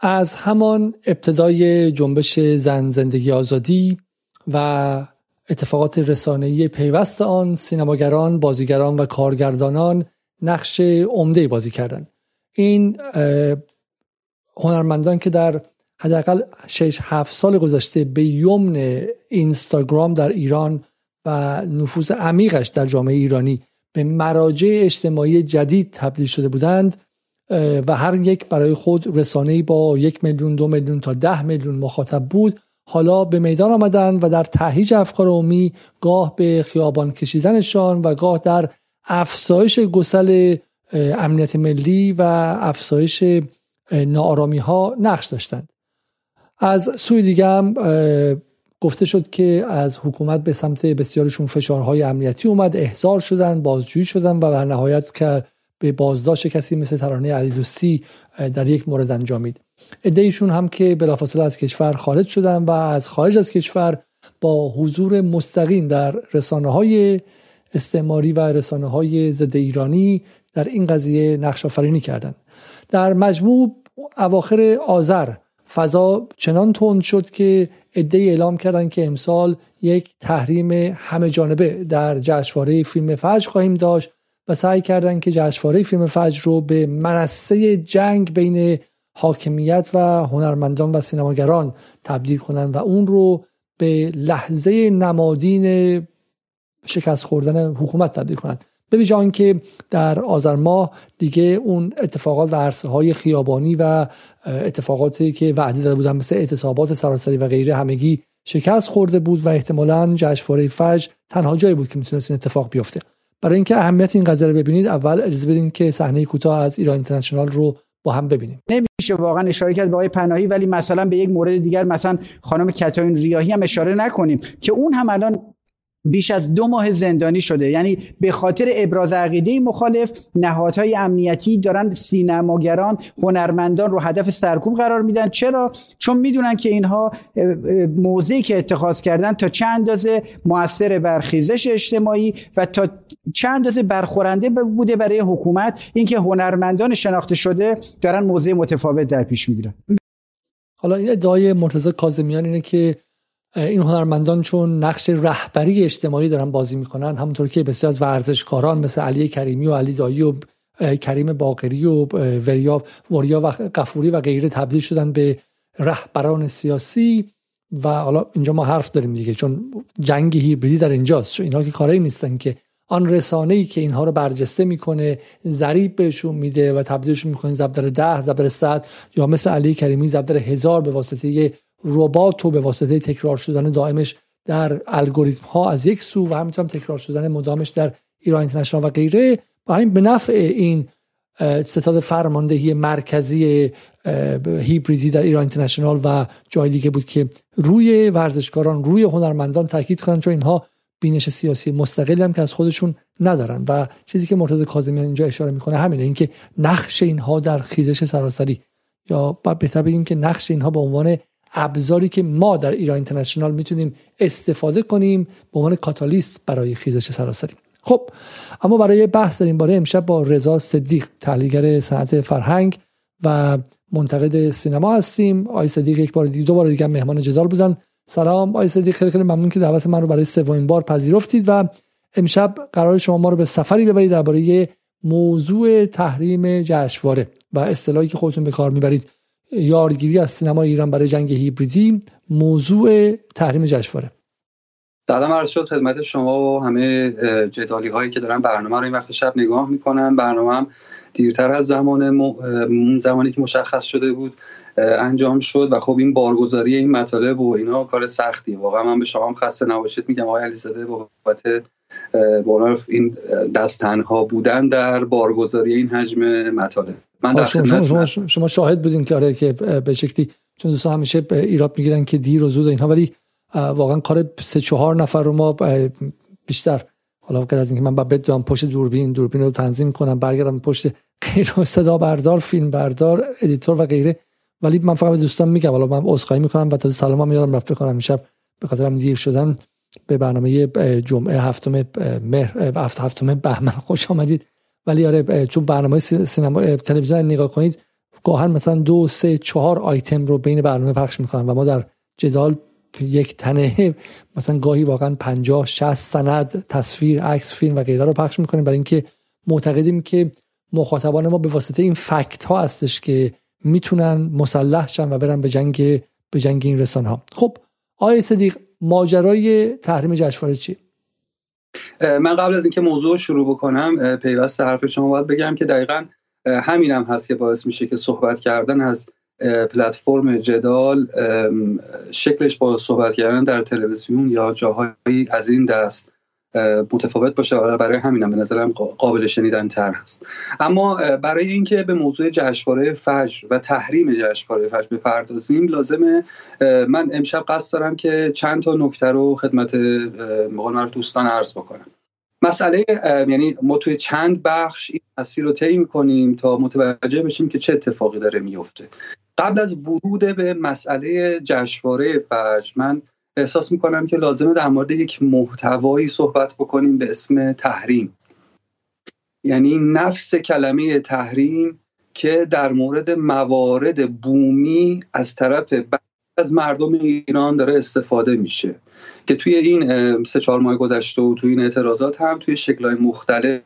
از همان ابتدای جنبش زن زندگی آزادی و اتفاقات رسانه‌ای پیوست آن سینماگران، بازیگران و کارگردانان نقش عمده بازی کردند. این هنرمندان که در حداقل 6 7 سال گذشته به یمن اینستاگرام در ایران و نفوذ عمیقش در جامعه ایرانی به مراجع اجتماعی جدید تبدیل شده بودند و هر یک برای خود رسانه با یک میلیون دو میلیون تا ده میلیون مخاطب بود. حالا به میدان آمدن و در تهیج افکار عمومی گاه به خیابان کشیدنشان و گاه در افزایش گسل امنیت ملی و افزایش نارامی ها نقش داشتند. از سوی دیگه هم گفته شد که از حکومت به سمت بسیارشون فشارهای امنیتی اومد احضار شدن بازجویی شدن و در نهایت که به بازداشت کسی مثل ترانه علی دوستی در یک مورد انجامید ایشون هم که بلافاصله از کشور خارج شدن و از خارج از کشور با حضور مستقیم در رسانه های استعماری و رسانه های ضد ایرانی در این قضیه نقش آفرینی کردند در مجموع اواخر آذر فضا چنان تند شد که عده اعلام کردند که امسال یک تحریم همه جانبه در جشنواره فیلم فجر خواهیم داشت. و سعی کردند که جشنواره فیلم فجر رو به منصه جنگ بین حاکمیت و هنرمندان و سینماگران تبدیل کنند و اون رو به لحظه نمادین شکست خوردن حکومت تبدیل کنند به ویژه آنکه در آذر ماه دیگه اون اتفاقات و عرصه های خیابانی و اتفاقاتی که وعده داده بودن مثل اعتصابات سراسری و غیره همگی شکست خورده بود و احتمالا جشنواره فجر تنها جایی بود که می‌تونست این اتفاق بیفته. برای اینکه اهمیت این قضیه رو ببینید اول اجازه بدین که صحنه کوتاه از ایران اینترنشنال رو با هم ببینیم. نمیشه واقعا اشاره کرد به آقای پناهی ولی مثلا به یک مورد دیگر مثلا خانم کتاین ریاهی هم اشاره نکنیم که اون هم الان بیش از دو ماه زندانی شده. یعنی به خاطر ابراز عقیده مخالف نهادهای امنیتی دارن سینماگران هنرمندان رو هدف سرکوب قرار میدن. چرا؟ چون می‌دونن که اینها موضعی که اتخاذ کردن تا چند اندازه موثر بر خیزش اجتماعی و تا چند اندازه برخورنده بوده برای حکومت. اینکه هنرمندان شناخته شده دارن موضع متفاوت در پیش می‌گیرن. حالا این ادعای مرتضی کاظمیان اینه که این هنرمندان چون نقش رهبری اجتماعی دارن بازی می‌کنن همونطور که بسیار از ورزشکاران مثل علی کریمی و علی دایی و کریم باقری و وریا وریا و قفوری و غیره تبدیل شدن به رهبران سیاسی. و حالا اینجا ما حرف داریم دیگه چون جنگ هیبریدی در اینجاست. چون اینها که کاری نیستن که آن رسانه ای که اینها رو برجسته می‌کنه ضریب بهشون میده و تبدیلشون می‌کنه زبدر ده زبدر صد یا مثل علی کریمی زبدر هزار به واسطه ربات و به واسطه تکرار شدن دائمش در الگوریتم ها از یک سو و همینطور تکرار شدن مدامش در ایران اینترنشنال و غیره. با همین به نفع این ستاد فرماندهی مرکزی هیبریدی در ایران اینترنشنال و جای دیگه بود که روی ورزشکاران روی هنرمندان تاکید کنن چون اینها بینش سیاسی مستقلی هم که از خودشون ندارن. و چیزی که مرتضی کاظمی اینجا اشاره می‌کنه همینه اینکه نقش اینها در خیزش سراسری یا بهتر بگیم که نقش اینها به عنوان ابزاری که ما در ایران اینترنشنال می‌تونیم استفاده کنیم به عنوان کاتالیست برای خیزش سراسری. خب اما برای بحث در این باره امشب با رضا صدیق تحلیلگر صنعت فرهنگ و منتقد سینما هستیم. آقای صدیق یک بار دیگه دو بار دیگه مهمان جدال بودن. سلام. آقای صدیق خیلی خیلی ممنون که دعوت من رو برای سومین بار پذیرفتید و امشب قرار شما ما رو به سفری ببرید درباره موضوع تحریم جشنواره و اصطلاحی که خودتون به کار می‌برید. یارگیری از سینما ایران برای جنگ هیبریدی موضوع تحریم جشنواره. سلام عرض شد خدمت شما و همه جدالی هایی که دارن برنامه رو این وقت شب نگاه می‌کنن. برنامه هم دیرتر از زمان زمانی که مشخص شده بود انجام شد و خب این بارگذاری این مطالب و اینا کار سختی. واقعا من به شما هم خسته نباشید. میگم آقای علیزاده بابت این دستنها بودن در بارگذاری این حجم مطالب. من در شما, شما, شما, شاهد بودین که آره که به شکلی چون دوستان همیشه ایراد می‌گیرن که دیر و زود اینها ولی واقعا کار سه چهار نفر رو ما بیشتر حالا غیر از اینکه من بعد بدوام پشت دوربین دوربین رو تنظیم کنم برگردم پشت غیر صدا بردار فیلم بردار ادیتور و غیره. ولی من فقط به دوستان میگم حالا من عذرخواهی می‌کنم و تا سلامم یادم رفت بکنم امشب به خاطر دیر شدن به برنامه جمعه هفتم مهر هفت هفتم بهمن خوش آمدید. ولی آره چون برنامه سینما تلویزیون نگاه کنید گاهن مثلا دو سه چهار آیتم رو بین برنامه پخش می‌کنن و ما در جدال یک تنه مثلا گاهی واقعا 50 60 سند تصویر عکس فیلم و غیره رو پخش می‌کنیم. برای اینکه معتقدیم که مخاطبان ما به واسطه این فکت ها هستش که می‌تونن مسلح شن و برن به جنگ به جنگ این رسانه ها خب آقای صدیق ماجرای تحریم جشنواره چی من قبل از اینکه موضوع شروع بکنم پیوست حرف شما باید بگم که دقیقا همینم هم هست که باعث میشه که صحبت کردن از پلتفرم جدال شکلش با صحبت کردن در تلویزیون یا جاهایی از این دست. متفاوت باشه. و برای همینم به نظرم قابل شنیدن تر هست. اما برای اینکه به موضوع جشنواره فجر و تحریم جشنواره فجر بپردازیم لازمه من امشب قصد دارم که چند تا نکته رو خدمت مقال دوستان عرض بکنم. مسئله یعنی ما توی چند بخش این مسیر رو طی می‌کنیم تا متوجه بشیم که چه اتفاقی داره میفته قبل از ورود به مسئله جشنواره فجر من احساس می‌کنم که لازمه در مورد یک محتوایی صحبت بکنیم به اسم تحریم. یعنی نفس کلمه تحریم که در مورد موارد بومی از طرف از مردم ایران داره استفاده میشه. که توی این سه چهار ماه گذشته و توی این اعتراضات هم توی شکلهای مختلف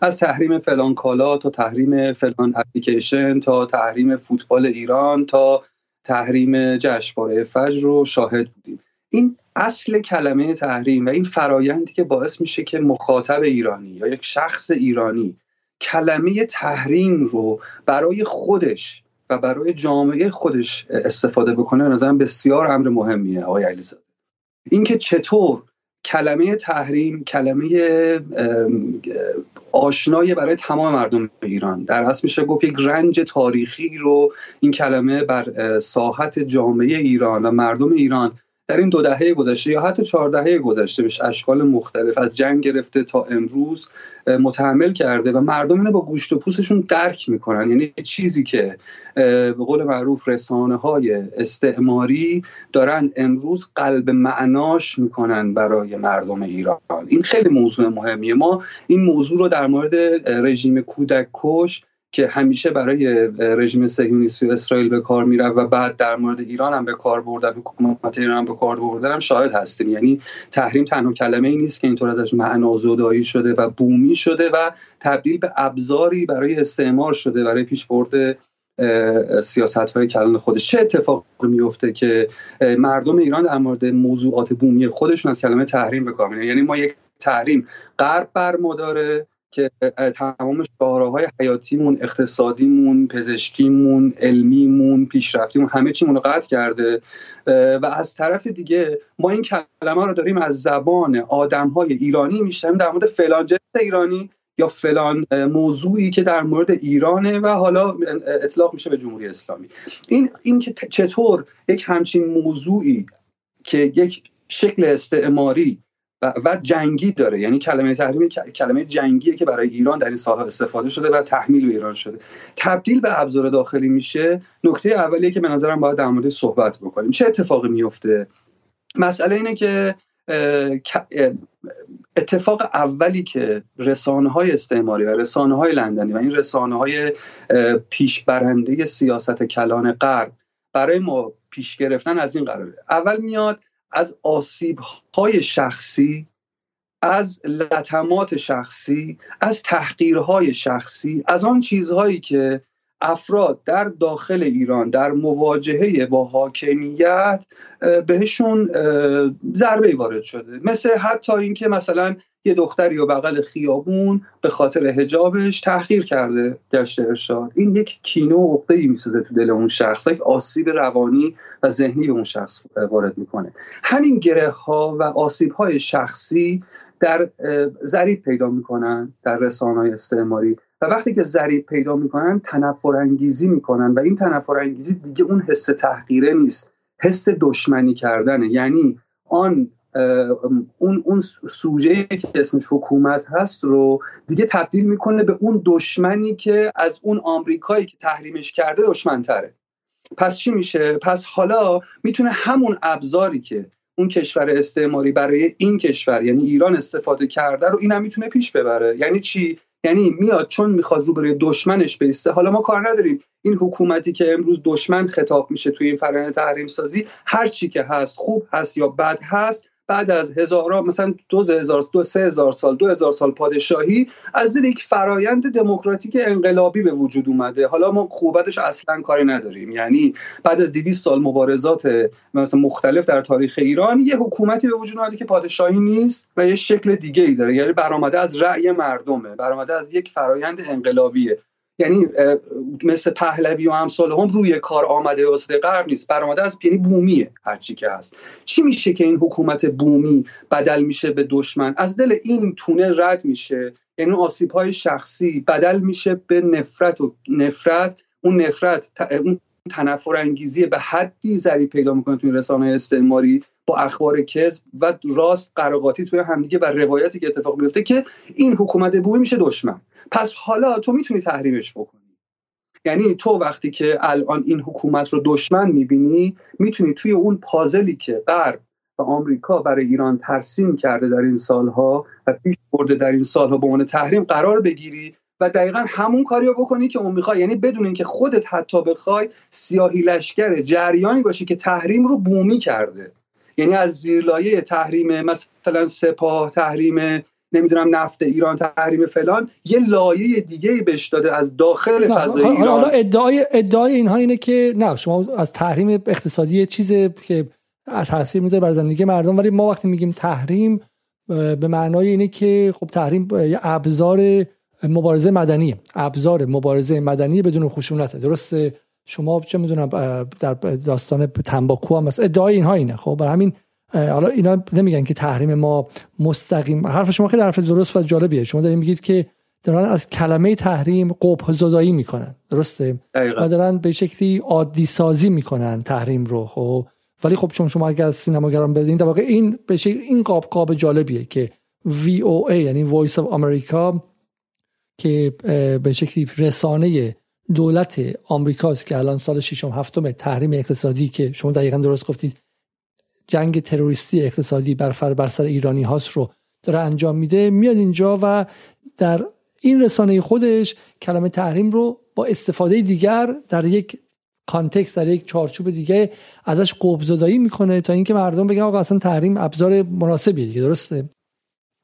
از تحریم فلان کالا تا تحریم فلان اپلیکیشن تا تحریم فوتبال ایران تا تحریم جشنواره فجر رو شاهد بودیم. این اصل کلمه تحریم و این فرایندی که باعث میشه که مخاطب ایرانی یا یک شخص ایرانی کلمه تحریم رو برای خودش و برای جامعه خودش استفاده بکنه نظرم بسیار امر مهمیه آقای علیزاده. اینکه چطور کلمه تحریم کلمه آشنایی برای تمام مردم ایران در اصل میشه گفت یک رنج تاریخی رو این کلمه بر ساحت جامعه ایران و مردم ایران در این دو دهه گذشته یا حتی چهار دهه گذشته بهش اشکال مختلف از جنگ گرفته تا امروز متحمل کرده و مردم اینو با گوشت و پوستشون درک می‌کنن. یعنی چیزی که به قول معروف رسانه های استعماری دارن امروز قلب معناش می‌کنن برای مردم ایران. این خیلی موضوع مهمیه. ما این موضوع رو در مورد رژیم کودک کش که همیشه برای رژیم صهیونیستی اسرائیل به کار میره و بعد در مورد ایران هم به کار بردن حکومت ایران هم به کار بردن شاهد هستیم. یعنی تحریم تنها کلمه ای نیست که اینطور ازش معنا زدایی شده و بومی شده و تبدیل به ابزاری برای استعمار شده برای پیش برده سیاست های کلان خودش. چه اتفاق میفته که مردم ایران در مورد موضوعات بومی خودشون از کلمه تحریم به کار یعنی ما یک تحریم غرب بر که تمام شاهراهای حیاتیمون اقتصادیمون پزشکیمون علمیمون پیشرفتیمون همه چیمون رو قطع کرده. و از طرف دیگه ما این کلمه رو داریم از زبان آدمهای ایرانی میشنیم در مورد فلان جنس ایرانی یا فلان موضوعی که در مورد ایرانه و حالا اطلاق میشه به جمهوری اسلامی. این این که چطور یک همچین موضوعی که یک شکل استعماری و جنگی داره. یعنی کلمه تحریم کلمه جنگیه که برای ایران در این سالها استفاده شده و تحمیل به ایران شده. تبدیل به ابزار داخلی میشه. نکته اولیه که به نظرم باید در مورد صحبت بکنیم. چه اتفاقی میفته؟ مسئله اینه که اتفاق اولی که رسانه های استعماری و رسانه های لندنی و این رسانه های پیشبرنده سیاست کلان غرب برای ما پیش گرفتن از این قراره. اول میاد از آسیب های شخصی از لطمات شخصی از تحقیرهای شخصی از آن چیزهایی که افراد در داخل ایران در مواجهه با حاکمیت بهشون ضربه وارد شده. مثل حتی اینکه مثلا یه دختری و بغل خیابون به خاطر هجابش تحقیر کرده گشت ارشاد. این یک کینه و عقده ای می‌سازه تو دل اون شخص. یک آسیب روانی و ذهنی به اون شخص وارد می‌کنه. همین گره ها و آسیب های شخصی در ضریب پیدا می‌کنن در رسانه های استعماری. و وقتی که ضریب پیدا می‌کنن تنفر انگیزی می‌کنن و این تنفر انگیزی دیگه اون حس تحقیره نیست. حس دشمنی کردنه. یعنی آن اون اون سوژه که اسمش حکومت هست رو دیگه تبدیل می‌کنه به اون دشمنی که از اون آمریکایی که تحریمش کرده دشمنتره. پس چی میشه؟ پس حالا می‌تونه همون ابزاری که اون کشور استعماری برای این کشور یعنی ایران استفاده کرده رو اینم می‌تونه پیش ببره. یعنی چی؟ یعنی میاد چون می‌خواد روبروی دشمنش بیسته. حالا ما کار نداریم. این حکومتی که امروز دشمن خطاب میشه توی این فرآیند تحریم سازی هر چی که هست خوب هست یا بد هست بعد از هزارا مثلا دو هزار دو سه هزار سال دو هزار سال پادشاهی از دل یک فرایند دموکراتیک انقلابی به وجود اومده. حالا ما خوبتش اصلا کاری نداریم. یعنی بعد از 200 سال مبارزات مثلا مختلف در تاریخ ایران یه حکومتی به وجود اومده که پادشاهی نیست و یه شکل دیگه ای داره. یعنی برآمده از رأی مردمه برآمده از یک فرایند انقلابیه. یعنی مثل پهلوی و امثال هم روی کار آمده واسطه غرب نیست. برآمده از یعنی بومیه هرچی که هست. چی میشه که این حکومت بومی بدل میشه به دشمن؟ از دل این تونه رد میشه. یعنی آسیب های شخصی بدل میشه به نفرت و نفرت. اون نفرت اون تنفر انگیزی به حدی ذری پیدا می‌کنه توی رسانه استعماری. با اخبار کذب و راست قراقاتی توی همدیگه و روایتی که اتفاق میفته که این حکومت بومی میشه دشمن. پس حالا تو می‌تونی تحریمش بکنی. یعنی تو وقتی که الان این حکومت رو دشمن می‌بینی می‌تونی توی اون پازلی که غرب و آمریکا برای ایران ترسیم کرده در این سالها و پیش برده در این سالها به عنوان تحریم قرار بگیری و دقیقا همون کاری رو بکنی که اون می‌خوای. یعنی بدون اینکه خودت حتی بخوای سیاهی لشکر جریانی باشی که تحریم رو بومی کرده. یعنی از زیرلایه تحریم مثلا سپاه تحریم نمی‌دونم نفت ایران تحریم فلان یه لایه دیگه بهش داده از داخل فضای ایران حالا ادعای ادعای اینها اینه که نه شما از تحریم اقتصادی چیز که تاثیر می‌ذاره بر زندگی مردم ولی ما وقتی میگیم تحریم به معنای اینه که خب تحریم یه ابزار مبارزه مدنیه. ابزار مبارزه مدنی بدون خشونت درسته؟ شما چه می‌دونم در داستان تنباکو هم ادعای اینها اینه. خب برای همین حالا اینا نمیگن که تحریم ما مستقیم. حرف شما خیلی حرف درست و جالبیه. شما دارین میگید که دارن از کلمه تحریم قبح زدایی می‌کنن. درسته؟ و دارن به شکلی عادی سازی می‌کنن تحریم رو. خب ولی خب چون شما اگر از سینماگران بدین در واقع این به شکل این قاب قاب جالبیه که VOA یعنی Voice of America که به شکلی رسانه دولت آمریکاست که الان سال 6 هفتم تحریم اقتصادی که شما دقیقا درست گفتید جنگ تروریستی اقتصادی بر فر بر سر ایرانی هاست رو داره انجام میده میاد اینجا و در این رسانه خودش کلمه تحریم رو با استفاده دیگر در یک کانتکست در یک چارچوب دیگه ازش قبضدایی می‌کنه تا اینکه مردم بگن آقا اصلا تحریم ابزار مناسبیه دیگه درسته؟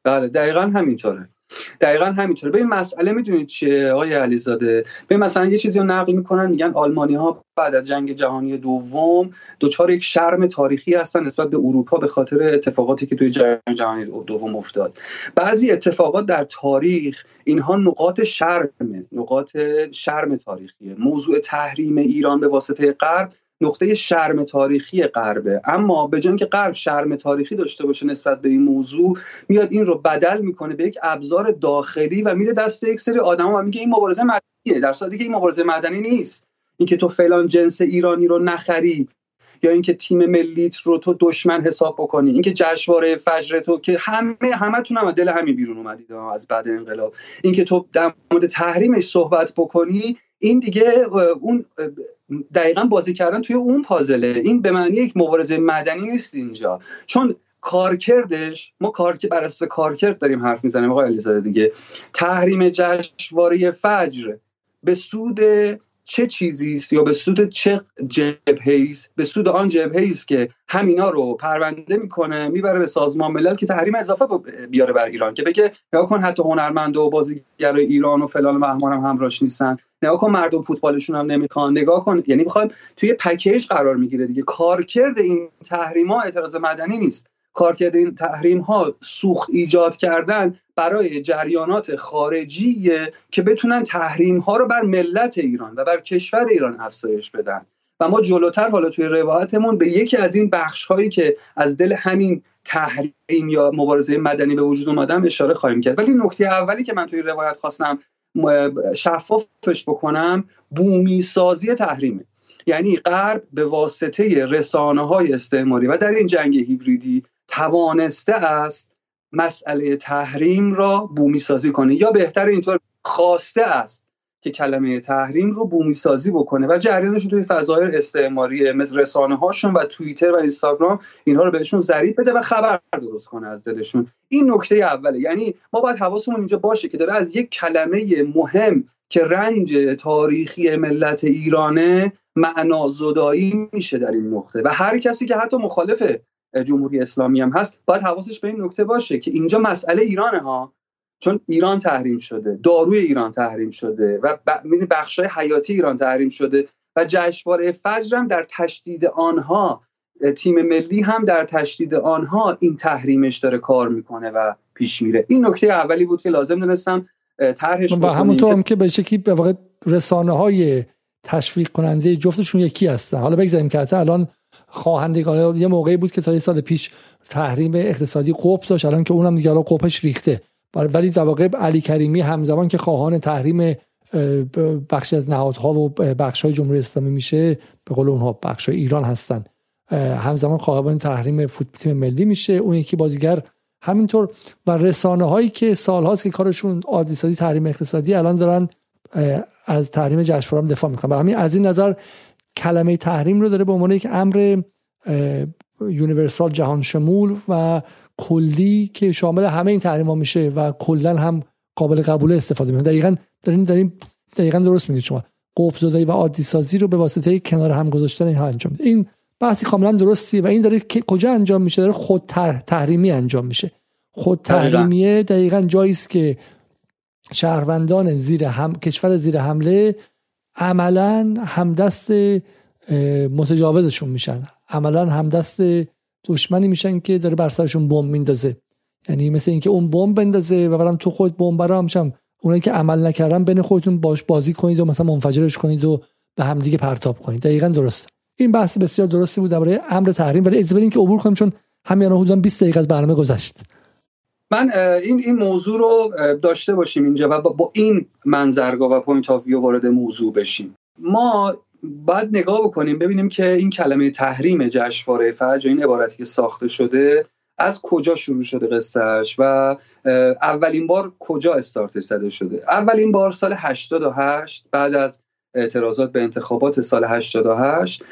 بله دقیقا همینطوره. دقیقا همینطوره. این مسئله می‌دونید چیه آقای علیزاده؟ به مثلا یه چیزی رو نقل می‌کنن میگن آلمانی ها بعد از جنگ جهانی دوم دچار یک شرم تاریخی هستن نسبت به اروپا به خاطر اتفاقاتی که توی جنگ جهانی دوم افتاد. بعضی اتفاقات در تاریخ اینها نقاط شرم نقاط شرم تاریخیه. موضوع تحریم ایران به واسطه غرب نقطه شرم تاریخی غربه. اما به جای که غرب شرم تاریخی داشته باشه نسبت به این موضوع میاد این رو بدل می‌کنه به یک ابزار داخلی و میره دست یک سری آدما و میگه این مبارزه مدنیه. در صورتی که این مبارزه مدنی نیست. اینکه تو فلان جنس ایرانی رو نخری یا اینکه تیم ملیت رو تو دشمن حساب بکنی. اینکه جشنواره فجر تو که همه همتون هم دل همین بیرون اومدید از بعد انقلاب. اینکه تو در مورد تحریمش صحبت بکنی این دیگه اون دقیقا بازی کردن توی اون پازله. این به معنی یک مبارزه مدنی نیست اینجا. چون کارکردش ما کار که بر اساس کارکرد داریم حرف می‌زنیم آقای علیزاده دیگه. تحریم جشنواره فجر به سود چه چیزی است یا به سود چه جبهه است؟ به سود آن جبهه است که همینا رو پرونده می‌کنه می‌بره به سازمان ملل که تحریم اضافه بیاره بر ایران که بگه نگاه کن حتی هنرمند و بازیگر ایران و فلان و هم همراهش نیستن. نگاه کن مردم فوتبالشون هم نمی‌خوان. نگاه کن یعنی می‌خوایم توی پکیج قرار می‌گیره دیگه. کارکرد این تحریم ها اعتراض مدنی نیست. کارکرد این تحریم ها سوخت ایجاد کردن برای جریانات خارجی که بتونن تحریم ها رو بر ملت ایران و بر کشور ایران افزایش بدن. و ما جلوتر حالا توی روایتمون به یکی از این بخش هایی که از دل همین تحریم یا مبارزه مدنی به وجود اومدن اشاره خواهیم کرد. ولی نکته اولی که من توی روایت خواستم شفافش بکنم بومی سازی تحریمه. یعنی غرب به واسطه رسانه های استعماری و در این جنگ هیبریدی توانسته است مسئله تحریم را بومی سازی کنه. یا بهتر اینطور خواسته است که کلمه تحریم رو بومی سازی بکنه. و جریانش توی فضای استعماری مثل رسانه هاشون و توییتر و اینستاگرام اینها رو بهشون ضریب بده و خبر درست کنه از دلشون. این نکته اوله. یعنی ما باید حواسمون اینجا باشه که داره از یک کلمه مهم که رنج تاریخی ملت ایرانه معنا زدایی میشه در این نقطه. و هر کسی که حتی مخالف جمهوری اسلامی هم هست باید حواسش به این نکته باشه که اینجا مسئله ایرانه ها. چون ایران تحریم شده داروی ایران تحریم شده و بخشای حیاتی ایران تحریم شده و جشنواره فجر هم در تشدید آنها تیم ملی هم در تشدید آنها این تحریمش داره کار می‌کنه و پیش میره. این نکته اولی بود که لازم دونستم طرحش و همونطور هم که به شکلی به واقع رسانه های تشویق کننده جفتشون یکی هستن. حالا بگذاریم که الان خواهندگان یه موقعی بود که تا یه سال پیش تحریم اقتصادی قوپ داشت الان که اونم دیگه الان قوپش ریخته. ولی در واقع علی کریمی همزمان که خواهان تحریم بخش از نهادها و بخش های جمهوری اسلامی میشه به قول اونها بخش های ایران هستن. همزمان خواهان تحریم فوتبال ملی میشه اون یکی بازیگر. همینطور و رسانه هایی که سالهاست که کارشون عادی سازی تحریم اقتصادی الان دارن از تحریم جشنواره دفاع می‌کنن. و همین از این نظر کلمه تحریم رو داره به عنوان یک امر یونیورسال جهان شمول و کلی که شامل همه این تحریم ها میشه و کلا هم قابل قبول استفاده می‌کنه. دقیقا دارین دارین دقیقا درست میگید شما. زدایی و عادی سازی رو به واسطه کنار هم گذاشتن اینها انجام میده. این بحثی کاملا درستی و این داره کجا انجام میشه؟ داره خود تحریمی انجام میشه. خود تحریمیه دقیقا جایی است که شهروندان زیر هم کشور زیر حمله عملا همدست متجاوزشون میشن. عملا همدست دشمنی میشن که داره بر سرشون بمب میندازه. یعنی مثل اینکه اون بمب بندازه و برام تو خود بمب برام شم اونایی که عمل نکردن بین خودتون باش بازی کنید و مثلا منفجرش کنید و به همدیگه پرتاب کنید. دقیقا درسته. این بحث بسیار درستی بود درباره امر تحریم. ولی اجازه بدین که عبور کنیم چون همین حدودا 20 دقیقه از برنامه گذشت. من این این موضوع رو داشته باشیم اینجا و با این منظرگاه و point of view وارد موضوع بشیم. ما باید نگاه بکنیم ببینیم که این کلمه تحریم جشنواره فجر این عبارتی که ساخته شده از کجا شروع شده قصهش و اولین بار کجا استارتش زده شده؟ اولین بار سال 88 بعد از اعتراضات به انتخابات سال 88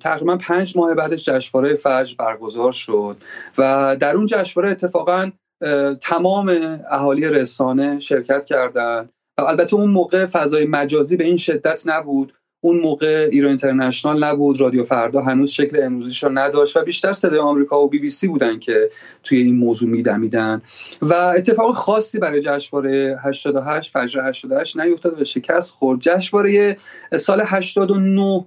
تقریبا پنج ماه بعدش جشنواره فجر برگزار شد و در اون جشنواره اتفاقا تمام اهالی رسانه شرکت کردند. البته اون موقع فضای مجازی به این شدت نبود. اون موقع ایران اینترنشنال نبود رادیو فردا هنوز شکل امروزیش رو نداشت و بیشتر صدای آمریکا و بی بی سی بودن که توی این موضوع میدمیدن. و اتفاق خاصی برای جشنواره 88 فجر 88 نیفتاد و شکست خورد. جشنواره سال 89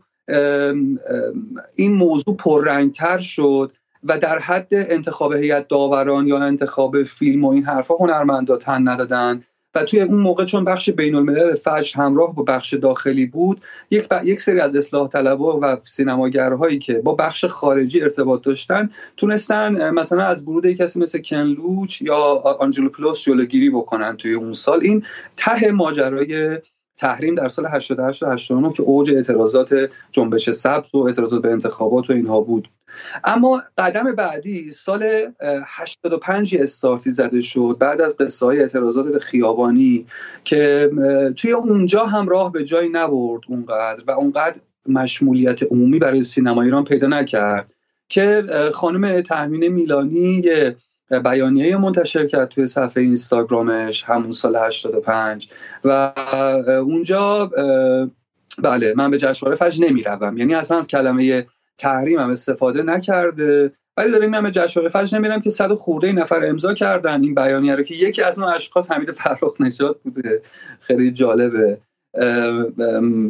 این موضوع پررنگتر شد و در حد انتخاب هیئت داوران یا انتخاب فیلم و این حرفا هنرمندا تن ندادن. و توی اون موقع چون بخش بین الملل فجر همراه با بخش داخلی بود یک, یک سری از اصلاح طلبها و سینماگرهایی که با بخش خارجی ارتباط داشتن تونستن مثلا از ورود کسی مثل کنلوچ یا آنجلو پلوس جلوگیری بکنن توی اون سال. این ته ماجرای تحریم در سال 88 و 89 که اوج اعتراضات جنبش سبز و اعتراضات به انتخابات و اینها بود. اما قدم بعدی سال 85 استارتی زده شد بعد از قصه های اعتراضات خیابانی که توی اونجا هم راه به جایی نبرد اونقدر و اونقدر مشمولیت عمومی برای سینما ایران پیدا نکرد که خانم تحمین میلانی بیانیه منتشر کرد توی صفحه اینستاگرامش همون سال 85 و اونجا بله من به جشنواره فجر نمی‌روم. یعنی اصلا از کلمه هم استفاده نکرده ولی داریم همه جشنواره فجر نمیرم که صد خورده نفر امضا کردن این بیانیه رو که یکی از اون اشخاص حمید فرخ نجات بوده. خیلی جالبه.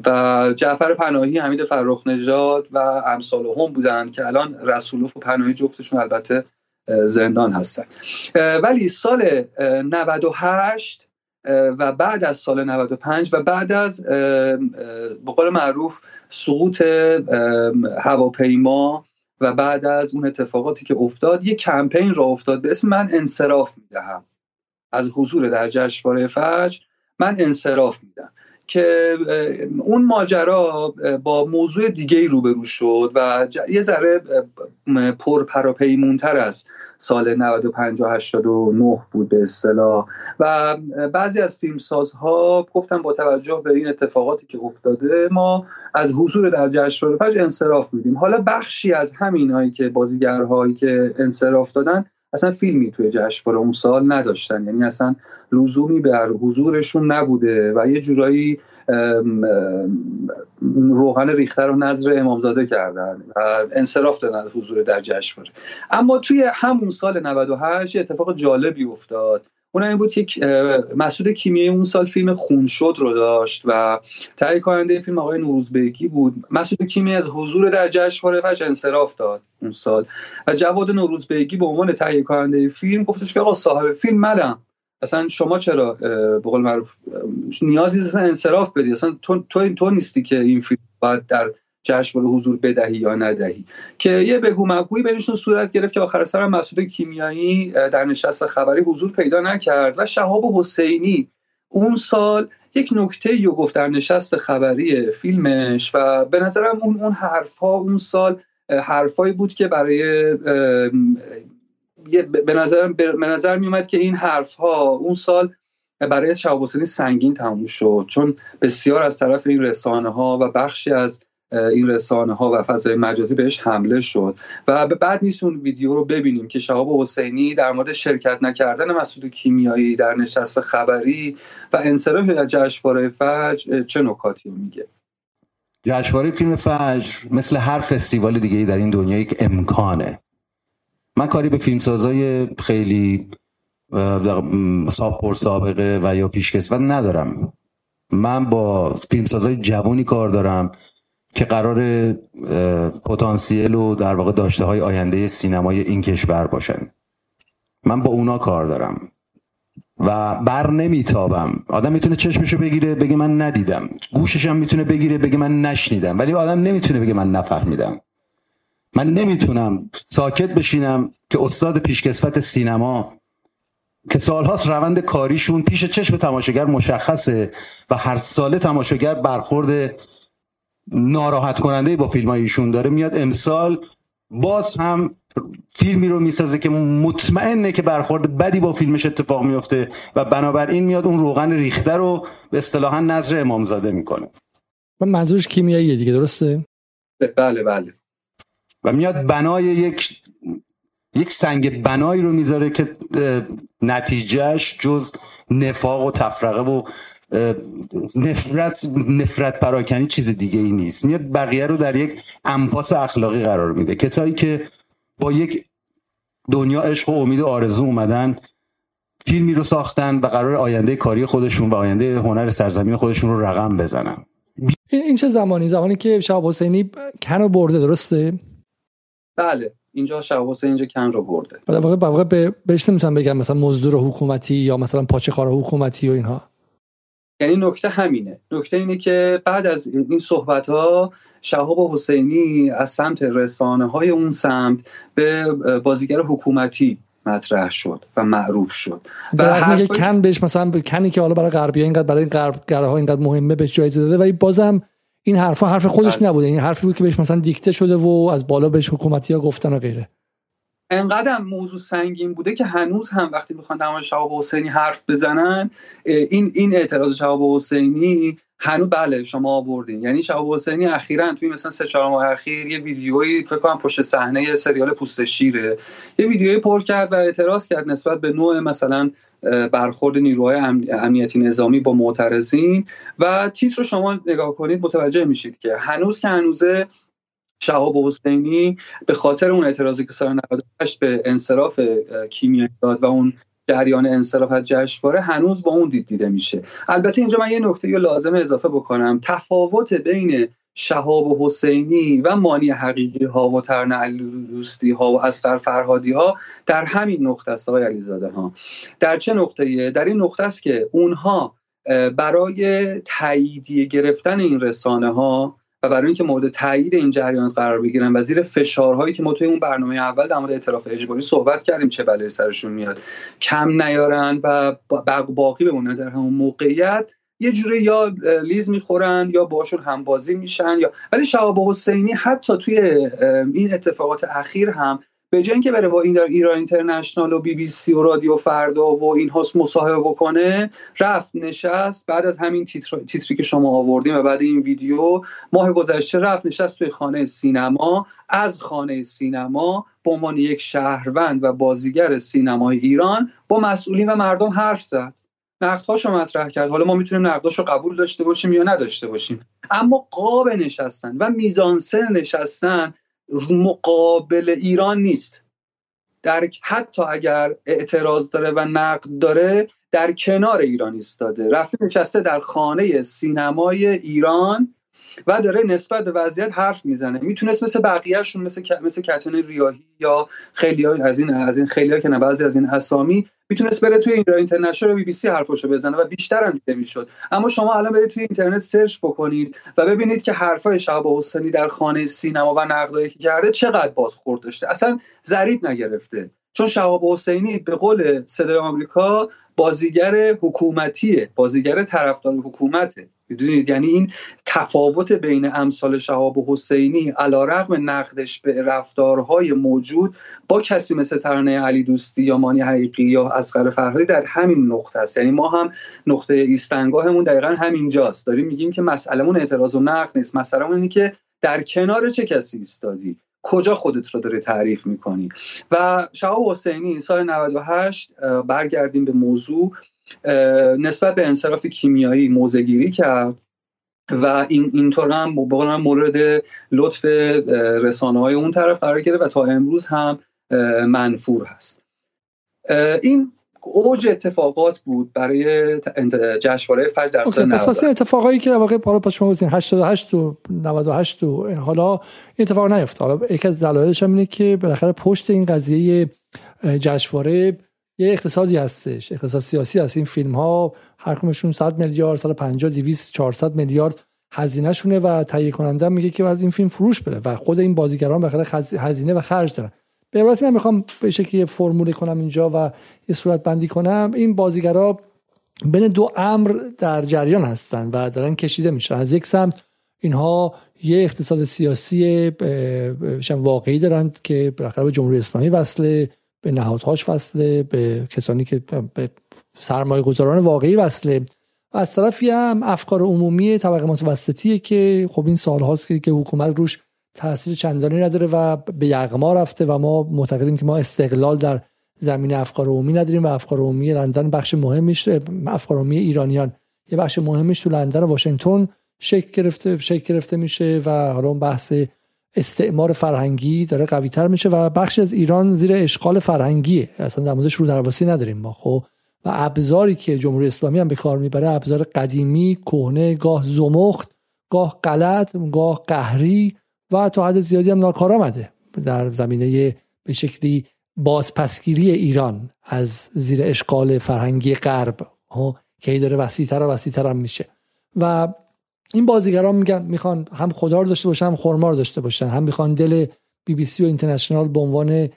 و جعفر پناهی حمید فرخ نجات و امثال هم بودن که الان رسولوف و پناهی جفتشون البته زندان هستن. ولی سال 98 و بعد از سال 95 و بعد از به قول معروف سقوط هواپیما و بعد از اون اتفاقاتی که افتاد یه کمپین را افتاد به اسم من انصراف می‌دهم. از حضور در جشنواره فجر من انصراف میدم که اون ماجرا با موضوع دیگه روبرو شد و یه ذره پرپراپیمونتر از سال 95 و 89 بود به اصطلاح. و بعضی از فیلمسازها گفتم با توجه به این اتفاقاتی که افتاده ما از حضور در جشنواره فجر انصراف میدیم. حالا بخشی از همینایی که بازیگرهایی که انصراف دادن اصلا فیلمی توی جشنواره اون سال نداشتن. یعنی اصلا لزومی بر حضورشون نبوده و یه جورایی روحان ریخته رو نظر امامزاده کردن و انصراف دادن از حضور در جشنواره. اما توی همون سال 98 اتفاق جالبی افتاد. اون این بود که مسعود کیمیایی اون سال فیلم خون شد رو داشت و تهیه کننده فیلم آقای نوروزبگی بود. مسعود کیمیایی از حضور در جشنواره فش انصراف داد اون سال و جواد نوروزبگی به عنوان تهیه کننده فیلم گفتش که آقا صاحب فیلم منم. اصلا شما چرا به قول معروف نیازی اصلا انصراف بدی؟ اصلا تو تو, تو نیستی که این فیلم باید در جشنواره حضور بدهی یا ندهی. که یه بگو مگویی بینشون صورت گرفت که آخر سر مسعود کیمیایی در نشست خبری حضور پیدا نکرد و شهاب حسینی اون سال یک نکته رو گفت در نشست خبری فیلمش و به نظرم اون اون حرفها اون سال حرفایی بود که برای به نظر به نظر می اومد که این حرف ها اون سال برای شهاب حسینی سنگین تموم شد. چون بسیار از طرف این رسانه ها و بخشی از این رسانه ها و فضای مجازی بهش حمله شد. و بعد نیست اون ویدیو رو ببینیم که شهاب حسینی در مورد شرکت نکردن مسعود کیمیایی در نشست خبری و انصراف جشنواره فجر چه نکاتی میگه؟ جشنواره فیلم فجر مثل هر فستیوال دیگه در این دنیا یک امکانه. من کاری به فیلمسازای خیلی پر سابقه و یا پیشکسوت ندارم. من با فیلمسازای جوونی کار دارم. که قرار پتانسیل و در واقع داشته های آینده سینمای این کشور باشن. من با اونا کار دارم و بر نمیتابم. آدم می‌تونه چشمشو بگیره بگه من ندیدم. گوششم می‌تونه بگیره بگه من نشنیدم. ولی آدم نمی‌تونه بگه من نفهمیدم. من نمی‌تونم ساکت بشینم که استاد پیشکسوت سینما که سالهاست روند کاریشون پیش چشم تماشاگر مشخصه و هر ساله تماشاگر برخورد ناراحت کننده با فیلم ایشون داره میاد. امسال باز هم فیلمی رو می‌سازه که مطمئنه که برخورد بدی با فیلمش اتفاق میفته و بنابراین میاد اون روغن ریخته رو به اصطلاحا نظر امامزاده می‌کنه. منظورش کیمیاییه دیگه درسته؟ بله بله. و میاد بنای یک یک سنگ بنایی رو می‌ذاره که نتیجهش جز نفاق و تفرقه و نفرت نفرت پراکنی چیز دیگه ای نیست. میاد بقیه رو در یک انپاس اخلاقی قرار میده. کسایی که با یک دنیا عشق و امید و آرزو اومدن فیلمی رو ساختن و قرار آینده کاری خودشون و آینده هنر سرزمین خودشون رو رقم بزنن. این چه زمانی؟ زمانی که شهاب حسینی کنو برده درسته؟ بله. اینجا شهاب حسینی اینجا کن رو برده. در واقع واقع به بهش نمی‌تونم بگم مثلا مزدور حکومتی یا مثلا پاچه حکومتی و اینها. یعنی نکته همینه. نکته اینه که بعد از این صحبت ها شهاب حسینی از سمت رسانه های اون سمت به بازیگر حکومتی مطرح شد و معروف شد. و هر کن بهش مثلا کنی که حالا برای غربی اینقدر برای غرب ها اینقدر مهمه بهش جایزه داده ولی بازم این حرفا حرف خودش بله. نبوده. این حرفی بود که بهش مثلا دیکته شده و از بالا بهش حکومتی ها گفتن و غیره. انقدر موضوع سنگین بوده که هنوز هم وقتی می‌خوان در شهاب حسینی حرف بزنن این این اعتراض شهاب حسینی هنوز بله شما آوردین. یعنی شهاب حسینی اخیرا توی مثلا سه چهار ماه اخیر یه ویدیویی فکر کنم پشت صحنه سریال پوست شیره یه ویدیویی پر کرد و اعتراض کرد نسبت به نوع مثلا برخورد نیروهای امنیتی نظامی با معترضین. و تیتر رو شما نگاه کنید متوجه میشید که هنوز که هنوزه شهاب حسینی به خاطر اون اعتراضی که سال 98 به انصراف کیمیایی داد و اون جریان انصراف از جشنواره هنوز با اون دید دیده میشه. البته اینجا من یه نکته لازم اضافه بکنم. تفاوت بین شهاب حسینی و مانی حقیقی ها و ترن دوستی ها و اسقر فرهادی ها در همین نقطه است آقای علیزاده ها در چه نقطه در این نقطه است که اونها برای تاییدیه گرفتن این رسانه ها و برای اینکه مورد تایید این جریانات قرار بگیرن و زیر فشارهایی که ما توی اون برنامه اول در مورد اعتراف اجباری صحبت کردیم چه بلایی سرشون میاد کم نیارن و باقی بمونن در همون موقعیت. یه جوری یا لیز می‌خورن یا باشون همبازی میشن یا ولی شهاب حسینی حتی توی این اتفاقات اخیر هم به جای اینکه بره با این ایران اینترنشنال و بی بی سی و رادیو فردا و این هاست مصاحبه بکنه رفت نشست بعد از همین تیتری که شما آوردیم و بعد این ویدیو ماه گذشته رفت نشست توی خانه سینما. از خانه سینما به عنوان یک شهروند و بازیگر سینمای ایران با مسئولین و مردم حرف زد. نقدهاشو مطرح کرد. حالا ما می‌تونیم نقداشو قبول داشته باشیم یا نداشته باشیم. اما قاب نشستن و میزانسن نشستن مقابل ایران نیست. در حتی اگر اعتراض داره و نقد داره در کنار ایران ایستاده. رفته نشسته در خانه سینمای ایران و داره نسبت به وضعیت حرف می‌زنه. می‌تونست مثل بقیهشون مثل مثل کتون ریاهی یا خیلی از این از این خیلی که نه بعضی از این اسامی می‌تونست بره توی ایران اینترنشنال بی بی سی حرفاشو بزنه و بیشتر هم دیده می‌شد. اما شما الان برید توی اینترنت سرچ بکنید و ببینید که حرفای شهاب حسینی در خانه سینما و نقدایی که کرده چقدر بازخورد داشته. اصلا ضریب نگرفته. چون شهاب حسینی به قول صدای آمریکا بازیگر حکومتیه بازیگر طرفدار حکومته. می‌دونید؟ یعنی این تفاوت بین امثال شهاب و حسینی علا رقم نقدش به رفتارهای موجود با کسی مثل ترانه علی دوستی یا مانی حقیقی یا اسقر فرهادی در همین نقطه است. یعنی ما هم نقطه ایستنگاهمون دقیقا همینجاست. داریم میگیم که مسئلهمون اعتراض و نقد نیست. مسئلهمون اینه که در کنار چه کسی ایستادی؟ کجا خودت رو داری تعریف می‌کنی؟ و شهاب حسینی سال 98 برگردیم به موضوع نسبت به انصراف کیمیایی موزگیری کرد و این اینطور هم مورد لطف رسانه های اون طرف قرار گرفت و تا امروز هم منفور هست. این اوج اتفاقات بود برای جشنواره فجر در سال 90 پس اتفاقایی که در واقع بالا پس شما گفتین 88 و 98 و حالا این اتفاق نیفتاد. حالا یکی از دلایلش هم اینه که بالاخره پشت این قضیه جشنواره یه اقتصادی هستش اقتصاد سیاسی هست. این فیلم ها هر کمشون 100 میلیارد سال 50 200 400 میلیارد هزینه شونه و تهیه کننده میگه که از این فیلم فروش بره و خود این بازیگران بخاطر هزینه و خرج دارن. به عبارتی من می‌خوام به شکلی فرموله کنم اینجا و یه صورت بندی کنم. این بازیگرا بین دو امر در جریان هستن و دارن کشیده میشن. از یک سمت اینها یه اقتصاد سیاسی واقعی دارند که بالاخره به جمهوری اسلامی وصله به نهادهاش وصله به کسانی که به سرمایه گذاران واقعی وصله. و از طرفی هم افکار عمومی طبقه متوسطیه که خب این سال هاست که حکومت روش تاثیر چندانی نداره و به یغما رفته و ما معتقدیم که ما استقلال در زمین افکار عمومی نداریم و افکار عمومی لندن بخش مهمیش افکار عمومی ایرانیان. یه بخش مهمیش تو لندن و واشنگتن شکل گرفته شکل گرفته میشه و حالا اون بحث استعمار فرهنگی داره قوی تر میشه و بخش از ایران زیر اشغال فرهنگیه. اصلا در موردش رو درواسی نداریم ما خب؟ و ابزاری که جمهوری اسلامی هم به کار می‌بره ابزار قدیمی کهنه گاه زمخت گاه غلط گاه قهری و تا حد زیادی هم ناکارآمده در زمینه به شکلی بازپسگیری ایران از زیر اشغال فرهنگی غرب که داره وسیعتر و وسیعتر هم میشه. و این بازیگران میگن می‌خوان هم خدا رو داشته باشن هم خرما رو داشته باشن. هم می‌خوان دل بی بی سی و اینترنشنال به عنوان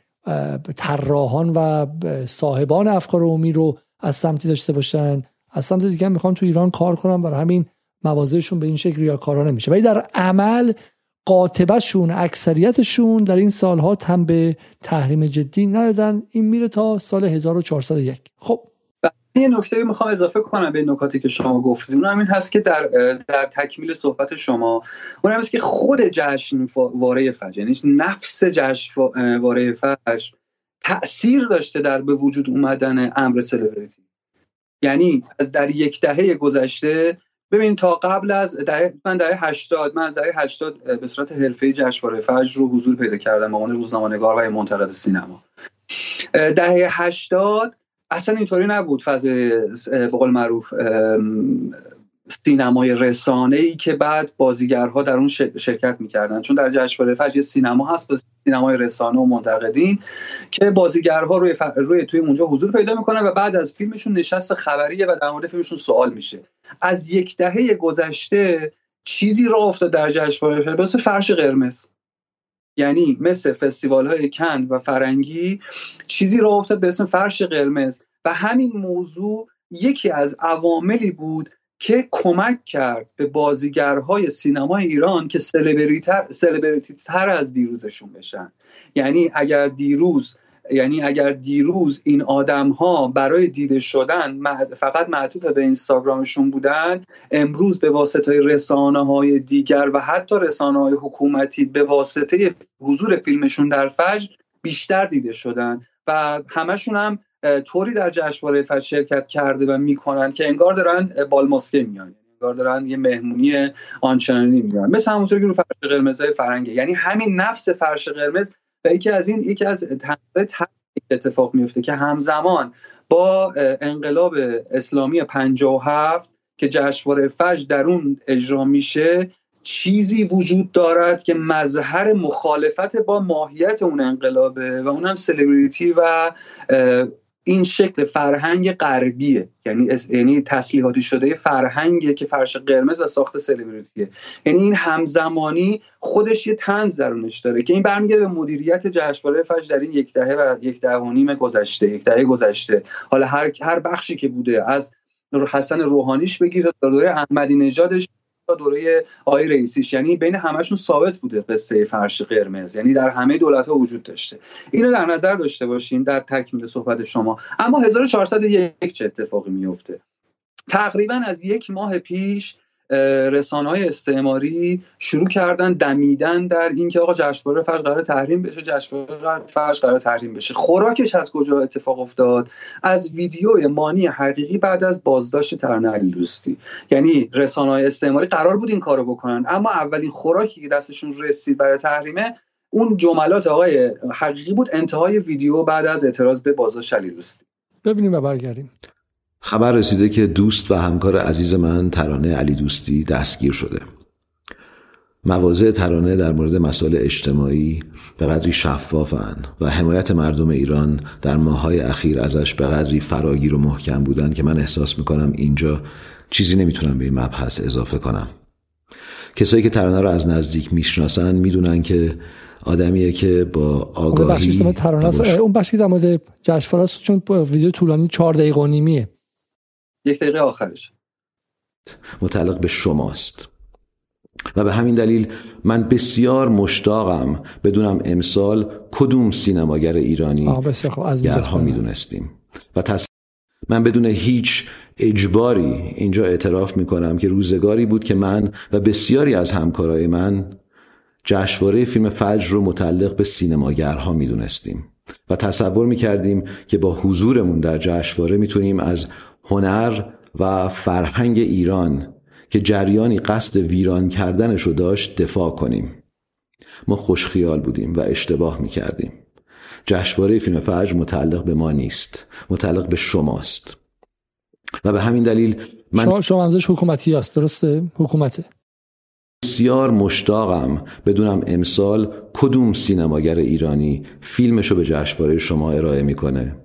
طراحان و صاحبان افکار عمومی رو از سمتی داشته باشن. از سمت دیگه می‌خوان تو ایران کار کنن برای همین موازهشون به این شکل کارا نمیشه ولی در عمل قاطبشون اکثریتشون در این سالها تن به تحریم جدی ندادن. این میره تا سال 1401 خب. یه نکته می‌خوام اضافه کنم به نکاتی که شما گفتید. اون همین هست که در در تکمیل صحبت شما اون هست که خود جشن واره فجر یعنی نفس جشن واره فجر تاثیر داشته در به وجود اومدن امر سلبریتی یعنی از در یک دهه گذشته ببین تا قبل از دهه من دهه 80 من از دهه 80 به صورت حرفه‌ای جشنواره فجر رو حضور پیدا کردم به عنوان روزنامه‌نگار و منتقد سینما. دهه 80 اصلا اینطوری نبود فضای به قول معروف سینمای رسانه ای که بعد بازیگرها در اون شرکت می‌کردن. چون در جشنواره فجر یه سینما هست به سینمای رسانه و منتقدین که بازیگرها روی, ف... روی توی اونجا حضور پیدا می‌کنن و بعد از فیلمشون نشست خبریه و در مورد فیلمشون سوال میشه. از یک دهه گذشته چیزی را افتاد در جشنواره مثل فرش قرمز. یعنی مثل فستیوال های کن و فرنگی چیزی را افتاد به اسم فرش قرمز. و همین موضوع یکی از عواملی بود که کمک کرد به بازیگرهای سینمای ایران که سلبریتی تر از دیروزشون بشن. یعنی اگر دیروز یعنی اگر دیروز این آدم ها برای دیده شدن فقط معطوف به اینستاگرامشون بودن امروز به واسطه رسانه های دیگر و حتی رسانه های حکومتی به واسطه حضور فیلمشون در فجر بیشتر دیده شدن و همشون هم طوری در جشنواره فجر شرکت کرده و می‌کنن که انگار دارن بالماسکه میان انگار دارن یه مهمونی آنچنانی میان مثل همونطور که رو فرش قرمزای فرنگه. یعنی همین نفس فرش قرمز و یکی از این یکی از تنوع اتفاق میفته که همزمان با انقلاب اسلامی 57 که جشنواره فجر در اون اجرا میشه چیزی وجود دارد که مظهر مخالفت با ماهیت اون انقلابه و اونم سلبریتی و این شکل فرهنگ غربیه. یعنی یعنی تسلیحاتی شده فرهنگه که فرش قرمز و ساخت سلبریتیه. یعنی این همزمانی خودش یه تنز درونش داره که این برمیگرده به مدیریت جشنواره فجر در این یک دهه و یک دهه و نیم گذشته یک دهه گذشته. حالا هر هر بخشی که بوده از حسن روحانیش بگیر تا دوره احمدی نژادش دوره آقای رئیسیش. یعنی بین همشون ثابت بوده قصه فرش قرمز. یعنی در همه دولت ها وجود داشته. اینو در نظر داشته باشیم در تکمیل صحبت شما. اما 1401 چه اتفاقی میفته تقریبا از یک ماه پیش رسانه های استعماری شروع کردن دمیدن در اینکه آقا جشنواره فجر قرار تحریم بشه جشنواره فجر قرار تحریم بشه. خوراکش از کجا اتفاق افتاد؟ از ویدیو مانی حقیقی بعد از بازداشت ترانه علی دوستی یعنی رسانه های استعماری قرار بود این کارو بکنن اما اولین خوراکی که دستشون رسید برای تحریمه اون جملات آقای حقیقی بود انتهای ویدیو بعد از اعتراض به بازداشت علی دوستی ببینیم و برگردیم. خبر رسیده که دوست و همکار عزیز من ترانه علی دوستی دستگیر شده. مواضع ترانه در مورد مسائل اجتماعی به قدری شفافن و حمایت مردم ایران در ماهای اخیر ازش به قدری فراگیر و محکم بودن که من احساس می‌کنم اینجا چیزی نمی‌تونم به این مبحث اضافه کنم. کسایی که ترانه رو از نزدیک می‌شناسن می‌دونن که آدمیه که با آگاهی اون بخشی در مورد جشنواره چون ویدیو طولانی 4 دقیقه و نیمیه. یک دقیقه آخرش. متعلق به شماست. و به همین دلیل من بسیار مشتاقم بدونم امسال کدوم سینماگر ایرانی گرها می‌دونستیم. و تص... من بدون هیچ اجباری اینجا اعتراف می‌کنم که روزگاری بود که من و بسیاری از همکارای من جشنواره فیلم فجر رو متعلق به سینماگرها می‌دونستیم. و تصور می‌کردیم که با حضورمون در جشنواره می‌تونیم از هنر و فرهنگ ایران که جریانی قصد ویران کردنش رو داشت دفاع کنیم. ما خوشخیال بودیم و اشتباه می‌کردیم. جشنواره فیلم فجر متعلق به ما نیست متعلق به شماست. و به همین دلیل من شما, شما حکومتی است درسته؟ حکومته. بسیار مشتاقم بدونم امسال کدوم سینماگر ایرانی فیلمشو به جشنواره شما ارائه می‌کنه.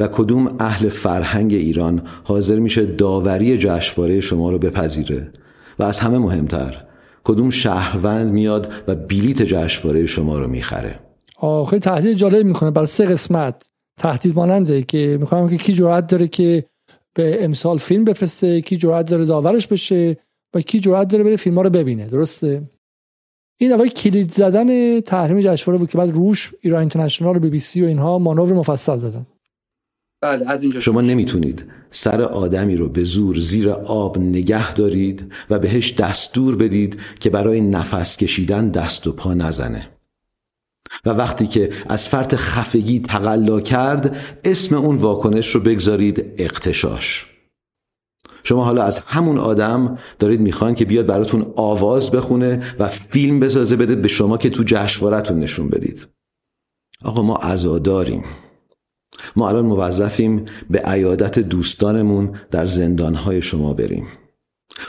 و کدوم اهل فرهنگ ایران حاضر میشه داوری جشنواره شما رو بپذیره؟ و از همه مهمتر کدوم شهروند میاد و بلیت جشنواره شما رو می‌خره؟ آخه تهدید جالب می‌کنه برای سه قسمت تهدید ماننده که می‌خوام که کی جرأت داره که به امسال فیلم بفرسته کی جرأت داره داورش بشه و کی جرأت داره بره فیلم ها رو ببینه درسته؟ این اول کلید زدن تحریم جشنواره بود که بعد روش ایران اینترنشنال و بی بی سی و اینها مانور مفصل دادن. بله از اینجا شما نمی‌تونید سر آدمی رو به زور زیر آب نگه دارید و بهش دستور بدید که برای نفس کشیدن دست و پا نزنه. و وقتی که از فرط خفگی تقلا کرد اسم اون واکنش رو بگذارید اقتشاش. شما حالا از همون آدم دارید می‌خوان که بیاد براتون آواز بخونه و فیلم بسازه بده به شما که تو جشنوارتون نشون بدید. آقا ما عزاداریم ما الان موظفیم به عیادت دوستانمون در زندانهای شما بریم.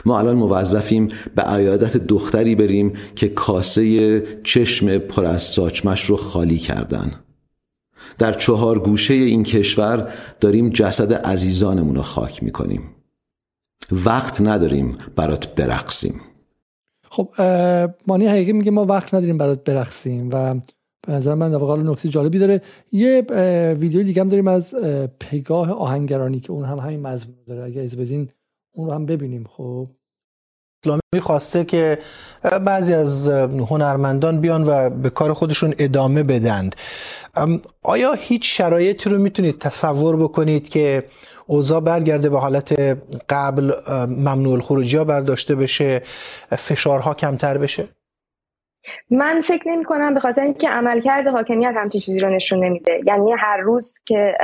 ما الان موظفیم به عیادت دختری بریم که کاسه چشم پر از ساچمش رو خالی کردن. در چهار گوشه این کشور داریم جسد عزیزانمون رو خاک می‌کنیم. وقت نداریم برات برقصیم. خب مانی حقیقی میگه ما وقت نداریم برات برقصیم و به نظر من واقعا نکته جالبی داره. یه ویدیو دیگه هم داریم از پگاه آهنگرانی که اون هم همین مضمون داره. اگه از بدین اون رو هم ببینیم. خب. اسلامی خواسته که بعضی از هنرمندان بیان و به کار خودشون ادامه بدند. آیا هیچ شرایطی رو می‌تونید تصور بکنید که اوضاع برگرده به حالت قبل ممنوع الخروجی ها برداشته بشه فشارها کمتر بشه؟ من فکر نمی کنم به خاطر اینکه عملکرد حاکمیت همچین چیزی رو نشون نمیده. یعنی هر روز که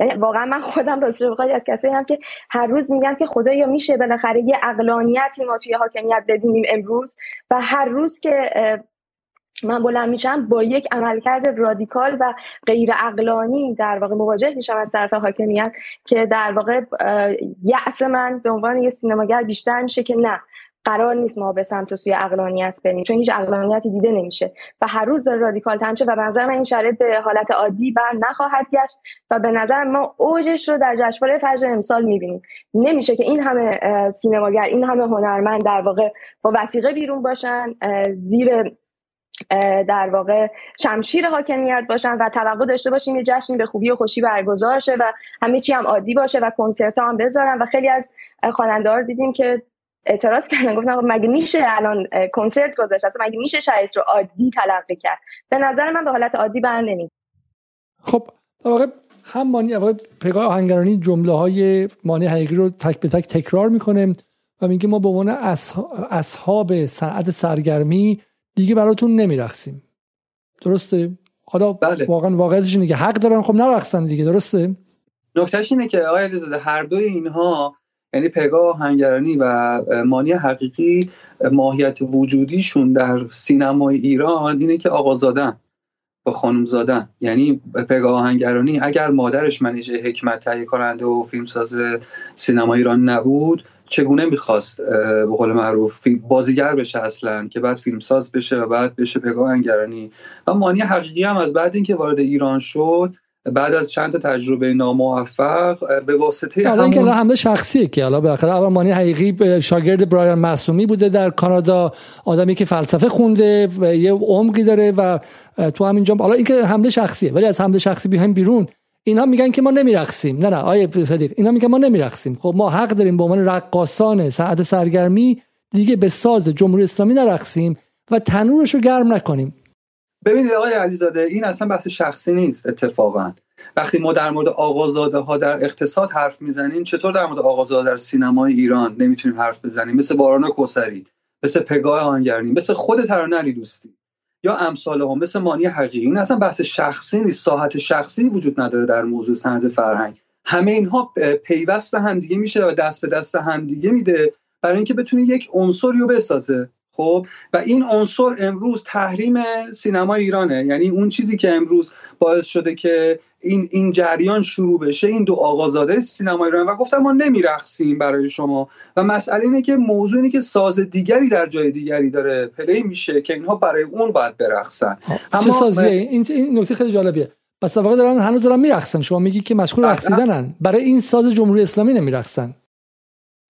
یعنی واقعا من خودم راستش بخواد از کسایی هم که هر روز میگن که خدایا میشه بالاخره یه اقلانیتی ما توی حاکمیت ببینیم امروز و هر روز که من بلند میشم با یک عملکرد رادیکال و غیر اقلانی در واقع مواجه میشم از طرف حاکمیت که در واقع یأس من به عنوان یه سینماگر بیشتر میشه که نه. قرار نیست ما به سمت سوی اقلانیت بریم چون هیچ اقلانیتی دیده نمیشه. و هر روز داره رادیکال تر و به نظر من این شرایط به حالت عادی بر نخواهد گشت و به نظر ما اوجش رو در جشنواره فجر امسال می‌بینیم. نمیشه که این همه سینماگر این همه هنرمند در واقع با وسیقه بیرون باشن زیر در واقع شمشیر حاکمیت باشن و توقع داشته باشیم یه جشنی به خوبی و خوشی برگزار شه و همه چی هم عادی باشه و کنسرت هم بذارن. و خیلی از خواننده دیدیم که اعتراض کردن. گفتن مگه میشه الان کنسرت گذاشت؟ اصلا مگه میشه شرایط رو عادی تلقی کرد؟ به نظر من به حالت عادی بر نمی خب در واقع هم مانی پگاه آهنگرانی جمله های مانی حقیقی رو تک به تک تکرار می‌کنه و میگه ما به عنوان اصحاب صنعت سرگرمی دیگه براتون نمیرخسیم درسته؟ حالا بله. واقعا واقعیتش اینه که حق دارن خب نرخصن دیگه درسته؟ نکتهش اینه که آقای علیزاده هر دوی اینها یعنی پگاه هنگرانی و مانی حقیقی ماهیت وجودیشون در سینمای ایران اینه که آقا زادن با خانم زادن یعنی پگاه هنگرانی اگر مادرش منیژه حکمت تهیه کننده و فیلمساز سینما ایران نبود چگونه می‌خواست به قول معروف بازیگر بشه اصلا که بعد فیلمساز بشه و بعد بشه پگاه هنگرانی؟ و مانی حقیقی هم از بعد اینکه وارد ایران شد بعد از چند تا تجربه ناموفق به واسطه حالا همون... حمله شخصیه که حالا بالاخره اول مانی حقیقی شاگرد برایان معصومی بوده در کانادا آدمی که فلسفه خونده و یه عمقی داره و تو همینجا حالا اینکه حمله شخصیه ولی از حمله شخصی بیایم بیرون اینا میگن که ما نمیرقصیم. نه نه آیه صدیق اینا میگن ما نمیرقصیم. خب ما حق داریم به عنوان رقاصان ساعت سرگرمی دیگه به ساز جمهوری اسلامی نرقصیم و تنورش رو گرم نکنیم. ببینید آقای علیزاده این اصلا بحث شخصی نیست اتفاقا. وقتی ما در مورد آقازاده ها در اقتصاد حرف می‌زنیم چطور در مورد آقازاده در سینمای ایران نمی‌تونیم حرف بزنیم؟ مثل باران کوسری مثل پگاه آنگرنی مثل خود ترانه علی دوستی یا امثال هم مثل مانی حقیقی. این اصلا بحث شخصی نیست ساحت شخصی وجود نداره در موضوع سند فرهنگ. همه اینها پیوست همدیگه میشه و دست به دست همدیگه میده برای اینکه بتونه یک عنصری رو بسازه. خب و این عنصر امروز تحریم سینما ایرانه. یعنی اون چیزی که امروز باعث شده که این این جریان شروع بشه این دو آقازاده سینما ایران. و گفتم ما نمیرقصیم برای شما. و مسئله اینه که موضوع اینه که ساز دیگری در جای دیگری داره پلی میشه که اینها برای اون باید برقصن. اما چه سازیه؟ این این نکته خیلی جالبیه. پس واقعا دارن هنوز دارن میرقصن. شما میگی که مشغول بله. رقصیدنن. برای این ساز جمهوری اسلامی نمیرقصن.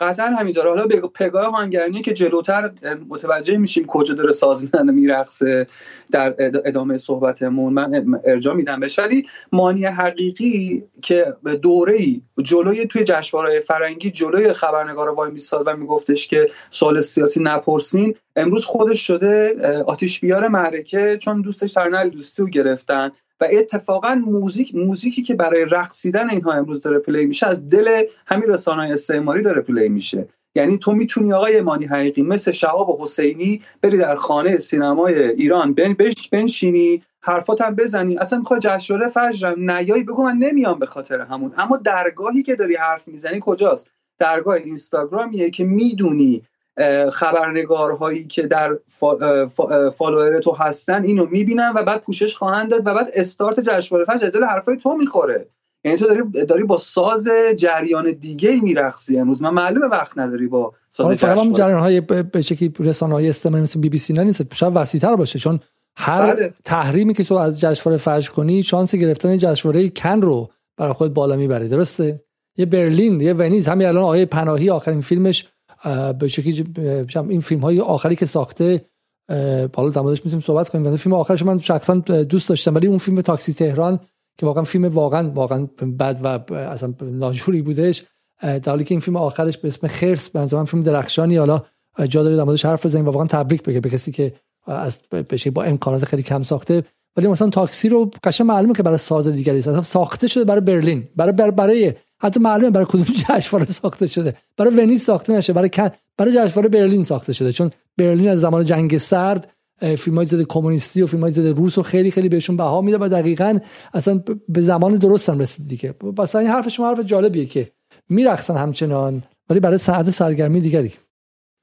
قطعا همینطور حالا پگاه هانگرنی که جلوتر متوجه میشیم کجا داره سازمان میرقصه در ادامه صحبتمون. من ارجا میدم بهش. ولی مانی حقیقی که دوره ای جلوی توی جشنواره فرنگی جلوی خبرنگار وای میساد و میگفتش که سوال سیاسی نپرسین امروز خودش شده آتیش بیار معرکه چون دوستش ترنل دوستی رو گرفتن. و اتفاقا موزیک موزیکی که برای رقصیدن اینها امروز داره play میشه از دل همین رسانه‌های استعماری داره play میشه. یعنی تو می‌تونی آقای مانی حقیقی مثل شهاب حسینی بری در خانه سینمای ایران بنش بنشینی حرفات هم بزنی. اصلا می‌خوای جشنواره فجرم نیایی بگو من نمیام به خاطر همون. اما درگاهی که داری حرف می‌زنی کجاست؟ درگاه اینستاگرامیه که می‌دونی خبرنگارهایی که در فالوور تو هستن اینو می‌بینن و بعد پوشش خواهند داد و بعد استارت جشنواره فجر دل حرفای تو می‌خوره. یعنی تو داری داری با ساز جریان دیگه میرقصی امروز. من معلومه وقت نداری با ساز فقط جریان های به شکلی رسانه های استعماری مثل بی بی سی نیست. شاید وسیع‌تر باشه چون هر بله. تحریمی که تو از جشنواره فجر کنی شانس گرفتن جشنواره کن رو برای خود بالا می‌بری. درسته؟ یه برلین یه ونیز همین الان آقای پناهی آخرین فیلمش به شکلی این فیلم های آخری که ساخته حالا در موردش می‌تونیم صحبت کنیم. فیلم آخرش من شخصا دوست داشتم. ولی اون فیلم تاکسی تهران که واقعا فیلم واقعا واقعا بد و اصلا ناجوری بودش در حالی که این فیلم آخرش به اسم خرس به من فیلم درخشانی حالا جا داره در موردش حرف بزنیم و واقعا تبریک بگه به کسی که از بشه با امکانات خیلی کم ساخته. ولی مثلا تاکسی رو قشنگ معلومه که برای ساز دیگری است. ساخته شده برای برلین برای برای, برای حتی معلومه برای کدوم جشنواره ساخته شده. برای ونیز ساخته نشه. برای برای جشنواره برلین ساخته شده. چون برلین از زمان جنگ سرد فیلم های ضد کمونیستی و فیلم های ضد روس و خیلی خیلی بهشون بها میده و دقیقا اصلا به زمان درست هم رسید دیگه. بس این حرف شما حرف جالبیه که میرقصن همچنان ولی برای ساعت سرگرمی دیگری.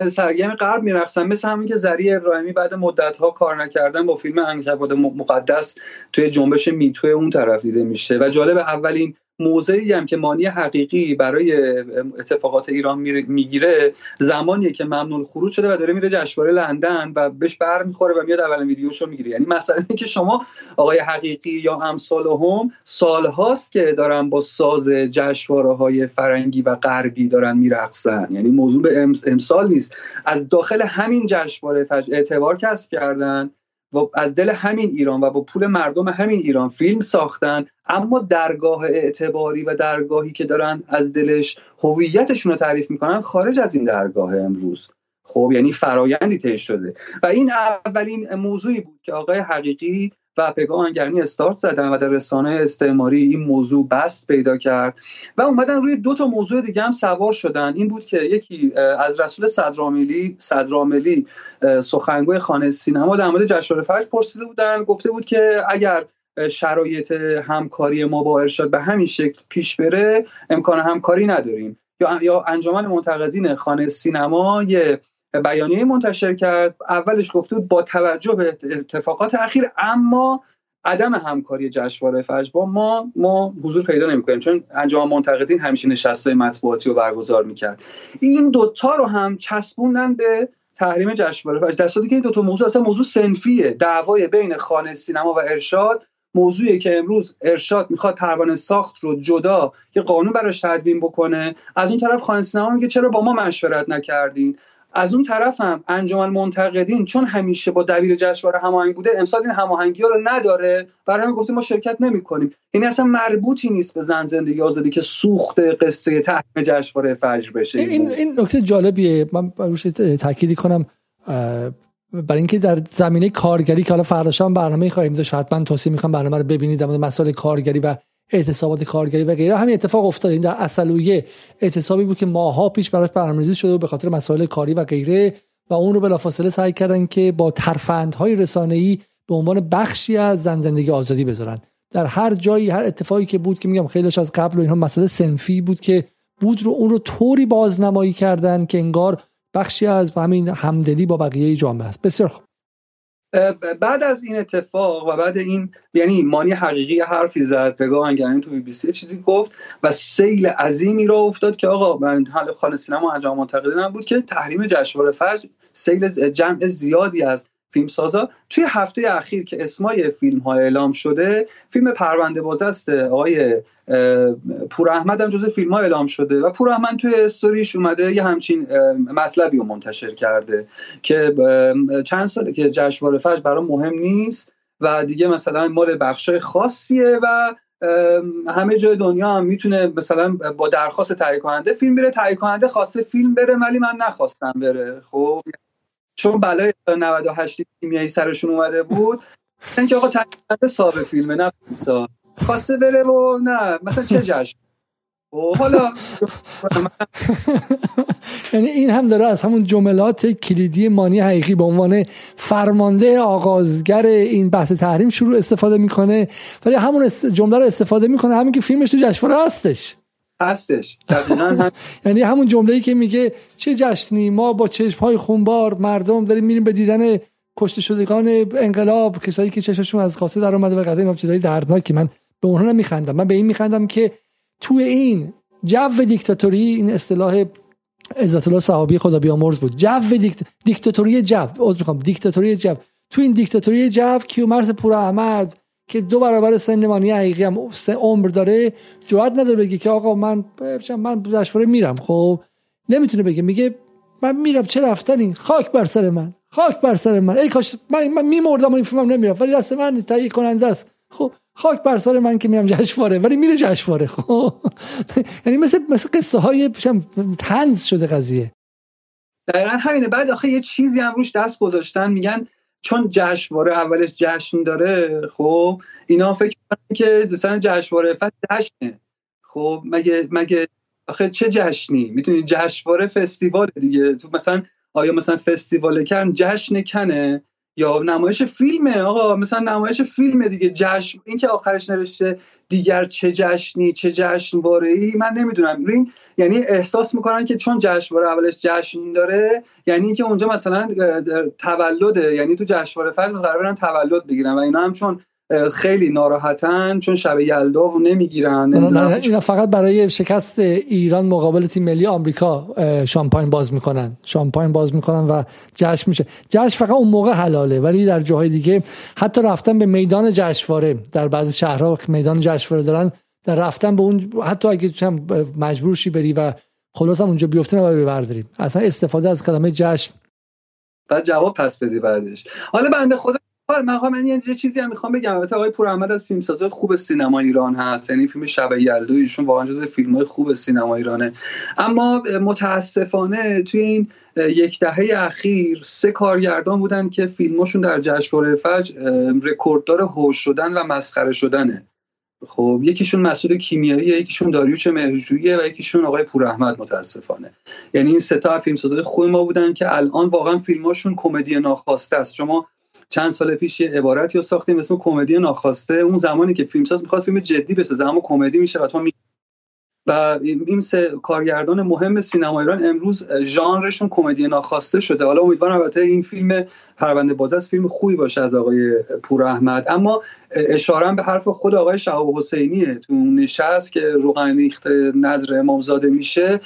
سرگرم غرب میرقصن مثل همین که زری ابراهیمی بعد مدت ها کار نکردن با فیلم انکبوت مقدس توی جنبش میتوی اون طرف دیده میشه. و جالب اولین موضعی هم که مانی حقیقی برای اتفاقات ایران می‌گیره زمانیه که ممنون خروج شده و داره میره جشنواره لندن و بهش بر می‌خوره و میاد اولین ویدیوشو می‌گیره. یعنی مثلا که شما آقای حقیقی یا امثال هم سالهاست که دارن با ساز جشنواره های فرنگی و غربی دارن میرقصن. یعنی موضوع به امسال نیست. از داخل همین جشنواره اعتبار کسب کردن و از دل همین ایران و با پول مردم همین ایران فیلم ساختن اما درگاه اعتباری و درگاهی که دارن از دلش هویتشون رو تعریف می‌کنن خارج از این درگاه امروز. خب یعنی فرایندی طی شده. و این اولین موضوعی بود که آقای حقیقی و پگاه آنگرنی استارت زدن و در رسانه استعماری این موضوع بست پیدا کرد و اومدن روی دو تا موضوع دیگه هم سوار شدن. این بود که یکی از رسول صدراملی صدراملی سخنگوی خانه سینما در مورد جشنواره فجر پرسیده بودن. گفته بود که اگر شرایط همکاری ما با ارشاد به همین شکل پیش بره امکان همکاری نداریم. یا انجمن منتقدین خانه سینما یه بیانیه منتشر کرد اولش گفته بود با توجه به اتفاقات اخیر اما عدم همکاری جشنواره فجر با ما ما حضور پیدا نمی‌کنیم چون انجام منتقدین همیشه نشستهای مطبوعاتی رو برگزار می‌کرد. این دوتا رو هم چسبوندن به تحریم جشنواره فجر در که این دوتا موضوع اصلا موضوع سنفیه. دعوای بین خانه سینما و ارشاد موضوعی که امروز ارشاد می‌خواد پروانه ساخت رو جدا یه قانون براش تدوین بکنه. از اون طرف خانه سینما میگه چرا با ما مشورت نکردین؟ از اون طرف هم انجمن منتقدین چون همیشه با دبیر جشنواره هماهنگ بوده امسال این هماهنگی رو نداره. برای همین گفتیم ما شرکت نمی کنیم یعنی اصلا مربوطی نیست به زن زندگی آزادی که سوخت قصه تحریم جشنواره فجر بشه. این این نکته جالبیه. من روش تاکیدی کنم برای اینکه در زمینه کارگری که حالا فرداشم برنامه خواهیم داشت حتما توصیه می‌خوام برنامه رو ببینید در مسائل کارگری و اعتصابات کارگری و غیره. همین اتفاق افتاد. این در اصلویه اعتصابی بود که ماها پیش براش برنامه‌ریزی شده و به خاطر مسائل کاری و غیره و اون رو بلافاصله سعی کردن که با ترفندهای رسانه‌ای به عنوان بخشی از زن زندگی آزادی بذارن. در هر جایی هر اتفاقی که بود که میگم خیلیش از قبل و اینها مسئله سنفی بود که بود رو اون رو طوری بازنمایی کردن که انگار بخشی از همین همدلی با بقیه جامعه است. بسیار خوب. بعد از این اتفاق و بعد این یعنی مانی حقیقی حرفی زد پگاه انگرانی تو بی بی سی چیزی گفت و سیل عظیمی را افتاد که آقا من حال خانه سینما انجام منتقدین بود که تحریم جشنواره فجر سیل جمع زیادی از فیلم سازا توی هفته اخیر که اسمای فیلم ها اعلام شده فیلم پرونده باز است آقای پور احمد هم جز فیلم ها اعلام شده و پور احمد توی استوریش اومده یه همچین مطلبی رو منتشر کرده که چند ساله که جشنواره فجر برای مهم نیست و دیگه مثلا مال بخشای خاصیه و همه جای دنیا هم می‌تونه مثلا با درخواست تهیه کننده فیلم بره. تهیه کننده خواسته فیلم بره ولی من نخواستم بره. خب؟ چون بلای 98 کیمیایی سرشون اومده بود اینکه آقا تنگه صاحب فیلمه نه سا خواسته بره و نه مثلا چه جشن؟ و حالا یعنی این هم داره از همون جملات کلیدی مانی حقیقی به عنوان فرمانده آغازگر این بحث تحریم شروع استفاده می‌کنه ولی همون جمله رو استفاده می‌کنه همین که فیلمش تو جشنواره هستش. هستش. یعنی همون جمله‌ای که میگه چه جشنی ما با چشم های خونبار مردم داریم میریم به دیدن کشته شدگان انقلاب کسایی که چشمشون از خاصه در اومده به قضیه چیزای دردناکی. من به اونها نمیخندم. من به این میخندم که توی این جو دیکتاتوری این اصطلاح عزت الله صحابی خدا بیامرز بود. جو دیکت... دیکتاتوری جو عذر می‌خوام دیکتاتوری جو. تو این دیکتاتوری جو کیومرث پور احمد که دو برابر سن مانی حقیقی هم عمر داره. جواد نداره بگه که آقا من من جشنواره میرم. خب نمی‌تونه بگه. میگه من میرم چه رفتنی؟ خاک بر سر من خاک بر سر من. ای کاش من, من میمردم و این فیلمم نمیرم ولی دست من تهیه کننده است. خب خاک بر سر من که میام جشنواره ولی میره جشنواره. خب یعنی مثل مثل قصه های تنز شده قضیه. دقیقا همینه. بعد آخه یه چیزی هم روش دست گذاشتن. میگن چون جشنواره اولش جشن داره خب اینا فکر که مثلا جشنواره فصل جشنه. خب مگه مگه آخه چه جشنی؟ می‌تونی جشنواره فستیوال دیگه. تو مثلا آیا مثلا فستیوال کن جشن کنه؟ یا نمایش فیلمه آقا. مثلا نمایش فیلم دیگه. جشن این که آخرش نوشته دیگر چه جشنی چه جشنواره ای من نمی‌دونم. این یعنی احساس می‌کنن که چون جشنواره اولش جشن داره یعنی اینکه اونجا مثلا تولده. یعنی تو جشنواره فجر قرار برن تولد بگیرن و اینا هم چون خیلی ناراحتن چون شب یلدا و نمی‌گیرن. اینا فقط برای شکست ایران مقابل تیم ملی آمریکا شامپاین باز می‌کنن. شامپاین باز می‌کنن و جشن میشه. جشن فقط اون موقع حلاله ولی در جاهای دیگه حتی رفتن به میدان جشنواره در بعضی شهرها میدان جشنواره دارن در رفتن به اون حتی اگه مجبور شی بری و خلاص هم اونجا بیفته نباید برداریم اصلا استفاده از کلمه جشن. بعد جواب پس بدی بعدش. حالا بنده خدا من من یه چیزی هم می‌خوام بگم. البته آقای پور احمد از فیلمسازای خوب سینما ایران هست. یعنی فیلم شب یلدو ایشون واقعا جز فیلم خوب سینما ایرانه. اما متاسفانه توی این یک دهه اخیر سه کارگردان بودن که فیلمشون در جشنواره فجر رکورددار هوش شدن و مسخره شدنه. خب یکیشون مسئول کیمیایی یکیشون داریوش مهرجویی و یکیشون آقای پور احمد متاسفانه. یعنی این سه تا فیلمسازای خوب ما بودن که الان واقعا فیلماشون کمدی ناخواسته است. شما چند سال پیش یه عبارتی رو ساختیم اسم کمدی ناخواسته. اون زمانی که فیلمساز می‌خواد فیلم جدی بسازه اما کمدی میشه و تو. و این سه کارگردان مهم سینما ایران امروز ژانرشون کمدی ناخواسته شده. حالا امیدوارم البته این فیلم پرونده باز از فیلم خوبی باشه از آقای پور احمد. اما اشاره به حرف خود آقای شهاب حسینیه. تو نشست که روغن ریخت نظر امامزاده میشه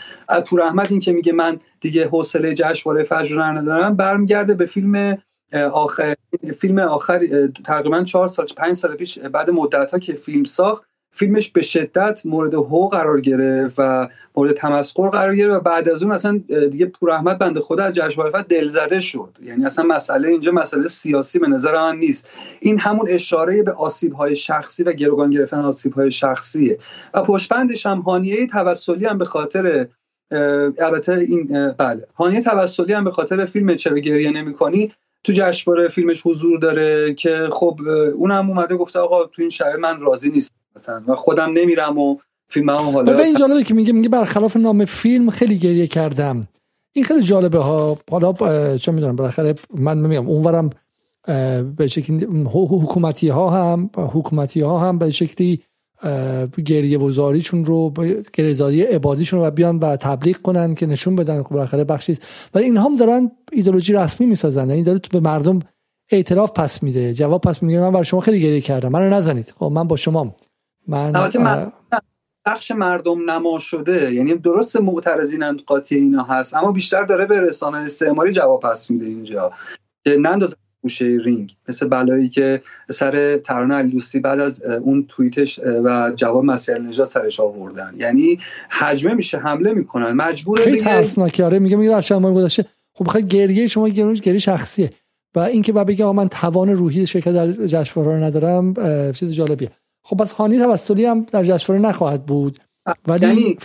پور احمد این که میگه من دیگه حوصله جشنواره فجر ندارم برمیگرده به فیلم آخر فیلم آخر تقریبا چهار سال پنج سال پیش بعد مدت ها که فیلم ساخت فیلمش به شدت مورد هو قرار گرفت و مورد تمسخر قرار گرفت و بعد از اون اصلا دیگه پور احمد بنده خدا از جشنواره دلزده شد. یعنی اصلا مسئله اینجا مسئله سیاسی به نظر من نیست. این همون اشاره به آسیب های شخصی و گروگان گرفتن آسیب های شخصیه. و پشتبندش هم هانیه توسلی هم به خاطر البته این بله هانیه توسلی هم به خاطر فیلم چرا گریه نمی‌کنی تو جشنواره فیلمش حضور داره که خب اونم اومده گفته آقا تو این شهر من راضی نیست مثلا و خودم نمیرم و فیلم هم حالا این جالبه که میگه میگه برخلاف نام فیلم خیلی گریه کردم. این خیلی جالبه ها. حالا چه می‌دونم بالاخره من میگم اونورم به شکلی حکومتی ها هم حکومتی ها هم به شکلی گریه وزاریشون رو گریزاری عبادیشون رو بیان و تبلیغ کنن که نشون بدن که بالاخره بخشی ولی اینها هم دارن ایدولوژی رسمی می‌سازن این یعنی داره تو به مردم اعتراف پس میده. جواب پس میده. من برای شما خیلی گریه کردم. منو نزنید. خب من با شما من بخش مردم نما شده. یعنی درست معترضین قاطی اینا هست اما بیشتر داره به رسانه استعماری جواب پس میده اینجا. که نندازن گوشه رینگ. مثل بلایی که سر ترانه علیدوستی بعد از اون توییتش و جواب مسیح نجات سرش آوردن. یعنی حجمه میشه حمله می‌کنن. مجبور خیلی ترسناکه. آره میگه میگه در ماه گذشته. خب بخواد گریه شما گریه گریه شخصیه. و اینکه بعد بگه من توان روحی شرکت در جشنواره رو ندارم چیز جالبیه. خب پس هانی توسلی هم در جشنواره نخواهد بود. ولی یعنی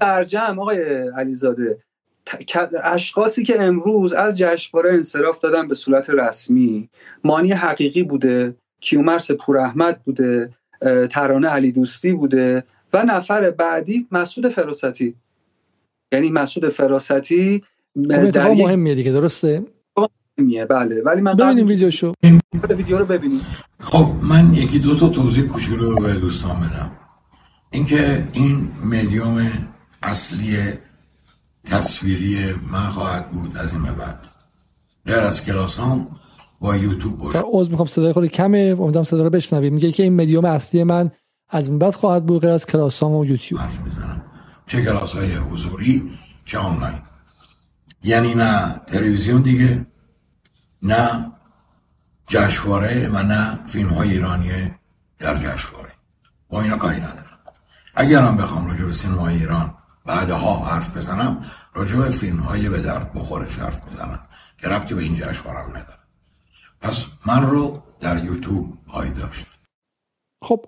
در جمع آقای علیزاده اشخاصی که امروز از جشنواره انصراف دادن به صورت رسمی مانی حقیقی بوده کیومرس پور احمد بوده ترانه علی دوستی بوده و نفر بعدی مسعود فراستی. یعنی مسعود فراستی خب مهمیه دیگه درسته؟ مهمیه بله. ولی من ببینیم ویدیو شو. ویدیو رو ببینیم. خب من یکی دو تا توضیح کوچولو به دوستان بدم. اینکه این مدیوم اصلی تصویری من خواهد بود از این بعد غیر از کلاسام با یوتیوب باشه عوض می‌خوام صدای خود کمه امیدوارم صدا رو بشنویم. میگه که این مدیوم اصلی من از این بعد خواهد بود غیر از کلاسام و یوتیوب. حرف می‌زنم. چه کلاس های حضوری چه آنلاین. یعنی نه تلویزیون دیگه نه جشنواره و نه فیلم های ایرانی در جشنواره. با اینا کاری ندارم. اگر هم بخوام راجع به سینما ایران بعدها حرف بزنم راجع به فیلم های به درد بخورش حرف می‌زنم. که ربطی به این جشنواره نداره. پس من رو در یوتیوب های داشت. خب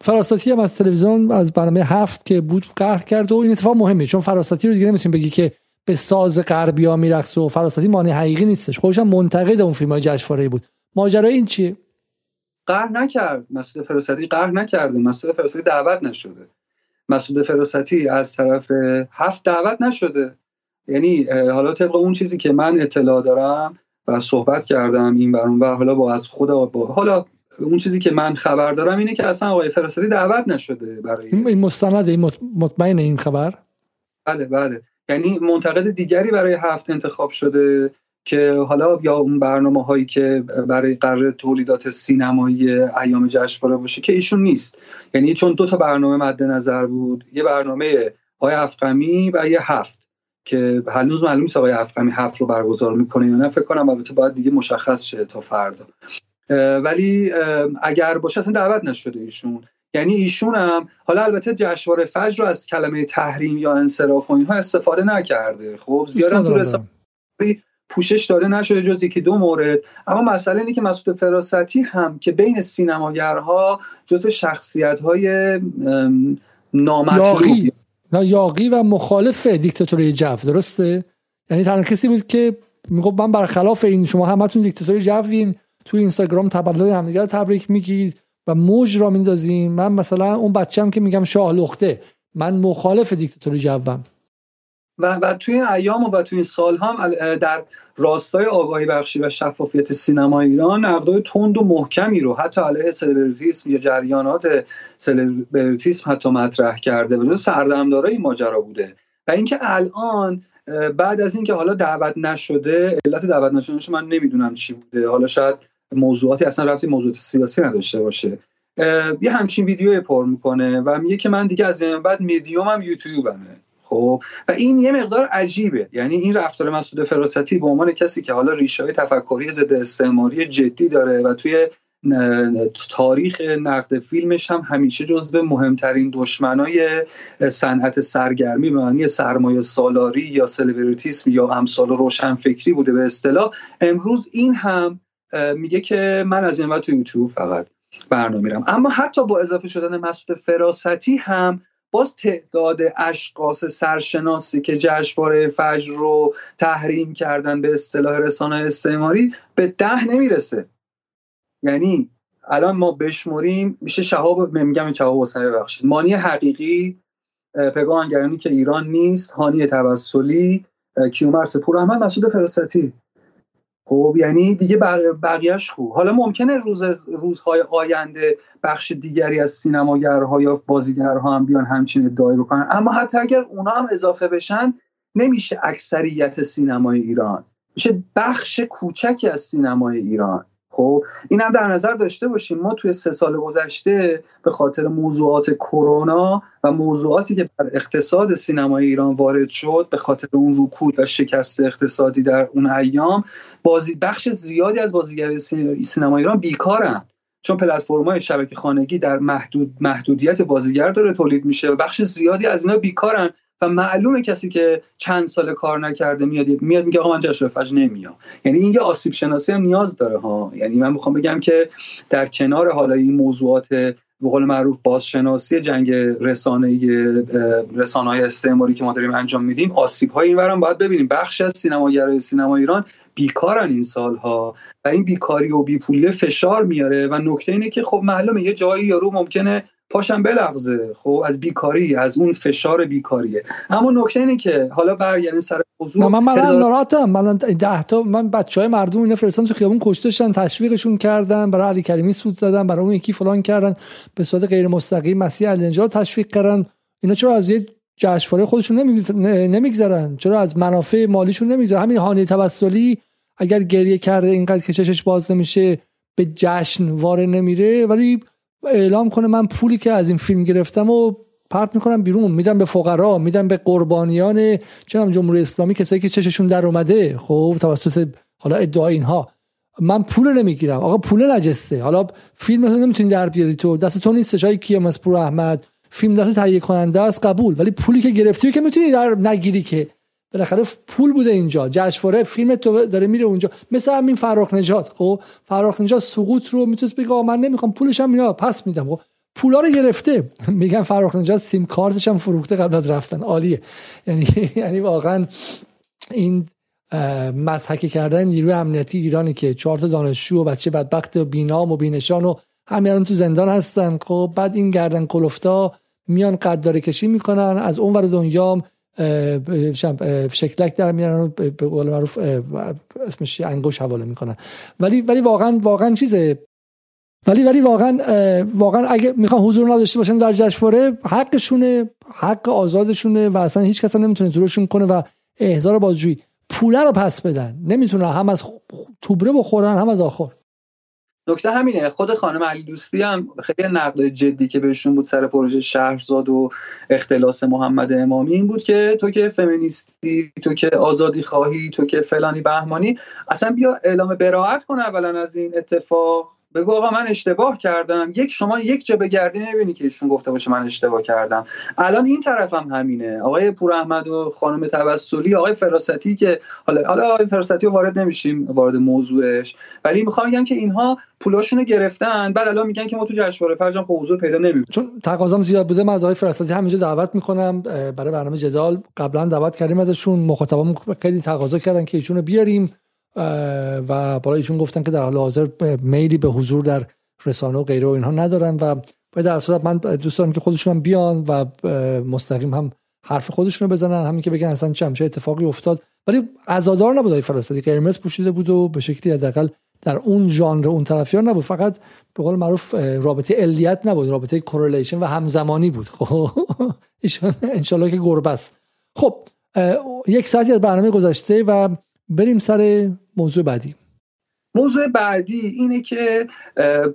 فراستی هم از تلویزیون از برنامه هفت که بود قهر کرد و این اتفاق مهمه چون فراستی رو دیگه نمی‌تونیم بگی که به ساز غربی ها میرقص و فراستی مانع حقیقی نیستش. خودش هم منتقد اون فیلم های جشنواره بود. ماجرای این چیه؟ قهر نکرد. مسعود فراستی قهر نکرده. مسعود فراستی دعوت نشده. مسعود فراستی از طرف هفت دعوت نشده. یعنی حالا طبق اون چیزی که من اطلاع دارم و صحبت کردم این برون و حالا با از خدا با حالا اون چیزی که من خبر دارم اینه که اصلا آقای فراستی دعوت نشده برای این مستند این مطمئن این خبر؟ بله بله. یعنی منتقد دیگری برای هفت انتخاب شده. که حالا یا اون برنامه هایی که برای قرار تولیدات سینمایی ایام جشنواره باشه که ایشون نیست. یعنی چون دو تا برنامه مد نظر بود یه برنامه های افقمی و یه هفت که هنوز معلوم نیست آقای افقمی هفت رو برگزار می‌کنه یا نه فکر کنم البته باید دیگه مشخص شه تا فردا. ولی اگر باشه اصلا دعوت نشده ایشون. یعنی ایشون هم حالا البته جشنواره فجر رو از کلمه تحریم یا انصراف و اینها استفاده نکرده. خب زیاد تو پوشش داده نشده جز یکی دو مورد. اما مسئله اینه که مسعود فراستی هم که بین سینماگرها جز شخصیت های نامطلوب یاقی و مخالف دیکتاتوری جو درسته؟ یعنی تنها کسی بود که می‌گفت من برخلاف این شما همتون دیکتاتوری جوین تو اینستاگرام تولد همدیگه تبریک میگید و موج را میندازین من مثلا اون بچم که میگم شاه لخته من مخالف دیکتاتوری جوم. و, و توی این ایام و, و توی این سال هم در راستای آگاهی بخشی و شفافیت سینما ایران نقدای تند و محکمی رو حتی علیه سلبریتیسم یا جریانات سلبریتیسم حتی مطرح کرده و جز سردمدارای این ماجرا بوده. و اینکه الان بعد از اینکه حالا دعوت نشده علت دعوت نشدنش من نمی‌دونم چی بوده. حالا شاید موضوعاتی اصلا رفتی موضوعات سیاسی نداشته باشه. یه همچین ویدیو پر می‌کنه و میگه که من دیگه از این بعد میدیومم یوتیوبمه. خب و این یه مقدار عجیبه. یعنی این رفتار مسعود فراستی به عنوان کسی که حالا ریشه های تفکری ضد استعماری جدی داره و توی تاریخ نقد فیلمش هم همیشه جزو مهمترین دشمنای صنعت سرگرمی به معنی سرمایه سالاری یا سلبریتیسم یا امثال روشنفکری بوده به اصطلاح. امروز این هم میگه که من از این تو یوتیوب فقط برنامه میرم. اما حتی با اضافه شدن مسعود فراستی هم باز تعداد اشخاص سرشناسی که جشنواره فجر رو تحریم کردن به اصطلاح رسانه استعماری به ده نمی‌رسه. یعنی الان ما بشمریم میشه شهاب میگم شهاب حسینی ببخشید. مانی حقیقی پگاه که ایران نیست هانی توسلی کیومرس پور احمد مسعود فراستی. خب یعنی دیگه بقیهش خوب. حالا ممکنه روز روزهای آینده بخش دیگری از سینماگرها یا بازیگرها هم بیان همچین ادعای بکنن. اما حتی اگر اونا هم اضافه بشن نمیشه اکثریت سینمای ایران میشه بخش کوچکی از سینمای ایران خب این هم در نظر داشته باشیم. ما توی سه سال گذشته به خاطر موضوعات کرونا و موضوعاتی که بر اقتصاد سینمای ایران وارد شد به خاطر اون رکود و شکست اقتصادی در اون ایام بازی بخش زیادی از بازیگر سینما ایران بیکارن. چون پلتفرم‌های شبکه خانگی در محدود محدودیت بازیگر داره تولید میشه و بخش زیادی از اینا بیکارن. و معلومه کسی که چند سال کار نکرده میاد میاد میگه آقا من جشن فجر نمیام. یعنی این یه آسیب شناسی هم نیاز داره ها. یعنی من می‌خوام بگم که در کنار حالا این موضوعات به قول معروف بازشناسی جنگ رسانه رسانه های استعماری که ما داریم انجام میدیم آسیب های این ورم باید ببینیم. بخش از سینماگرای سینما ایران بیکارن این سالها و این بیکاری و بیپولی فشار میاره و نکته اینه که خب معلومه یه جایی یارو ممکنه پاشم بلغزه. خب از بیکاری از اون فشار بیکاریه اما نکته اینه که حالا برگردیم سر موضوع. من من ناراحتم من ده تا من بچه های مردم اینا فرستادن تو خیابون کشتشن تشویقشون کردن برای علی کریمی سود زدن برای اون یکی فلان کردن. به صورت غیر مستقیم مسیح النجات تشویق کردن. اینا چرا از یه جشنواره خودشون نمیگذرن؟ چرا از منافع مالیشون نمیگذرن؟ همین هانی توسلی اگر گریه کرده اینقدر که چشش باز نمیشه به جشن واره نمیره ولی اعلام کنه من پولی که از این فیلم گرفتم و پرت می‌کنم بیرون. میدم به فقرا میدم به قربانیان چنم جمهوری اسلامی کسایی که چششون در اومده. خب توسط حالا ادعای اینها. من پول نمی‌گیرم. آقا پول نجسته. حالا فیلم تو نمی‌تونی در بیاری تو. دست تو نیست. جای کیم از پور احمد. فیلم دست تهیه کننده است. قبول. ولی پولی که گرفتی که می‌تونی در نگیری که. بالاخره پول بوده اینجا. جشنواره فیلم تو داره میره اونجا. مثل همین فراخ نجات خب؟ فراخ نجات سقوط رو می‌تونست بگه من نمی‌خوام پولش هم پس میدم. خب؟ پولا رو گرفته. میگن فرخ نجات سیم کارتش هم فروخته قبل از رفتن. عالیه. یعنی یعنی واقعا این مسحک کردن نیروی امنیتی ایرانی که چهار تا دانشجو و بچه بدبخت و بینام و بینشان و همین تو زندان هستن. خب بعد این گردن کلفتا میان قدرداری کشی می‌کنن از اون ور دنیا شکلک در میارن به قول معروف اسمش انگوش حواله می‌کنن. ولی ولی واقعا واقعا چیزه؟ ولی ولی واقعا واقعا اگه می‌خوان حضور نداشته باشن در جشنواره حقشونه حق آزادشونه و اصلا هیچ کس نمی‌تونه زورشون کنه و احضار بازجویی پوله رو پس بدن. نمی‌تونه هم از توبره بخورن هم از آخر. نکته همینه. خود خانم علی دوستی هم خیلی نقد جدی که بهشون بود سر پروژه شهرزاد و اختلاس محمد امامی این بود که تو که فمینیستی تو که آزادی خواهی تو که فلانی بهمانی اصلا بیا اعلام براعت کن اولا از این اتفاق. بگو آقا من اشتباه کردم. یک شما یک جا بگردی نبینی که ایشون گفته باشه من اشتباه کردم. الان این طرف هم همینه. آقای پور احمد و خانم توسلی آقای فراستی که حالا حالا آقای فراستی رو وارد نمیشیم وارد موضوعش. ولی می‌خوام بگم که اینها پولاشونو گرفتن. بعد الان میگن که ما تو جشنواره فرجام خب حضور پیدا نمی‌کنیم چون تقاضام زیاد بوده من از آقای فراستی همینجا دعوت می‌کنم. برای برنامه جدال قبلا دعوت کردیم ازشون. مخاطبام خیلی تقاضا کردن که ایشونو بیاریم. و بالا ایشون گفتن که در حال حاضر میلی به حضور در رسانه و غیره و اینها ندارن و در صورت من دوست دارم که خودشون بیان و مستقیم هم حرف خودشون رو بزنن. همین که بگن اصلا چه چه اتفاقی افتاد. ولی عزادار نبود ای فرستادی. قرمز پوشیده بود و به شکلی حداقل در اون ژانر اون طرفیان نبود. فقط به قول معروف رابطه علیت نبود رابطه کورلیشن و همزمانی بود. خب ان که گربه است. خب یک ساعتی از برنامه گذشته و بریم سر موضوع بعدی. موضوع بعدی اینه که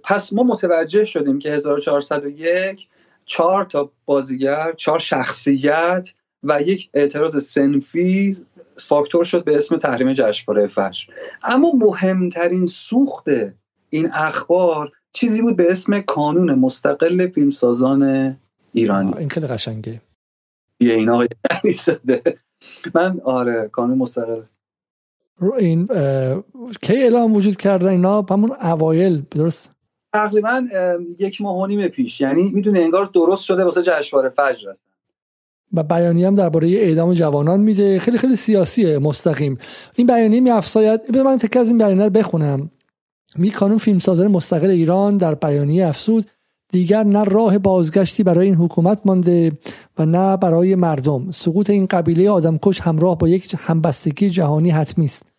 پس ما متوجه شدیم که 1401 چهار تا بازیگر چهار شخصیت و یک اعتراض سنفی فاکتور شد به اسم تحریم جشنواره فجر. اما مهمترین سوخت این اخبار چیزی بود به اسم کانون مستقل فیلمسازان ایرانی. این خیلی قشنگه. یه این آقای من آره کانون مستقل. این کی اعلام وجود کردن اینا؟ همون اوایل درست؟ تقریبا یک ماه و نیم پیش. یعنی می‌دونه انگار درست شده واسه جشنواره فجر هستن. و بیانیه هم درباره اعدام جوانان میده. خیلی خیلی سیاسیه مستقیم. این بیانیه میافزاید. به من تک از این بیانیه رو بخونم. می کانون فیلمسازان مستقل ایران در بیانیه افسود دیگر نه راه بازگشتی برای این حکومت مانده و نه برای مردم. سقوط این قبیله آدمکش همراه با یک همبستگی جهانی حتمی است.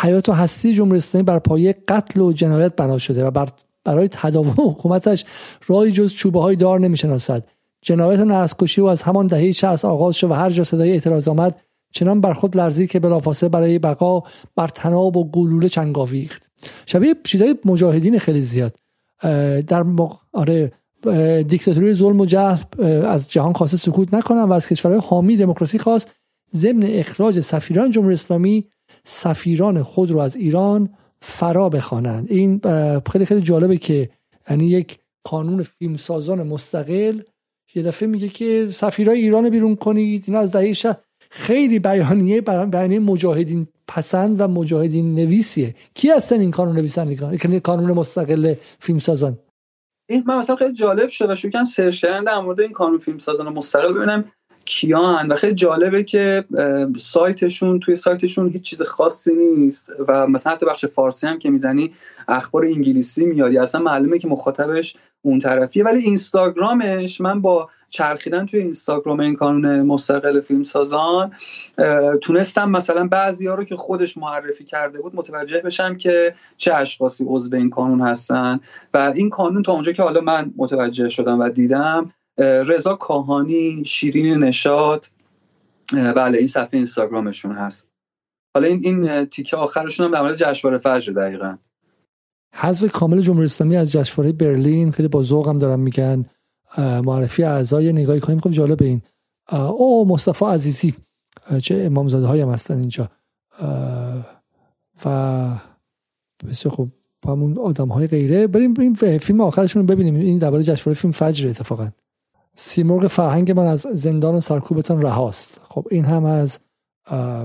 حیات و هستی جمهوری اسلامی بر پایه قتل و جنایت بنا شده و بر برای تداوم حکومتش راهی جز چوبه های دار نمی‌شناسد. جنایت نسل‌کشی و از همان دهه 60 آغاز شد و هر جا صدای اعتراض آمد چنان بر خود لرزی که بلافاصله برای بقا بر تناب و گلوله چنگ آویخت. شبیه چیزای مجاهدین خیلی زیاد. در مق... آره دیکتاتوری ظلم و جهل از جهان خواسته سکوت نکنن و از کشورهای حامی دموکراسی خواست ضمن اخراج سفیران جمهوری اسلامی سفیران خود رو از ایران فرا بخوانند. این خیلی خیلی جالبه که یعنی یک قانون فیلمسازان مستقل یه دفعه میگه که سفیرای ایران بیرون کنید اینا از دهه خیلی بیانیه بیانیه مجاهدین پسند و مجاهدین نویسیه. کی هستن این قانون نویسندگان قانون مستقل فیلمسازان؟ این من مثلا خیلی جالب شد و شکم سرچ کردن در مورد این قانون فیلمسازان مستقل. ببینم کیان و خیلی جالبه که سایتشون توی سایتشون هیچ چیز خاصی نیست و مثلا حتی بخش فارسی هم که می‌زنی اخبار انگلیسی میاد یا اصلا معلومه که مخاطبش اون طرفیه. ولی اینستاگرامش من با چرخیدن توی اینستاگرام این کانون مستقل فیلم سازان تونستم مثلا بعضی ها رو که خودش معرفی کرده بود متوجه بشم که چه اشخاصی عضو این کانون هستن. و این کانون تا اونجا که حالا من متوجه شدم و دیدم رضا کاهانی شیرین نشاد بله این صفحه اینستاگرامشون هست. حالا این این تیکه آخرشون هم در مورد جشنواره فجر دقیقا. حذف کامل جمهوری اسلامی از جشنواره برلین خیلی با ذوق هم دارن میگن. معرفی اعضای نگاهی کنیم. خب جالب این. او مصطفی عزیزی چه امامزاده های هم هستن اینجا. و بسیار خوب. همون آدم های غیره. بریم این فیلم آخرشون رو ببینیم. این درباره جشنواره فیلم فجر اتفاقا. سیمرغ فرهنگ من از زندان و سرکوبتان رهاست. خب این هم از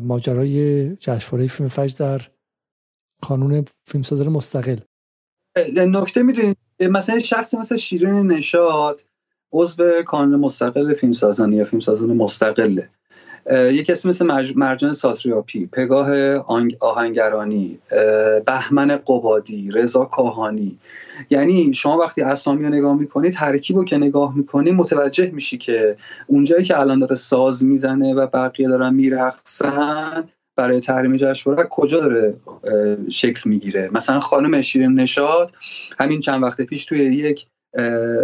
ماجرای جشنواره فیلم فجر در کانون فیلمسازان مستقل. نکته می‌دونید مثلا شخصی مثل شیرین نشاد عضو کانون مستقل فیلمسازانی یا فیلمسازان مستقله. یک کسی مثل مرجان ساتریاپی پگاه آهنگرانی بهمن قبادی رضا کاهانی یعنی شما وقتی اسامی رو نگاه می‌کنی ترکیب رو که نگاه می‌کنی متوجه میشی که اونجایی که الان داره ساز می‌زنه و بقیه دارن میرقصن برای تحریم جشنواره کجا داره شکل می‌گیره؟ مثلا خانم شیرین نشاد همین چند وقت پیش توی یک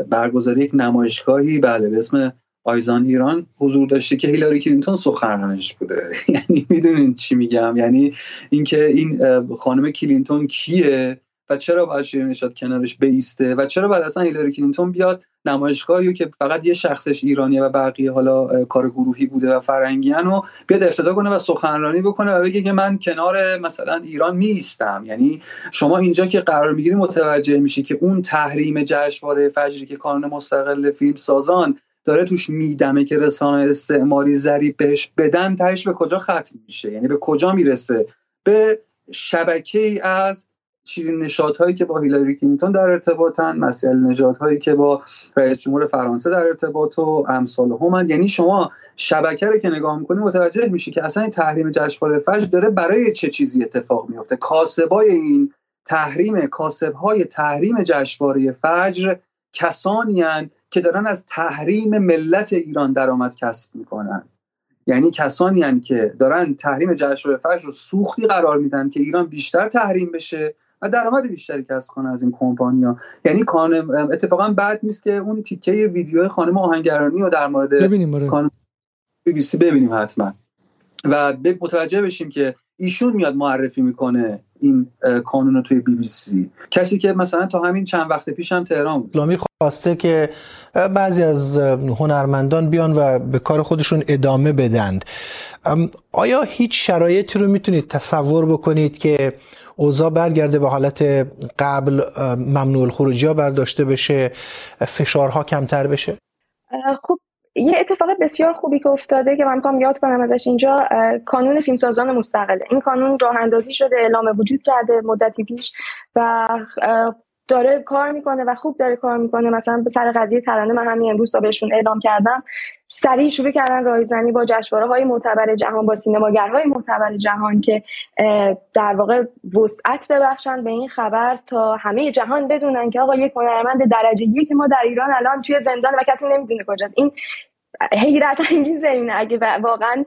برگزاری یک نمایشگاهی بله به اسم آیزان ایران حضور داشته که هیلاری کلینتون سخنرانش بوده. یعنی می‌دونین چی میگم؟ یعنی اینکه این خانم کلینتون کیه؟ و چرا باید شیرین کنارش بیسته؟ و چرا باید اصلا هیلاری کلینتون بیاد؟ نمایشگاهی که فقط یه شخصش ایرانیه و بقیه حالا کار گروهی بوده و فرنگیان و بیاد افتتاح کنه و سخنرانی بکنه و بگه که من کنار مثلا ایران می‌ایستم یعنی شما اینجا که قرار می‌گیری متوجه میشی که اون تحریم جشنواره فجری که کانون مستقل فیلم سازان داره توش میدمه که رسانه استعماری ضریب بهش بدن تهش به کجا ختم میشه؟ یعنی به کجا می‌رسه؟ به شبکه ای از شیرین نشات هایی که با هیلاری کلینتون در ارتباطن مسئله نجات هایی که با رئیس جمهور فرانسه در ارتباط و امثال هم یعنی شما شبکه رو که نگاه می‌کنی متوجه میشی که اصلا این تحریم جشنواره فجر داره برای چه چیزی اتفاق میفته کاسبای این تحریم کاسب های تحریم جشنواره فجر کسانی که دارن از تحریم ملت ایران درآمد کسب می‌کنن. یعنی کسانی هن که دارن تحریم جشنواره فجر رو سوختی قرار میدن که ایران بیشتر تحریم بشه. و درآمد بیشتری کسب کنه از این کمپانیا یعنی خانم اتفاقا بعد نیست که اون تیکه ویدیو خانم آهنگرانی رو در مورد ببینیم بی بی سی ببینیم حتما. و متوجه بشیم که ایشون میاد معرفی می‌کنه این کانون رو توی بی بی سی. کسی که مثلا تا همین چند وقت پیش هم تهران بود. لامی خواسته که بعضی از هنرمندان بیان و به کار خودشون ادامه بدند. آیا هیچ شرایطی رو می‌تونید تصور بکنید که اوضاع برگرده به حالت قبل ممنوع الخروجی ها برداشته بشه فشارها کمتر بشه؟ خب یه اتفاق بسیار خوبی که افتاده که من می‌خوام یاد کنم ازش اینجا کانون فیلمسازان مستقله. این کانون راه اندازی شده اعلام وجود کرده مدتی پیش و داره کار می‌کنه و خوب داره کار می‌کنه. مثلا به سر قضیه ترانه من همین امروز تا بهشون اعلام کردم. سریع شروع کردن رایزنی با جشنواره های معتبر جهان با سینماگرهای معتبر جهان که در واقع وسعت ببخشن به این خبر تا همه جهان بدونن که آقا یک هنرمند درجه یک ما در ایران الان توی زندان و کسی نمی‌دونه کجاست. این حیرت انگیزه اینه. اگه واقعا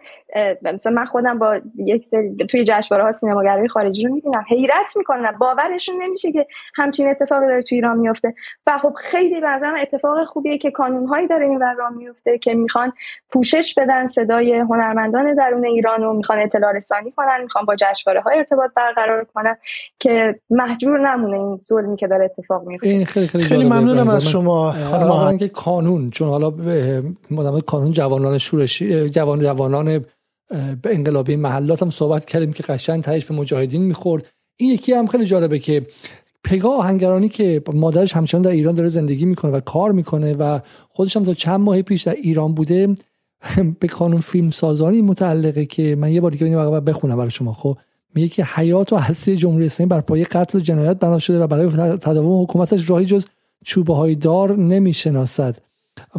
مثلا من خودم با یک توی جشنواره ها سینماگرای خارجی رو می‌بینم. حیرت می‌کنم باورشون نمیشه که همچین اتفاقی داره توی ایران میفته و خب خیلی به اتفاق خوبیه که هایی داره این راه میفته که می‌خوان پوشش بدن صدای هنرمندان درون ایران و می‌خوان اطلاع رسانی کنن می‌خوان با جشنواره های ارتباط برقرار کنن که محجور نمونه این ظلمی که داره اتفاق میفته این خیلی خیلی, خیلی ممنونم از شما. خانم که کانون چون حالا مدام کانون جوانان شورشی جوان جوانان به انقلابی محلات هم صحبت کردیم که قشنگ تهش به مجاهدین می‌خورد. این یکی هم خیلی جالبه که پگاه آهنگرانی که مادرش همچنان در ایران داره زندگی می‌کنه و کار می‌کنه و خودش هم تا چند ماه پیش در ایران بوده به کانون فیلم سازانی متعلقه که من یه بار دیگه بخونم برای شما. خب میگه که حیات و هستی جمهوری اسلامی بر پایه قتل و جنایت بنا شده و برای تداوم حکومتش راهی جز چوبه های دار نمی‌شناسد.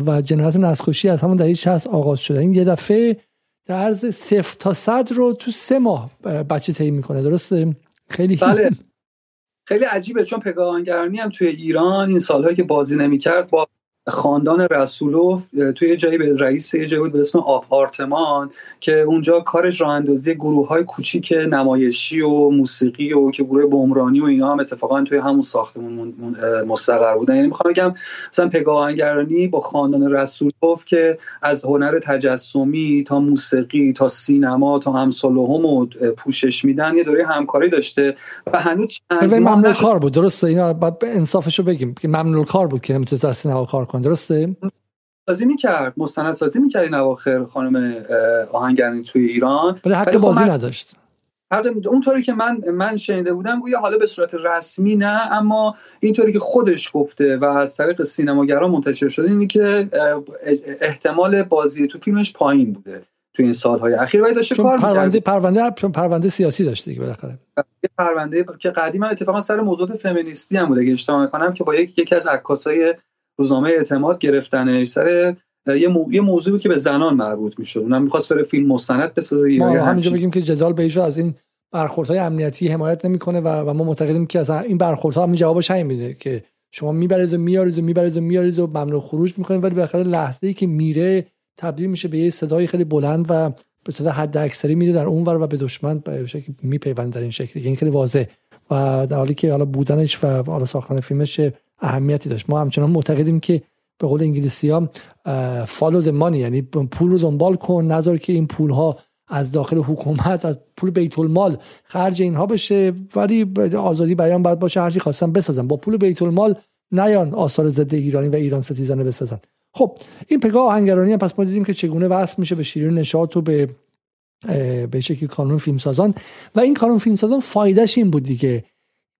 و جنایت نسخوشی از همون دهه 60 آغاز شده. این یه دفعه در عرض صفر تا صد رو تو سه ماه بچه طی می‌کنه. درسته؟ خیلی بله. خیلی عجیبه چون پگاهانگرانی هم توی ایران این سالهایی که بازی نمی‌کرد با خاندان رسولوف توی یه جایی به رئیس یه جایی بود به اسم آپارتمان که اونجا کارش راه اندازی گروه های کوچیک نمایشی و موسیقی و که گروه بمرانی و اینا هم اتفاقا توی همون ساختمون مستقر بودن. یعنی می‌خوام بگم مثلا پگاهنگرانی با خاندان رسولوف که از هنر تجسمی تا موسیقی تا سینما تا همسال هم پوشش میدن یه دوره همکاری داشته و هنوز چند ممنوع کار بود. درسته اینا انصافشو بگیم که ممنوع کار بود که در سینما کار کن درسته؟ سازی می‌کرد مستند سازی می‌کرد این اواخر خانم آهنگرانی توی ایران. ولی حق خب بازی نداشت. اونطوری که من من شنیده بودم گویا حالا به صورت رسمی نه اما اینطوری که خودش گفته و از طریق سینماگرا منتشر شده اینی که احتمال بازی تو فیلمش پایین بوده تو این سالهای اخیر. ولی داشته کار پرونده پرونده پرونده سیاسی داشته دیگه بالاخره. پرونده که قدیما اتفاقا سر موضوع فمینیستی هم بوده اگه اشتباه کنم که با یک یکی از عکاسای روزنامه اعتماد گرفتنش سر یه, مو... یه موضوعی که به زنان مربوط می‌شد. اونم می‌خواست بره فیلم مستند بسازه ما همینجا بگیم که جدال به از این برخوردهای امنیتی حمایت نمی‌کنه و, و ما معتقدیم که از این برخوردها هم جوابش همین میده که شما می‌برید و میارید و می‌برید و میارید و ممنوع خروج می‌کنید ولی بالاخره لحظه ای که میره تبدیل میشه به یه صدای خیلی بلند و به صورت حد اکثری میره در اون ور و به دشمن به شکلی میپیوند در این شکل این خیلی واضح. و در حالی که حالا بودنش و حالا ساختن فیلمش اهمیتی داشت. ما همچنان معتقدیم که به قول انگلیسی ها فالو د یعنی پول رو دنبال کن نظر که این پول ها از داخل حکومت از پول بیت المال خرج اینها بشه. ولی آزادی بیان باید باشه هرچی خواستن بسازن. با پول بیت المال نیان آثار ضد ایرانی و ایران ستیزانه بسازن. خب این پگاه آهنگرانی هم پس ما دیدیم که چگونه وصل میشه به شیرین نشاط و به به شکلی کانون فیلمسازان. و این کانون فیلمسازان فایدهش این بود دیگه.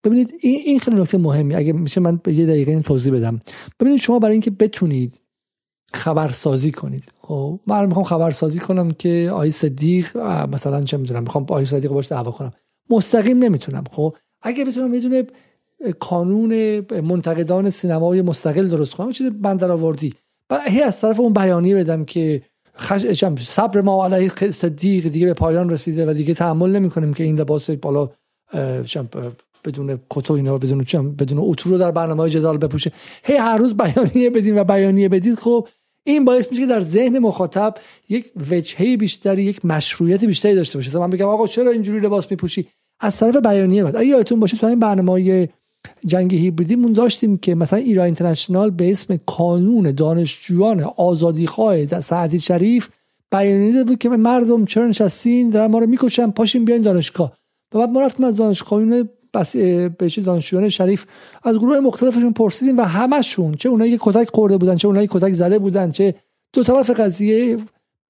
ببینید این خیلی نکته مهمی اگه میشه من به یه دقیقه این توضیح بدم. ببینید شما برای اینکه بتونید خبرسازی کنید خب من می‌خوام خبرسازی کنم که آی صدیق مثلا چه می‌دونم می‌خوام آی صدیق باش دعوا کنم. مستقیم نمی‌تونم خب. اگه بتونم یه کانون منتقدان سینمای مستقل درست کنم چیز بندر آوردی هی از طرف اون بیانیه بدم که خش... صبر ما علیه صدیق دیگه به پایان رسیده و دیگه تحمل نمی کنیم که این لباس بالا بدون کتو اینا بدون بدون اتو رو در برنامه جدال بپوشه. هی هر روز بیانیه بدین و بیانیه بدید خب این باعث میشه که در ذهن مخاطب یک وجهه بیشتری یک مشروعیت بیشتری داشته باشه. من بگم آقا چرا اینجوری لباس میپوشی؟ از طرف بیانیه بعد اگه یادتون باشه تو این برنامه جنگ هیبریدی داشتیم که مثلا ایران اینترنشنال به اسم کانون دانشجویان آزادیخواه سعدی شریف بیانیه بود که مردم چرا نشستین در ما رو می‌کشن پاشین بیاین دانشگاه. و بعد ما رفتیم از دانشگاهیون بس به دانشجویان شریف. از گروه مختلفشون پرسیدیم و همشون چه اونایی که کتک خورده بودن چه اونایی کتک زده بودن چه دو طرف قضیه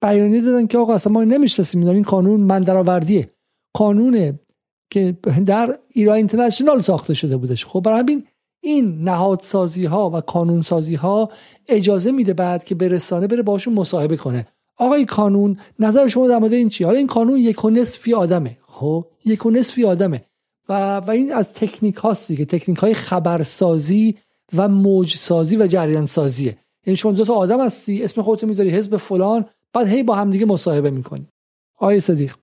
بیانیه دادن که آقا اصلا ما نمی‌شناسیم این قانون من درآوردیه قانون که در ایران اینترنشنال ساخته شده بودش. خب برای همین این نهادسازی ها و قانون سازی ها اجازه میده بعد که به رسانه بره باشون مصاحبه کنه. آقای کانون نظر شما در مورد این چی حالا این قانون یک و نصفی آدمه. خب یک و نصفی آدمه. و, و این از تکنیک هاست دیگه. تکنیک های خبرسازی و موج سازی و جریان سازیه یعنی شما دو تا آدم هستی اسم خودتو می‌ذاری حزب فلان بعد هی با همدیگه مصاحبه می‌کنی. آقای صدیق.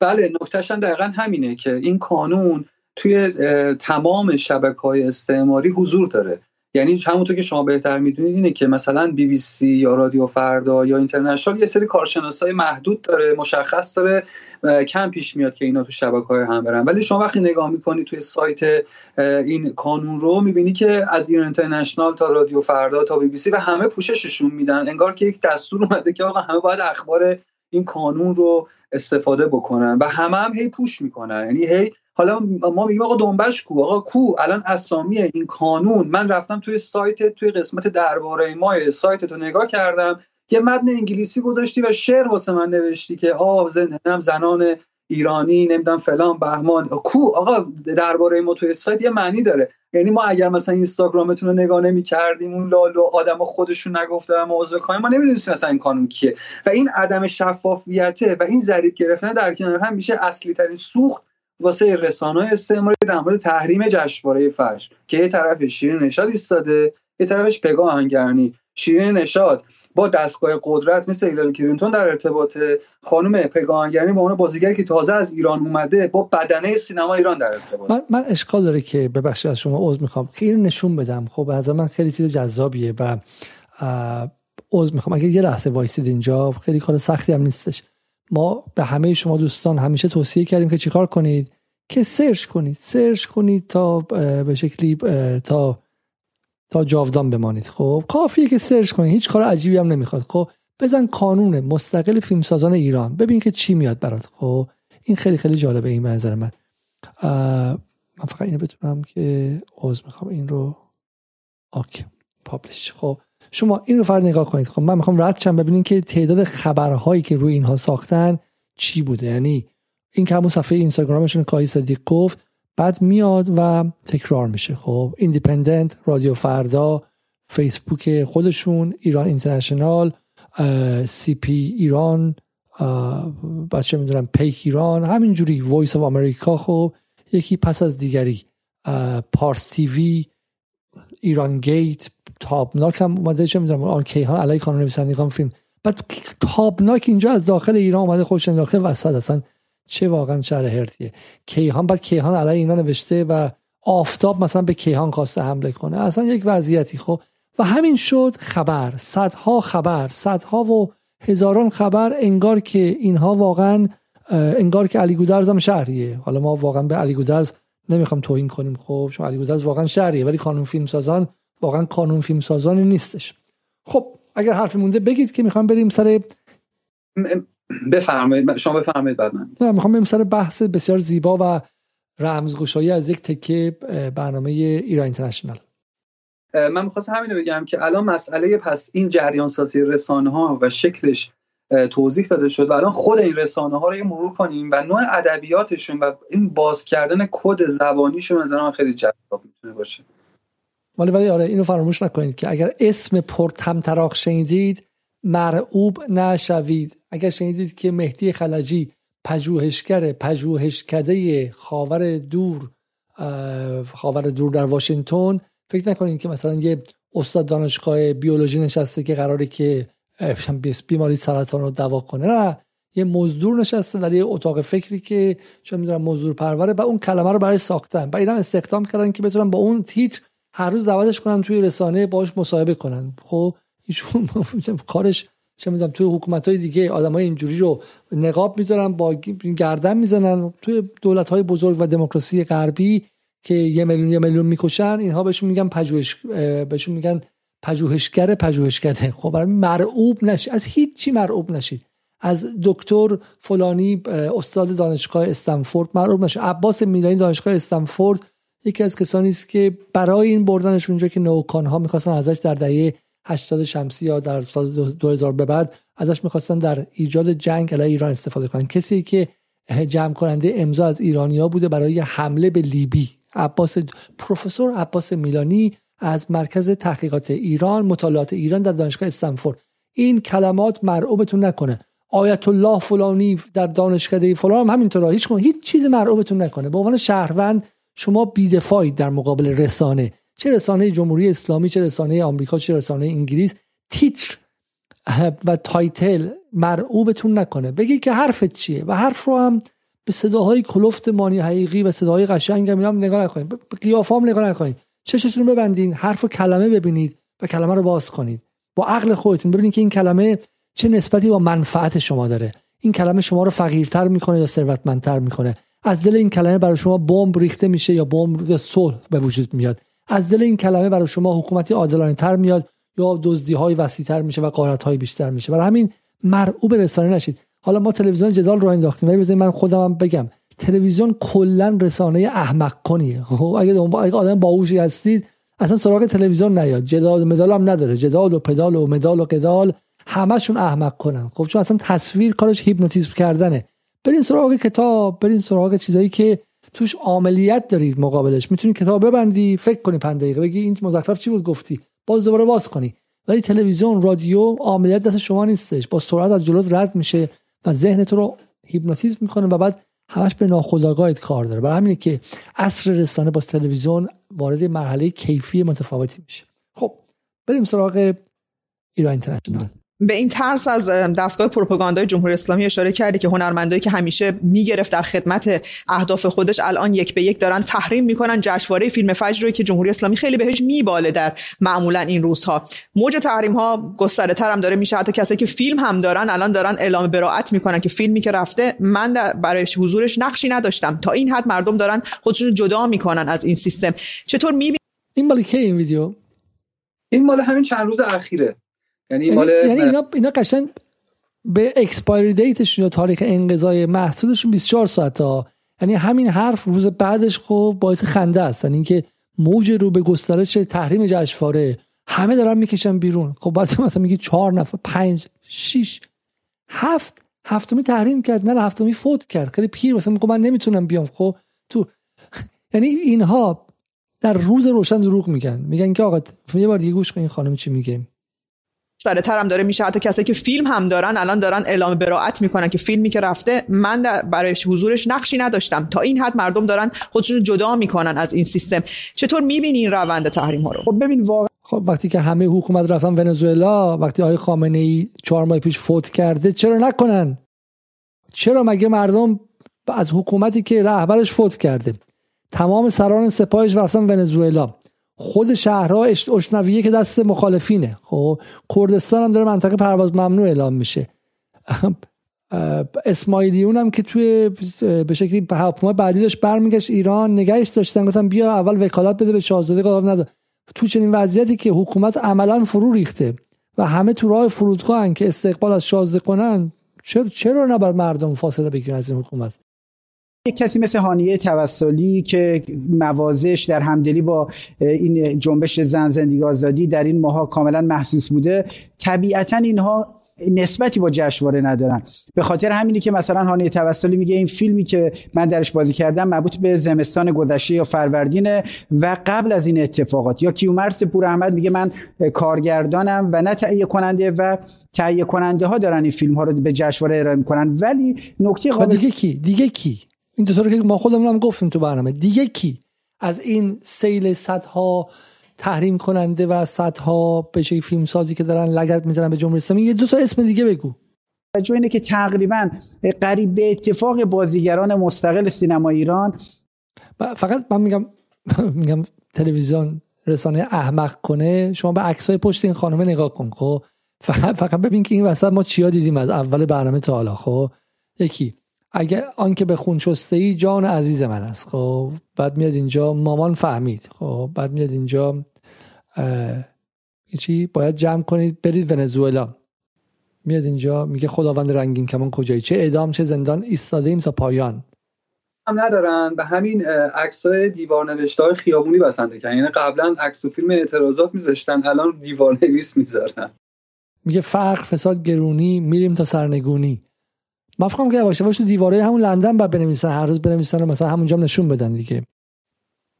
بله نکتهش دقیقا همینه که این قانون توی تمام شبکه های استعماری حضور داره. یعنی همونطور که شما بهتر می‌دونید اینه که مثلا بی بی سی یا رادیو فردا یا اینترنشنال یه سری کارشناسای محدود داره مشخص داره کم پیش میاد که اینا تو شبکه های هم برن. ولی شما وقتی نگاه می‌کنید توی سایت این قانون رو می‌بینی که از ایران اینترنشنال تا رادیو فردا تا بی بی سی و همه پوشششون میدن. انگار که یک دستور اومده که آقا همه باید اخبار این قانون رو استفاده بکنن و همه هم هی پوش می‌کنن. یعنی هی حالا ما میگیم آقا دنبش کو؟ آقا کو؟ الان اسامی این قانون من رفتم توی سایت توی قسمت درباره ما سایت تو نگاه کردم. یه متن انگلیسی گذاشتی و شعر واسه من نوشتی که آه زنم زنان ایرانی نمی‌دونم فلان بهمان. کو؟ آقا درباره ما توی سایت یه معنی داره. یعنی ما اگر مثلا اینستاگرامتون رو نگاه نمی کردیم اون لالو آدما خودشون نگفتن موضوع کنیم ما نمی‌دونستیم مثلا این قانون کیه. و این عدم شفافیته و این ظریف گرفتن در کنار هم میشه اصلی ترین سوخت واسه رسانه استعماری در مورد تحریم جشنواره فجر که یه طرف شیرین نشاد ایستاده یه طرفش پگاه آهنگرانی. شیرین نشاد با دستگاه قدرت مثل ایلاری کلینتون در ارتباط خانم پگاهنگری با اون بازیگری که تازه از ایران اومده با بدنه سینما ایران در ارتباط. من, من اشکال داره که ببخشید از شما عذر می‌خوام. که این نشون بدم. خب از من خیلی چیز جذابیه و عذر می‌خوام. اگه یه لحظه وایسید اینجا خیلی کار سختی هم نیستش. ما به همه شما دوستان همیشه توصیه کردیم که چیکار کنید؟ که search کنید. search کنید تا به شکلی تا تا جاودان بمانید. خب کافیه که search کنید. هیچ کار عجیبی هم نمی‌خواد. خب بزن کانون مستقل فیلمسازان ایران. ببین که چی میاد برات. خب این خیلی خیلی جالبه این به نظر من. من فقط اینو بتونم که عذر می‌خوام. این رو آک پابلش خب شما این رو فقط نگاه کنید. خب من می‌خوام رد شم ببینید که تعداد خبرهایی که روی اینها ساختن چی بوده. یعنی این که همون صفحه اینستاگرامشون کاری صدیق گفت بعد میاد و تکرار میشه. خب ایندیپندنت رادیو فردا فیسبوک خودشون ایران اینترنشنال سی پی ایران بچه می‌دونم پیک ایران همینجوری Voice of America خب یکی پس از دیگری پارس تیوی ایران گیت تابناک هم اومده چه می‌دونم آن کیهان علی کانون نویسندگان فیلم. بعد تابناک اینجا از داخل ایران اومده خوش انداخته وسط اصلا چه واقعا شهر هرتیه. کیهان بعد کیهان علی اینا نوشته و آفتاب مثلا به کیهان خواسته حمله کنه. اصلا یک وضعیتی خب. و همین شد خبر. صدها خبر صدها و هزاران خبر انگار که اینها واقعا انگار که علی گودرز هم شهریه. حالا ما واقعا به علی گودرز نمی‌خوام توهین کنیم خب چون علی گودرز واقعا شهریه ولی قانون فیلم سازان واقعا قانون فیلم سازانی نیستش. خب اگر حرفی مونده بگید که می‌خوام بریم سر بفرمایید شما بفرمایید بعد من. می‌خوام بریم سر بحث بسیار زیبا و رمزگشایی از یک تکه برنامه ایران اینترنشنال. من می‌خواستم همینو بگم که الان مسئله پس این جریان سازی رسانه ها و شکلش توضیح داده شد و الان خود این رسانه ها رو مرور کنیم و نوع ادبیاتشون و این باز کردن کد زبانیشون از من خیلی جذاب می‌تونه باشه. ولی ولی آره اینو فراموش نکنید که اگر اسم پرتمطراق شنیدید مرعوب نشوید. اگر شنیدید که مهدی خلجی پژوهشگر پژوهشکده خاور دور خاور دور در واشنگتن فکر نکنید که مثلا یه استاد دانشگاه بیولوژی نشسته که قراره که بیماری سرطان رو دوا کنه. نه یه مزدور نشسته در یه اتاق فکری که چون می‌دونم مزدور پروره و اون کلمه رو برای ساختن. و اینا استخدام کردن که بتونن با اون تیتر هر روز دعوتش کنن توی رسانه باش مصاحبه کنن. خب ایشون کارش چه می‌دونم توی حکومت های دیگه آدم های اینجوری رو نقاب می‌ذارن با گردن می‌زنن. توی دولت های بزرگ و دموکراسی غربی که یه میلیون یه میلیون می‌کشن اینها بهشون میگن پژوهش بهشون میگن پژوهشگر پژوهشکده. خب برای مرعوب نشید از هیچی مرعوب نشید. از دکتر فلانی استاد دانشگاه استنفورد مرعوب نشید. عباس میلانی دانشگاه استنفورد یکی از کسانی است که برای این بردنش اونجا که نوکان ها می‌خواستن ازش در دهه 80 شمسی یا در سال 2000 به بعد ازش می‌خواستن در ایجاد جنگ علیه ایران استفاده کنن. کسی که جمع کننده امضا از ایرانیا بوده برای حمله به لیبی. عباس پروفسور عباس میلانی از مرکز تحقیقات ایران مطالعات ایران در دانشگاه استنفورد. این کلمات مرعوبتون نکنه. آیت الله فلانی در دانشکده فلان هم همینطور هیچ هیچ چیز مرعوبتون نکنه. به عنوان شهروند شما بیدفاعید در مقابل رسانه چه رسانه جمهوری اسلامی چه رسانه آمریکا چه رسانه انگلیس تیتر و تایتل مرعوبتون نکنه. بگی که حرفت چیه؟ و حرف رو هم به صداهای کلفت مانی حقیقی و صداهای قشنگ هم نگاه نکنید. به قیافام نگاه نکنید. چشتون ببندین حرف و کلمه ببینید و کلمه رو باز کنید. با عقل خودتون ببینید که این کلمه چه نسبتی با منفعت شما داره. این کلمه شما رو فقیرتر می‌کنه یا ثروتمندتر می‌کنه. از دل این کلمه برای شما بمب ریخته میشه یا بمب یا صلح به وجود میاد. از دل این کلمه برای شما حکومتی عادلانه تر میاد یا دزدی های وسیع تر میشه و قارت های بیشتر میشه. برای همین مرعوب رسانه نشید. حالا ما تلویزیون جدال رو انداختیم. ولی من خودم بگم. تلویزیون کلا رسانه احمق کنیه. خب اگه اگه آدم باهوشی هستید اصلا سراغ تلویزیون نیاد. جدال و مدال هم نداره. جدال و پدال و مدال و قدال همشون احمق کنن. خب چون اصلا تصویر کارش هیپنوتیزم کردنه. برین سراغ کتاب برین سراغ چیزایی که توش عملیت دارید مقابلش. می‌تونید کتاب ببندی فکر کنی 5 دقیقه بگی این مزخرف چی بود گفتی. باز دوباره باز کنی. ولی تلویزیون رادیو عملیات دست شما نیستش. با سرعت از جلوت رد میشه و ذهن تو رو هیپنوتیزم می‌کنه و بعد همش به ناخودآگاهت کار داره. برای همینه که عصر رسانه با تلویزیون وارد مرحله کیفی متفاوتی میشه. خب بریم سراغ ایران اینترنشنال. به این ترس از دستگاه پروپاگاندای جمهوری اسلامی اشاره کردی که هنرمندایی که همیشه می‌گرفت در خدمت اهداف خودش الان یک به یک دارن تحریم می‌کنن جشنواره فیلم فجر رو که جمهوری اسلامی خیلی بهش میباله در معمولا این روزها. موج تحریم ها گسترده تر هم داره میشه حتی کسایی که فیلم هم دارن الان دارن اعلام براءت می‌کنن که فیلمی که رفته من در برای حضورش نقشی نداشتم. تا این حد مردم دارن خودشون جدا می‌کنن از این سیستم. چطور می‌بینی؟ این مال این ویدیو؟ این مال همین چند روز اخیره. یعنی, یعنی, یعنی اینا اینا قشنگ به اکسپایری دیتشون یا تاریخ انقضای محصولشون 24 ساعت ها. یعنی همین حرف روز بعدش خب باعث خنده است. یعنی اینکه موج رو به گسترش تحریم جشنواره همه دارن می‌کشن بیرون. خب بعد مثلا میگی چهار نفر پنج شش هفت. هفتمی تحریم کرد نه هفتمی فوت کرد. خیلی پیر مثلا میگه من نمی‌تونم بیام. خب تو یعنی اینها در روز روشن دروغ میگن. میگن که آقا یه بار دیگه گوش کن این خانم چی میگه. سرتر هم داره میشه حتی کسایی که فیلم هم دارن الان دارن اعلام براعت می‌کنن که فیلمی که رفته من در برای حضورش نقشی نداشتم. تا این حد مردم دارن خودشون جدا می‌کنن از این سیستم. چطور می‌بینی این روند تحریم ها رو؟ خب ببین واقعا خب وقتی که همه حکومت رفتن ونزوئلا وقتی آقای خامنه ای چهار ماه پیش فوت کرده چرا نکنن؟ چرا مگه مردم از حکومتی که رهبرش فوت کرده تمام سران سپاهش رفتن ونزوئلا؟ خود شهرها اشنویه که دست مخالفینه. خب کردستان هم داره منطقه پرواز ممنوع اعلام میشه. اسماعیلیون هم که توی به شکلی حکومت بعدی داشت برمیگشت ایران نگهش داشتن گفتن بیا اول وکالت بده به شاهزاده قاجار نداد تو چنین وضعیتی که حکومت عملا فرو ریخته و همه تو راه فرودگاه که استقبال از شاهزاده کنن چرا چرا نباید مردم فاصله بگیرن از این حکومت؟ یک کسی مثل هانیه توسلی که موازش در همدلی با این جنبش زن زندگی آزادی در این ماها کاملا محسوس بوده طبیعتا اینها نسبتی با جشنواره ندارن. به خاطر همینی که مثلا هانیه توسلی میگه این فیلمی که من درش بازی کردم مربوط به زمستان گذشته یا فروردین و قبل از این اتفاقات. یا کیومرس پور احمد میگه من کارگردانم و نه تهیه کننده و تهیه کننده ها دارن این فیلم ها رو به جشنواره ارائه می‌کنن. ولی نکته قابل دیگه کی؟ دیگه کی؟ این دو که ما خودمون هم گفتیم تو برنامه. دیگه کی از این سیل صدها تحریم کننده و صدها به فیلم سازی که دارن لگت می‌زنن به جمهوری اسلامی یه دو تا اسم دیگه بگو. جو اینه که تقریبا قریب به اتفاق بازیگران مستقل سینما ایران. فقط من میگم میگم تلویزیون رسانه احمق کنه شما به عکسای پشت این خانم نگاه کن خب؟ فقط فقط ببین که این وسط ما چیا دیدیم از اول برنامه تا حالا خب؟ یکی. اگه آنکه به خون شسته ای جان عزیز من است. خب بعد میاد اینجا مامان فهمید. خب بعد میاد اینجا چی؟ باید جمع کنید برید ونزوئلا. میاد اینجا میگه خداوند رنگین کمان کجایی؟ چه اعدام چه زندان ایستاده ایم تا پایان. هم ندارن. به همین عکسای دیوار نوشته های خیابونی بسنده کردن. یعنی قبلا عکس و فیلم اعتراضات میذاشتن الان دیوار نویس می‌ذارن. میگه فقر فساد گرونی میریم تا سرنگونی. من فکر که باشه باشه دیواره همون لندن بعد بنویسن هر روز بنویسن و مثلا همونجا نشون بدن دیگه.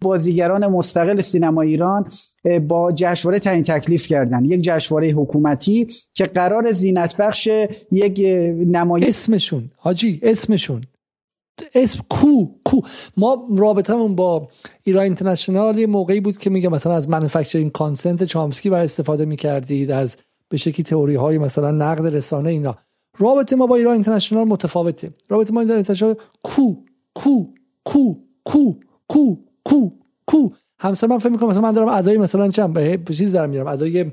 بازیگران مستقل سینما ایران با جشنواره تعیین تکلیف کردن. یک جشنواره حکومتی که قرار زینت بخش یک نمایش اسمشون حاجی اسمشون. اسم کو کو. ما رابطمون با ایران اینترنشنال یه موقعی بود که میگه مثلا از منوفکچرینگ کانسنت چامسکی و استفاده می‌کردید از به شکلی تئوری های مثلا نقد رسانه اینا. رابطه ما با ایران اینترنشنال متفاوته. رابطه ما ایران اینترنشنال کو کو کو کو کو کو کو. همسر من فکر می‌کنم مثلا من دارم ادای مثلا چم به چیز در میارم ادای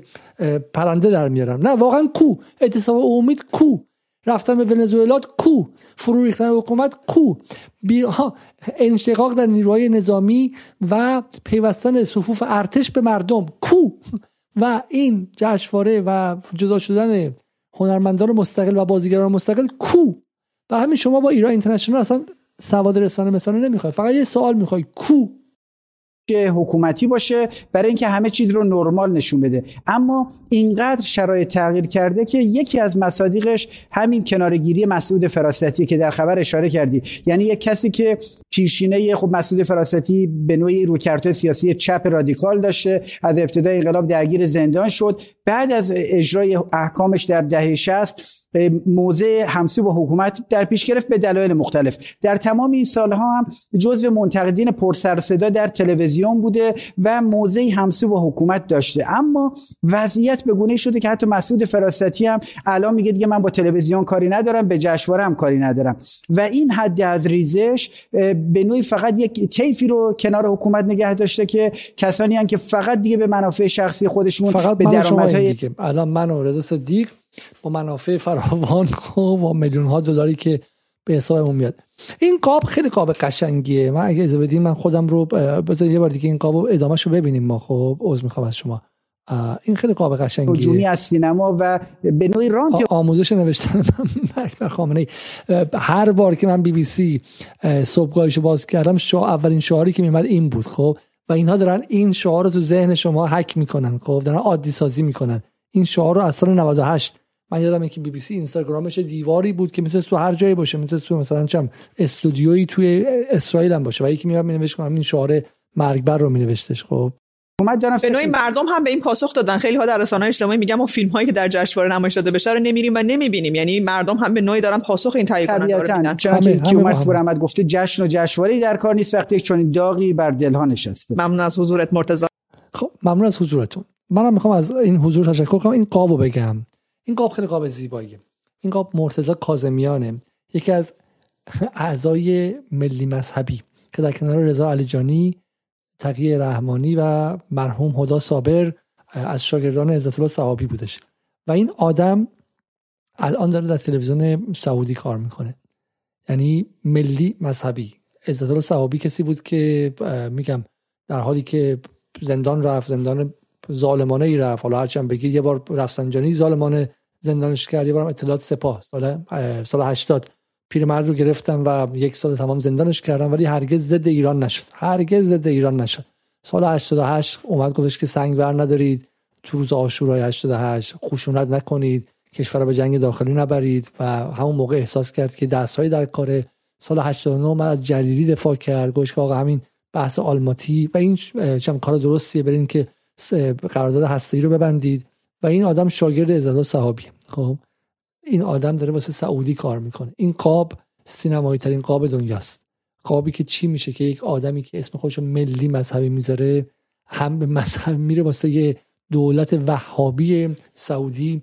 پرنده در میارم. نه واقعا کو. اعتصاب امید کو. رفتن به ونزوئلا کو. فرو ریختن حکومت کو. بی... ها انشقاق در نیروهای نظامی و پیوستن صفوف ارتش به مردم. کو. و این جشنواره و جدا شدن هنرمندان مستقل و بازیگران مستقل کو؟ و همین شما با ایران اینترنشنال اصلا سواد رسانه مثلا نمی‌خواد فقط یه سوال می‌خوای. کو؟ حکومتی باشه برای اینکه همه چیز رو نرمال نشون بده. اما اینقدر شرایط تغییر کرده که یکی از مصادیقش همین کنارگیری مسعود فراستی که در خبر اشاره کردی. یعنی یک کسی که پیشینه خب مسعود فراستی به نوعی روکرت سیاسی چپ رادیکال داشته از ابتدای انقلاب درگیر زندان شد. بعد از اجرای احکامش در دهه 60 موضع همسو با حکومت در پیش گرفت به دلایل مختلف. در تمام این سالها هم جزو منتقدین پرسر صدا در تلویزیون بوده و موضعی همسو با حکومت داشته. اما وضعیت به گونه شده که حتی مسعود فراستی هم الان میگه دیگه من با تلویزیون کاری ندارم به جشنواره هم کاری ندارم. و این حد از ریزش به نوعی فقط یک کیفی رو کنار حکومت نگه داشته که کسانی هم که فقط دیگه به منافع شخصی خودشون فقط به درآمدهای الان من و رضا صدیق با منافع فراوان خب با میلیون ها دلاری که به حسابمون میاد. این قاب خیلی قاب قشنگیه. من اگه اجازه بدین من خودم رو بذار یه بار دیگه این قاب ادامهش رو ببینیم ما. خب عذر می‌خوام از شما. این خیلی قاب قشنگیه. از سینما و به نوعی رانت آموزش نوشتن بر خامنه هر بار که من بی بی سی صبحگاهشو باز کردم شو اولین شعاری که میمد این بود خب؟ و اینها دارن این شعار رو تو ذهن شما حک می‌کنن خب؟ دارن عادی سازی می‌کنن. این شعار رو از سال 98 من یادمه که بی بی سی اینستاگرامش دیواری بود که می‌تونست تو هر جایی باشه می‌تونست تو مثلا چم استودیویی توی اسرائیل هم باشه. و یکی میاد مینوشت این شعار مرگبر رو مینوشتش خب؟ اومد دارم به نوعی مردم هم به این پاسخ دادن. خیلی ها در رسانه‌های اجتماعی میگن ما فیلم هایی که در جشنواره نمایش داده بشه رو نمیریم و نمی‌بینیم. یعنی مردم هم به نوعی دارن پاسخ این تهیه کننده رو میدن. چون که کیومرث احمد گفته جشن و جشنواره در کار نیست وقتی چون داغی بر دلها نشسته. ممنون از حضورت مرتضی. خب ممنون از حضورتون. منم می‌خوام از این حضور تشکر کنم. این قابو بگم. این قاب خیلی قاب زیباییه. این قاب مرتضی کاظمیانه. یکی از اعضای ملی مذهبی که در کنار رضا علیجانی تقیه رحمانی و مرحوم هدا صابر از شاگردان عزت الله صحابی بودش. و این آدم الان داره در تلویزیون سعودی کار می‌کنه. یعنی ملی مذهبی. عزت الله صحابی کسی بود که میگم در حالی که زندان رفت زندان ظالمانه ای رفت. حالا هرچند بگید یه بار رفسنجانی ظالمانه زندانش کرد یه بار اطلاعات سپاه سال سال 80 پیرمرد رو گرفتن و یک سال تمام زندانش کردن ولی هرگز ضد ایران نشد. هرگز ضد ایران نشد. سال 88 اومد گفتش که سنگ بر ندارید. تو روز آشورای 88 خشونت نکنید. کشور به جنگ داخلی نبرید. و همون موقع احساس کرد که دستهایی در کار سال 89 اومد از جلیلی دفاع کرد. گوش که آقا همین بحث آلماتی و این چم کار درستیه برین که قرارداد هسته‌ای رو ببندید. و این آدم شاگرد عزت صحابی خب؟ این آدم داره واسه سعودی کار می‌کنه. این قاب سینمایی ترین قاب دنیاست. قابی که چی میشه که یک آدمی که اسم خودش ملی مذهبی می‌ذاره هم به مذهب میره واسه یه دولت وهابی سعودی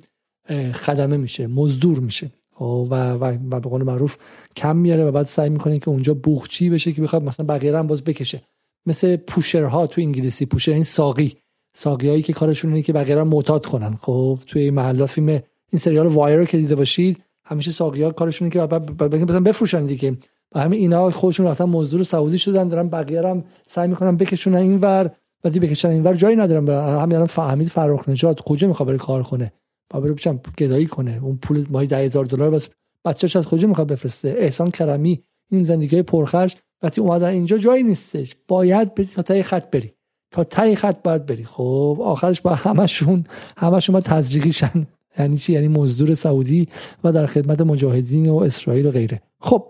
خدمه میشه مزدور میشه. خب، و, و, و به قول معروف کم میاره و بعد سعی می‌کنه که اونجا بوخچی بشه که بخواد مثلا بقیه هم باز بکشه. مثل پوشرها تو انگلیسی پوشر این ساقی. ساقی هایی که کارشون اینه که بقیه معتاد کنن. خب توی محلات فیلم این سریال وایر که دیده باشید همیشه ساقی ها کارشون که مثلا بفروشن دیگه. و همه اینا خودشون رفتن مزدور سعودی شدن دارن بقیه هم سعی می‌کنن بکشونن اینور و دی بکشن اینور جایی ندارن. همین الان فهمید فرخ نجات کجا می‌خواد بره کار کنه؟ با بره بچم گدایی کنه. اون پول ماهی 10000 دلار بس بچه‌ش از کجا می‌خواد بفرسته؟ احسان کرمی این زندگی پرخرج. وقتی اومدن اینجا جایی نیستش. باید بری تا خط بری. تا تای خط باید بری. خب آخرش با همشون همشون با تزریقیشن یعنی چی؟ یعنی مزدور سعودی و در خدمت مجاهدین و اسرائیل و غیره. خب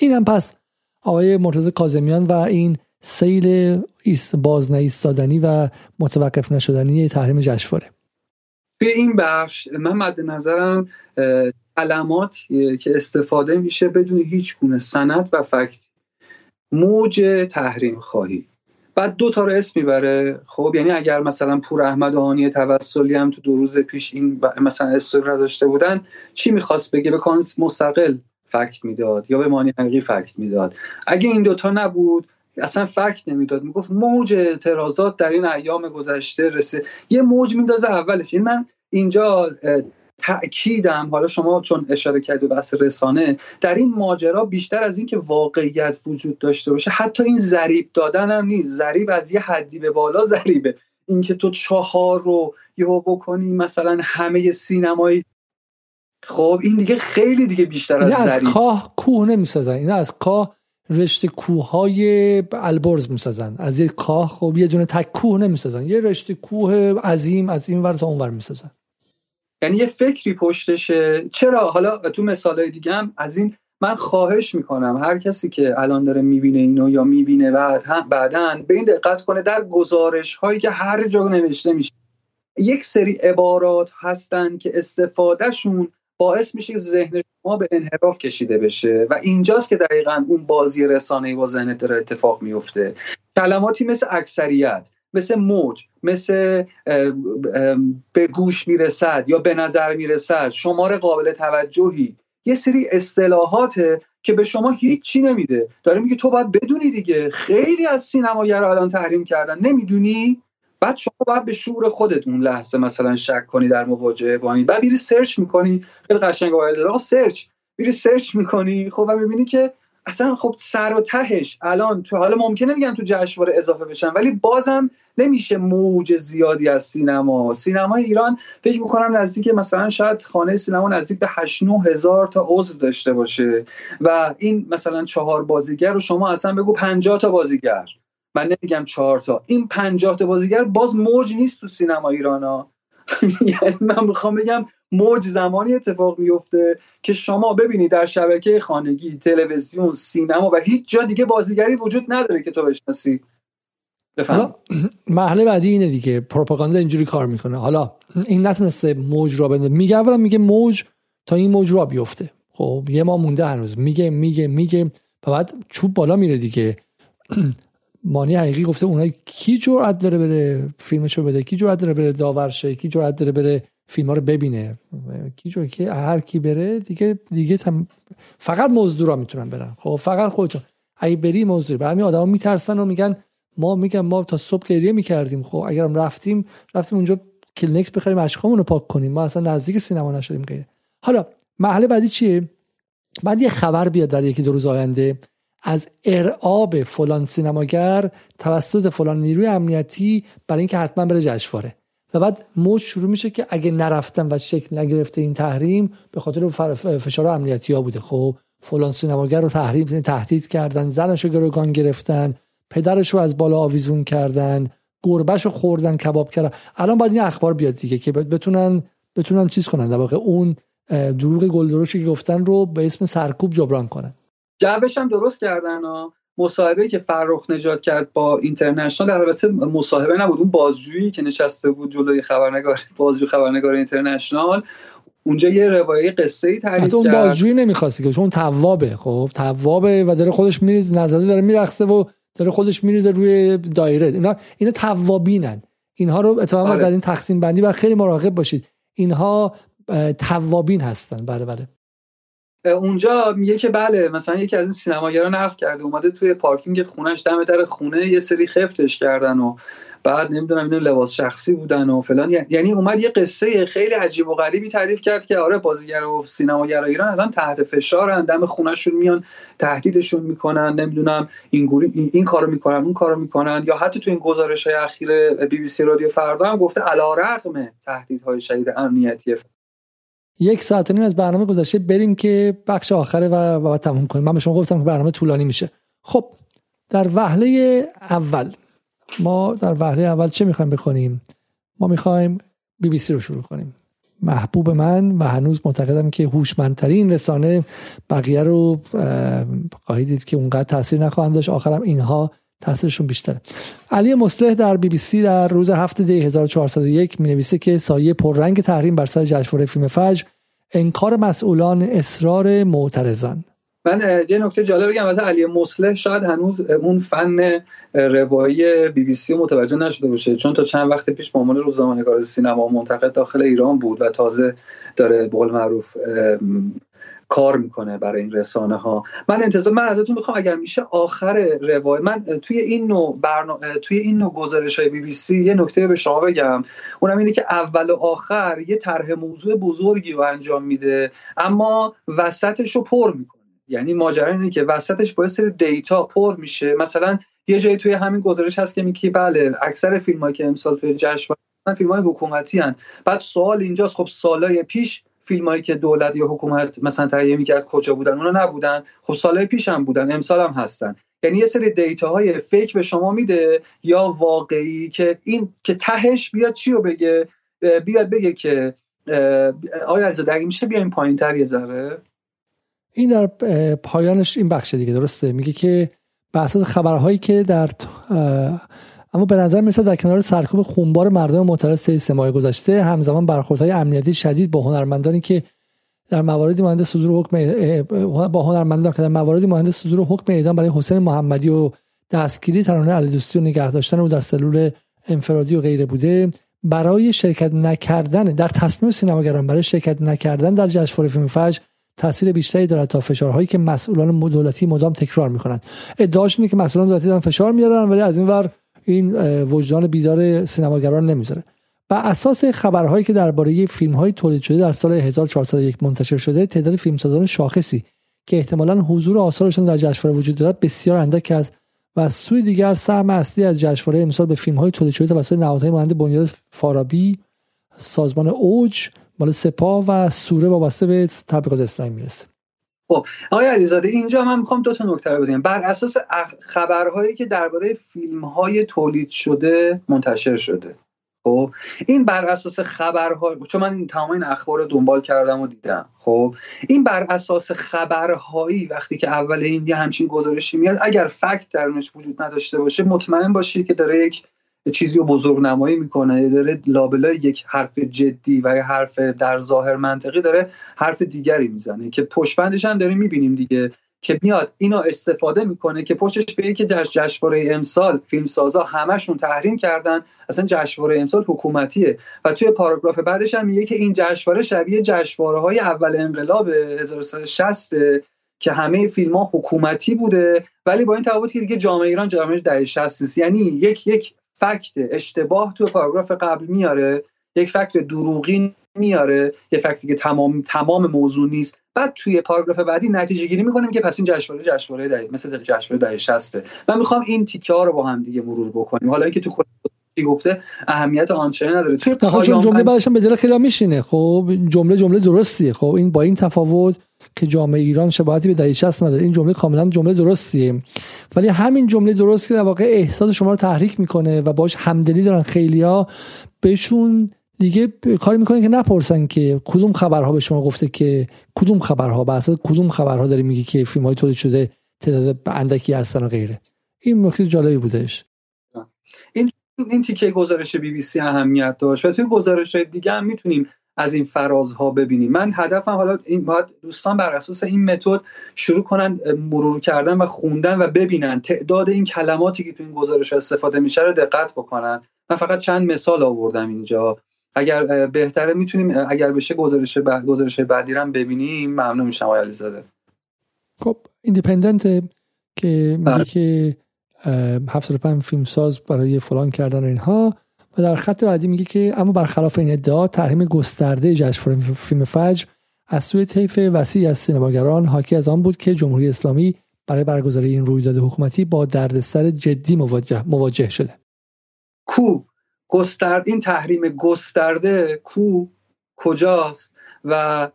اینم پس آقای مرتضی کاظمیان و این سیل باز نایستادنی و متوقف نشدنی تحریم جشنواره. توی این بخش من مد نظرم علامات که استفاده میشه بدون هیچ گونه سند و فکت موج تحریم خواهی. بعد دو تا رو اسم می‌بره. خب یعنی اگر مثلا پور احمد آهانی توسلی هم تو دو روز پیش این مثلا استوری نداشته بودن چی می‌خواست بگه؟ به کانس مستقل فکت می‌داد یا به مانی حقیقی فکت می‌داد. اگه این دوتا نبود اصلا فکت نمی‌داد. می‌گفت موج اعتراضات در این ایام گذشته رسه یه موج میندازه اولش. این یعنی من اینجا تاکیدم حالا شما چون اشاره کردید به بحث رسانه در این ماجرا بیشتر از اینکه واقعیت وجود داشته باشه حتی این ضریب دادن هم نیست. ضریب از یه حدی به بالا ضریبه. اینکه تو چهار رو یهو بکنی مثلا همه سینمایی خب این دیگه خیلی دیگه بیشتر از از کاه کوه نمی‌سازن. اینا از کاه رشته کوههای البرز می‌سازن. از یه کاه خب یه دونه تک کوه نمی‌سازن. یه رشته کوه عظیم از این ور تا اون ور می‌سازن. یعنی یه فکری پشتشه. چرا؟ حالا تو مثالهای دیگه هم از این من خواهش می‌کنم هر کسی که الان داره می‌بینه اینو یا می‌بینه بعد هم بعدا به این دقت کنه در گزارش هایی که هر جا نوشته میشه. یک سری عبارات هستن که استفادهشون باعث میشه ذهن شما به انحراف کشیده بشه و اینجاست که دقیقا اون بازی رسانه با ذهنت داره اتفاق میفته کلماتی مثل اکثریت مثل موج مثل به گوش می‌رسد یا به نظر می‌رسد شمار قابل توجهی. یه سری اصطلاحاته که به شما هیچی نمیده. داره میگه تو باید بدونی دیگه. خیلی از سینماگر الان تحریم کردن. نمی‌دونی؟ بعد شما باید به شعور خودت اون لحظه مثلا شک کنی در مواجهه با این. بعد میری سرچ می‌کنی. خیلی قشنگ آقا سرچ میری سرچ می‌کنی. خب و می‌بینی که اصلا خب سر و تهش الان تو حالا ممکنه میگم تو جشنواره اضافه بشن ولی بازم نمیشه موج زیادی از سینما. سینما ایران فکر می‌کنم نزدیک مثلا شاید خانه سینما نزدیک به 8 هزار تا عضو داشته باشه. و این مثلا چهار بازیگر رو شما اصلا بگو 50 تا بازیگر. من نمیگم چهار تا. این 50 تا بازیگر باز موج نیست تو سینما ایران ها. یعنی من می‌خوام بگم موج زمانی اتفاق میفته که شما ببینید در شبکه خانگی تلویزیون سینما و هیچ جا دیگه بازیگری وجود نداره که تو بشناسی. حالا محله بعدی اینه دیگه. پروپاگاندا اینجوری کار می‌کنه. حالا این نتونسته موج را بنده. میگه اولا میگه موج تا این موج را بیفته. خب یه ما مونده هنوز. میگه میگه میگه. و بعد چوب بالا میره دیگه. مانی حقیقی گفته اونایی کی جرأت داره بره فیلمشو بده کی جرأت داره بره داورشه کی جرأت داره بره فیلم رو ببینه. کی جو که هر کی بره دیگه دیگه تم... فقط مزدورا می‌تونن برن. خب فقط خودتون اگه بری مزدور برای همین آدما میترسن و میگن ما میگن ما تا صبح گریه می‌کردیم. خب اگرم رفتیم رفتیم اونجا کلینکس بخریم اشکامون رو پاک کنیم. ما اصلا نزدیک سینما نشدیم. غیره حالا مرحله بعدی چیه؟ بعد یه خبر بیاد در یکی دو روز آینده. از ارعاب فلان سینماگر توسط فلان نیروی امنیتی برای اینکه حتما بره جشنواره. و بعد موج شروع میشه که اگه نرفتم و شکل نگرفته این تحریم به خاطر فشار امنیتی ها بوده. خب فلان سینماگر رو تحریم تهدید کردن زنش رو گروگان گرفتن پدرش رو از بالا آویزون کردن گربش رو خوردن کباب کردن. الان باید این اخبار بیاد دیگه که بتونن بتونن چیز کنن. در واقع اون دروغ گلدروشی که گفتن رو به اسم سرکوب جبران کنن. جوابش هم درست کردن ها. مصاحبه که فرخ نجات کرد با اینترنشنال در البته مصاحبه نبود. اون بازجویی که نشسته بود جلوی خبرنگار بازجو خبرنگار اینترنشنال اونجا یه روایه قصه ای تعریف کرد اون بازجویی نمی‌خواستی که چون توابه خب. توابه و داره خودش میریز نزده داره میرقصه و داره خودش میریزه روی دایره. اینا اینا توابینن اینها رو اتفاقا آره. در این تقسیم بندی و خیلی مراقب باشید. اینها توابین هستن. بله بله. اونجا میگه که بله مثلا یکی از این سینماگران نقل کرده اومده توی پارکینگ خونش دم در خونه یه سری خفتش کردن و بعد نمی‌دونم اینو لباس شخصی بودن و فلان. یعنی اومد یه قصه خیلی عجیب و غریبی تعریف کرد که آره بازیگر و سینماگر ایران الان تحت فشارن دم خونهشون میان تهدیدشون می‌کنن نمی‌دونم این گوری این کارو می‌کنن اون کارو می‌کنن. یا حتی تو این گزارش های اخیر بی بی سی رادیو فردا هم گفته علیرغم تهدیدهای شدید امنیتی یک ساعت نیم از برنامه گذشته بریم که بخش آخره و, و تموم کنیم. من به شما گفتم که برنامه طولانی میشه. خب در وهله اول ما در وهله اول چه می‌خوایم بکنیم ما می‌خوایم بی بی سی رو شروع کنیم. محبوب من و هنوز معتقدم که هوشمندترین رسانه بقیه رو خواهید دید که اونقدر تاثیر نخواهند داشت. آخرم اینها تاثیرشون بیشتره. علی مصلح در بی بی سی در روز هفته دی 1401 می نویسه که سایه پررنگ تحریم بر سر جشنواره فیلم فجر انکار مسئولان اصرار معترضان. من یه نکته جالب بگم مثلا علی مصلح. شاید هنوز اون فن روایی بی بی سی متوجه نشده باشه. چون تا چند وقت پیش به عنوان روزنامه‌نگار سینما منتقد داخل ایران بود و تازه داره به معروف کار می‌کنه برای این رسانه ها من انتظار من ازتون می‌خوام اگر میشه آخر روایت من توی این نوع برنامه توی این نوع گزارش های بی بی سی یه نکته به شما بگم. اونم اینه که اول و آخر یه طرح موضوع بزرگی رو انجام میده اما وسطش رو پر می‌کنه. یعنی ماجرا اینه که وسطش با سری دیتا پر میشه. مثلا یه جایی توی همین گزارش هست که میگه بله اکثر فیلمایی که امسال توی جشن فیلم های حکومتی هن. بعد سوال اینجاست خب سالای پیش فیلمایی که دولت یا حکومت مثلا تهیه می‌کرد کجا بودن اونا نبودن. خب سالهای پیش هم بودن امسال هم هستن. یعنی یه سری دیتا های فیک به شما میده یا واقعی که این که تهش بیاد چی رو بگه؟ بیاد بگه که آیا از اگه میشه بیایم پایین تر یه ذره؟ این در پایانش این بخش دیگه درسته؟ میگه که اساس خبرهایی که در اما به نظر میسه در کنار سرکوب خونبار مردم معترض سه ماه گذشته همزمان برخوردهای امنیتی شدید با هنرمندانی که در مواردی مانند صدور حکم با هنرمندان که در مواردی مانند صدور حکم اعدام برای حسین محمدی و دستگیری ترانه علی دوستی و نگه داشتن او در سلول انفرادی و غیره بوده برای شرکت نکردن در تصمیم سینماگران برای شرکت نکردن در جشنواره فیلم فجر تاثیر بیشتری دارد تا فشارهایی که مسئولان دولتی مدام تکرار می‌کنند. ادعاش که مسئولان دولتی دارن فشار میارن ولی از این ور این وجدان بیدار سینماگران نمی‌ذاره. و اساس خبرهایی که درباره فیلم های تولید شده در سال 1401 منتشر شده تعداد فیلمسازان شاخصی که احتمالا حضور آثارشان در جشنواره وجود دارد بسیار اندک است و از سوی دیگر سهم اصلی از جشنواره امسال به فیلم های تولید شده توسط نهادهای مانند بنیاد فارابی سازمان اوج مال سپاه و سوره وابسته به تبلیغات اسلامی می‌رسه. خب آقای علیزاده اینجا من می‌خوام دو تا نکته رو بگم. بر اساس خبرهایی که درباره فیلم های تولید شده منتشر شده. خب این بر اساس خبرها چون من این تمام این اخبار رو دنبال کردم و دیدم. خب این بر اساس خبرهایی وقتی که اول این یه همچین گزارشی میاد اگر فکت درونش وجود نداشته باشه مطمئن باشید که داره یک چیزی رو بزرگ نمایی می‌کنه. داره لابلای یک حرف جدی و حرف در ظاهر منطقی داره حرف دیگری می‌زنه که پشبندش هم داریم می‌بینیم دیگه که میاد اینو استفاده می‌کنه که پشتش به که جشنواره امسال فیلمسازا همشون تحریم کردن اصلا جشنواره امسال حکومتیه. و توی پاراگراف بعدش هم میگه که این جشنواره شبیه جشنواره های اول انقلاب 1360 که همه فیلم ها حکومتی بوده ولی با این تفاوت که دیگه جامعه ایران جامعه دهه 60 نیست یعنی یک یک فکت اشتباه تو پاراگراف قبل میاره یک فکت دروغین میاره یه فکتی که تمام تمام موضوع نیست. بعد توی پاراگراف بعدی نتیجه گیری می‌کنیم که پس این جشنواره جشنواره دهه مثل جشنواره دهه 60 من می‌خوام این تیکه ها رو با هم دیگه مرور بکنیم. حالا اینکه تو گفته اهمیت آنچنانی نداره. توی پایان جمله بعدش به دل خیلی میشینه. خب جمله جمله درستیه. خب این با این تفاوت که جامعه ایران شباهتی به دهه 60 نداره. این جمله کاملا جمله درستیه. ولی همین جمله درست که در واقع احساس شما رو تحریک می‌کنه و باش همدلی دارن خیلیا بهشون دیگه کاری می‌کنه که نپرسن که کدوم خبرها به شما گفته که کدوم خبرها؟ به اساس کدوم خبرها داری میگی که فیلم های تولید شده تعداد اندکی هستن و غیره. این نکته جالبی بودش. این تیکه گزارش بی بی سی اهمیت داشت و توی گزارش دیگه هم می‌تونیم از این فرازها ببینیم. من هدفم حالا این باید دوستان بر اساس این متد شروع کنن مرور کردن و خوندن و ببینن. تعداد این کلماتی که تو این گزارش استفاده میشه رو دقت بکنن. من فقط چند مثال آوردم اینجا. اگر بهتره می‌تونیم اگر بشه گزارش بعد گزارش بعدی رو ببینیم. ممنون میشم آقای علیزاده. خب ایندیپندنت که میگه بله. که 75 فیلم ساز برای فلان کردن اینها. و در خط بعدی میگه که اما برخلاف این ادعا تحریم گسترده جشنواره فیلم فجر از سوی طیف وسیع از سینماگران حاکی از آن بود که جمهوری اسلامی برای برگزاری این رویداد حکومتی با دردسر جدی مواجه, مواجه شده. کو؟ گسترد این تحریم گسترده کو؟ کجاست؟ و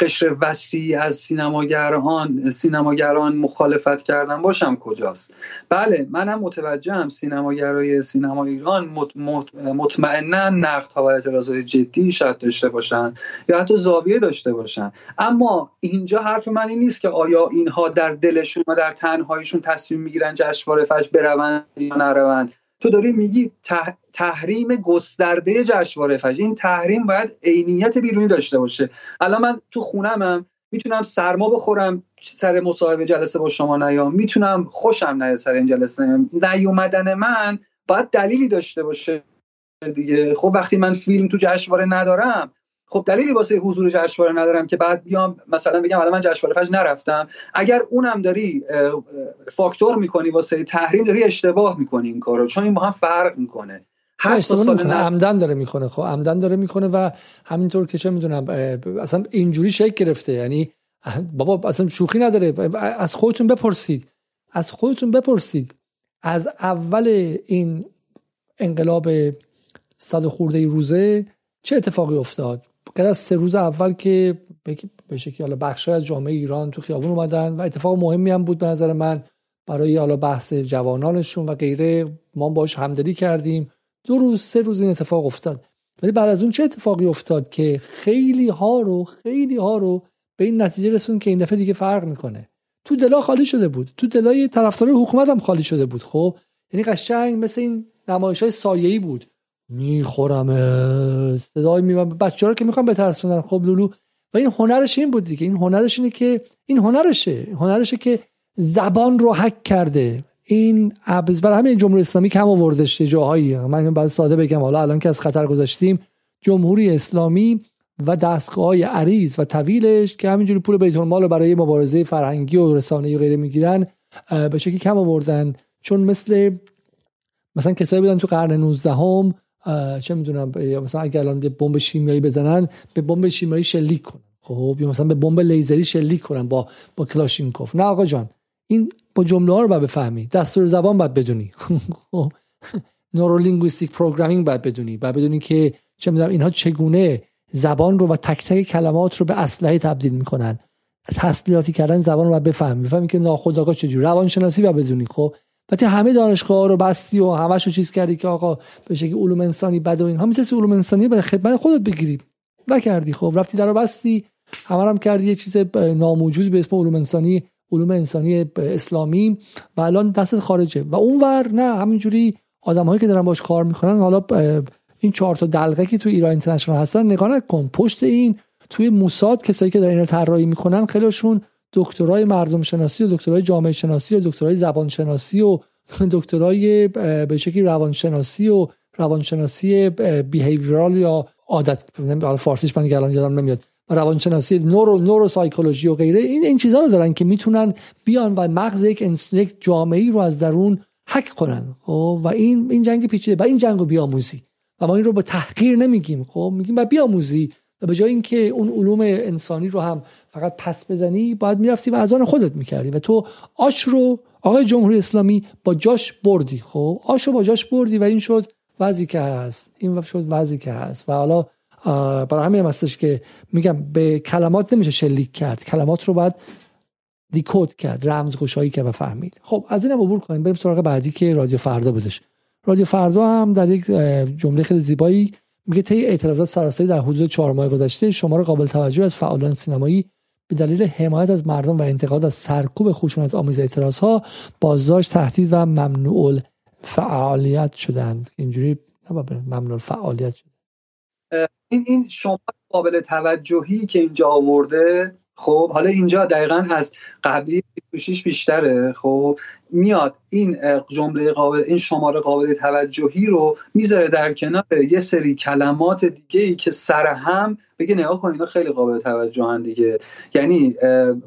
قشر وسیع از سینماگران سینماگران مخالفت کردن باشم کجاست؟ بله منم متوجهم سینماگرای سینما ایران مطمئنا نقد و اعتراضات جدی شاید داشته باشن یا حتی زاویه داشته باشن. اما اینجا حرف من این نیست که آیا اینها در دلشون و در تنهاییشون تصمیم می‌گیرن جشنواره فجر بروند یا نروند. تو داری میگی تحریم گسترده جشنواره فجر. این تحریم باید عینیت بیرونی داشته باشه. الان من تو خونمم می‌تونم سرما بخورم سر مصاحبه جلسه با شما نیام. می‌تونم خوشم نیاد سر این جلسه. نیومدن من باید دلیلی داشته باشه دیگه. خب وقتی من فیلم تو جشنواره ندارم خب دلیلی واسه حضور جشنواره ندارم که بعد بیام مثلا بگم الان من جشنواره فجر نرفتم. اگر اونم داری فاکتور می‌کنی واسه تحریم داری اشتباه می‌کنی این کارو. چون این با هم فرق می‌کنه. هر سال عمدن داره می‌کنه خب. عمدن داره می‌کنه و همینطور که چه می‌دونم اصلا اینجوری شکل گرفته. یعنی بابا اصلا شوخی نداره. از خودتون بپرسید. از خودتون بپرسید. از اول این انقلاب صد خورده روزه چه اتفاقی افتاد؟ غیر از سه روز اول که به شکلی حالا بخشای از جامعه ایران تو خیابون اومدن و اتفاق مهمی هم بود به نظر من برای حالا بحث جوانانشون و غیره. ما باش همدلی کردیم. دو روز سه روز این اتفاق افتاد. ولی بعد از اون چه اتفاقی افتاد که خیلی ها رو خیلی ها رو به این نتیجه رسون که این دفعه دیگه فرق می‌کنه. تو دلا خالی شده بود. تو دلای طرفدارای حکومت هم خالی شده بود. خب یعنی قشنگ مثل این نمایش های سایه‌ای بود. می‌خورم صدای می بچه رو که می‌خوام بترسونن. خب لولو. و این هنرش این بود دیگه. این هنرش اینه که این هنرشه. هنرشه که زبان رو حک کرده. این ابز برای همین جمهوری اسلامی کم آوردش جاهایی. من باید ساده بگم. حالا الان که از خطر گذاشتیم جمهوری اسلامی و دستگاه های عریض و طویلش که همینجوری پول بیت المال رو برای مبارزه فرهنگی و رسانه‌ای و غیره می‌گیرن به شکلی کم آوردن. چون مثل مثلا کسایی بودن تو قرن 19 هم چه می‌دونم مثلا اگر الان به بمب شیمیایی بزنن به بمب شیمیایی شلیک کنن. خب یا مثلا به بمب لیزری شلیک کنن با با کلاشینکوف. نه آقا جان این با جمله ها رو باید بفهمی. دستور زبان باید بدونی. neurolinguistic programming باید بدونی. باید بدونی که چه می‌دونم اینها چگونه زبان رو و تک تک کلمات رو به اسلحه تبدیل می‌کنن. تسلیحاتی کردن زبان رو باید بفهمی. بفهمی که ناخودآگاه چجوری. روانشناسی باید بدونی خب؟ وقتی همه دانشگاه رو بستی و همش رو چیز کردی که آقا به شکل علوم انسانی بد و اینها می‌تونستی علوم انسانی برای خدمت خودت بگیری. نکردی خب؟ رفتی در رو بستی. همه هم کردی. یه چیز ناموجودی به اسم علوم انسانی علوم انسانی اسلامی و الان دست خارجه. و اونور نه همینجوری آدمهایی که دارن باش کار می‌کنن حالا این چهار تا دلقه که تو ایران اینترنشنال هستن نگاه نکن پشت این توی موساد کسایی که دارن این رو طراحی می‌کنن خیلیشون دکترای مردم شناسی و دکترای جامعه شناسی و دکترای زبان شناسی و دکترای به شکلی روانشناسی و روانشناسی بیهیویرال یا عادت فارسیش من الان یادم نمیاد. روانشناسی نورو نورو سایکولوژی و غیره این این چیزها رو دارن که می‌تونن بیان و مغز یک یک جامعه رو از درون حک کنن. خب؟ و این این جنگ پیچیده. و این جنگ رو بیاموزی. و ما این رو به تحقیر نمیگیم. خب؟ میگیم و بیاموزی. و به جای اینکه اون علوم انسانی رو هم فقط پس بزنی باید می‌رفتی و از آن خودت می‌کردی. و تو آش رو آقای جمهوری اسلامی با جاش بردی. خب؟ آش رو با جاش بردی و این شد وضعی که هست. این شد وضعی که هست. و حالا برای همین هستش که میگم به کلمات نمیشه شلیک کرد. کلمات رو باید دیکود کرد رمزگشایی که و فهمید. خب از این عبور کنیم. بریم سراغ بعدی که رادیو فردا بودش. رادیو فردا هم در یک جمله خیلی زیبایی میگه طی اعتراضات سراسری در حدود چهار ماه گذشته شمار قابل توجه از فعالان سینمایی به دلیل حمایت از مردم و انتقاد از سرکوب خشونت آمیز اعتراض ها بازداشت تهدید و ممنوع فعالیت شدند. اینجوری ممنوع فعالیت شد. این این شما قابل توجهی که اینجا آورده خب حالا اینجا دقیقا از قبلی توشیش بیشتره خب میاد این جمله قابل این شماره قابل توجهی رو می‌ذاره در کنار یه سری کلمات دیگه ای که سر هم بگه نگاه کن اینا خیلی قابل توجهن دیگه. یعنی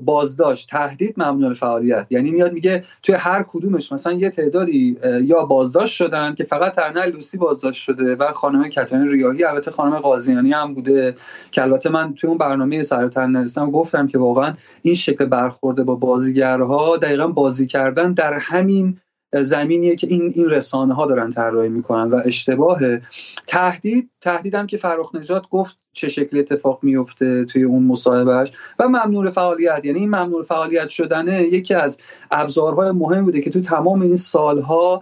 بازداشت تهدید ممنوع فعالیت. یعنی میاد میگه توی هر کدومش مثلا یه تعدادی یا بازداشت شدن که فقط ترنل لوسی بازداشت شده و خانم کتانی ریاهی البته خانم قاضیانی هم بوده که البته من توی اون برنامه سر نرسیدم گفتم که واقعا این شکل برخورده با بازیگرها دقیقا بازی کردن در همین زمینیه که این این رسانه ها دارن طراحی می‌کنن و اشتباه تهدید تهدیدم که فرخ نجات گفت چه شکلی اتفاق میفته توی اون مصاحبهش و ممنوع فعالیت یعنی این ممنوع فعالیت شدنه یکی از ابزارهای مهم بوده که تو تمام این سالها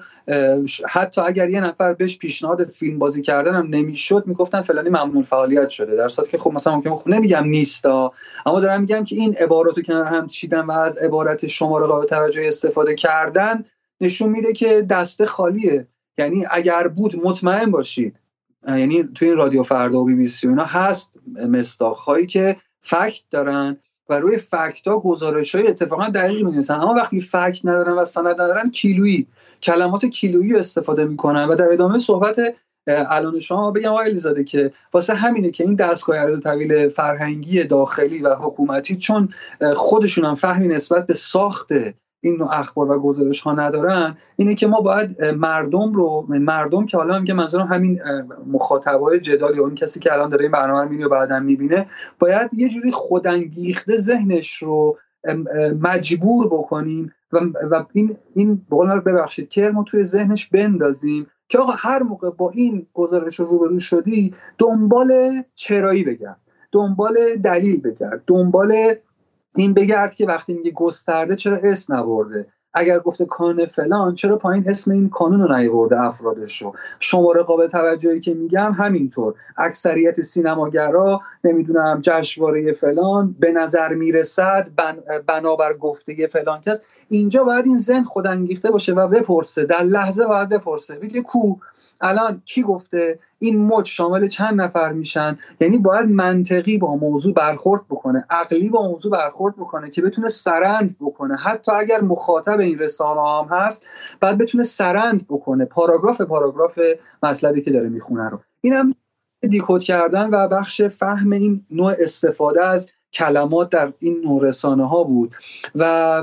حتی اگر یه نفر بهش پیشنهاد فیلم بازی کردن هم نمی‌شد می‌گفتن فلانی ممنوع فعالیت شده. در صورتی که خب مثلا ممکن خب نمیگم نیستا اما دارم میگم که این عباراتو کنار هم چیدن و از عبارت شماره قابل توجه استفاده کردن نشون میده که دسته خالیه. یعنی اگر بود مطمئن باشید. یعنی توی این رادیو فردا و بی بی سی اینا هست مستاخ هایی که فکت دارن و روی فکت ها گزارش های اتفاقا دقیق می اما وقتی فکت ندارن و سند ندارن کیلویی کلمات کیلویی استفاده می‌کنن و در ادامه صحبت الان شما بگم آقای الیزاده که واسه همینه که این دستگاه عرض طویل فرهنگی داخلی و حکومتی چون خودشون هم فهمی نسبت به ساخت این نوع اخبار و گزارش ها ندارن اینه که ما باید مردم رو مردم که حالا میگه منظورم همین مخاطبای جدال یا اون کسی که الان داره این برنامه رو می‌بینه و بعدا می‌بینه باید یه جوری خودانگیخته ذهنش رو مجبور بکنیم و, و این این بقول ببخشید که ما توی ذهنش بندازیم که آقا هر موقع با این گزارش رو روبرو شدی دنبال چرایی بگرد دنبال دلیل بگرد دنبال این بگرد که وقتی میگه گسترده چرا اسم نبرده؟ اگر گفته کانون فلان چرا پایین اسم این کانون رو نیورده افرادش رو شماره قابل توجهی که میگم همینطور. اکثریت سینماگرا نمی‌دونم جشنواره فلان به نظر می‌رسد بن... بنابر گفته فلان کس. اینجا باید این ذهن خودانگیخته باشه و بپرسه. در لحظه باید بپرسه. بگه کو؟ الان کی گفته این مد شامل چند نفر میشن؟ یعنی باید منطقی با موضوع برخورد بکنه عقلی با موضوع برخورد بکنه که بتونه سرند بکنه. حتی اگر مخاطب این رسانه هم هست بعد بتونه سرند بکنه. پاراگراف پاراگراف مطلبی که داره می‌خونه رو. این هم دیکود کردن و بخش فهم این نوع استفاده از کلمات در این نوع رسانه ها بود و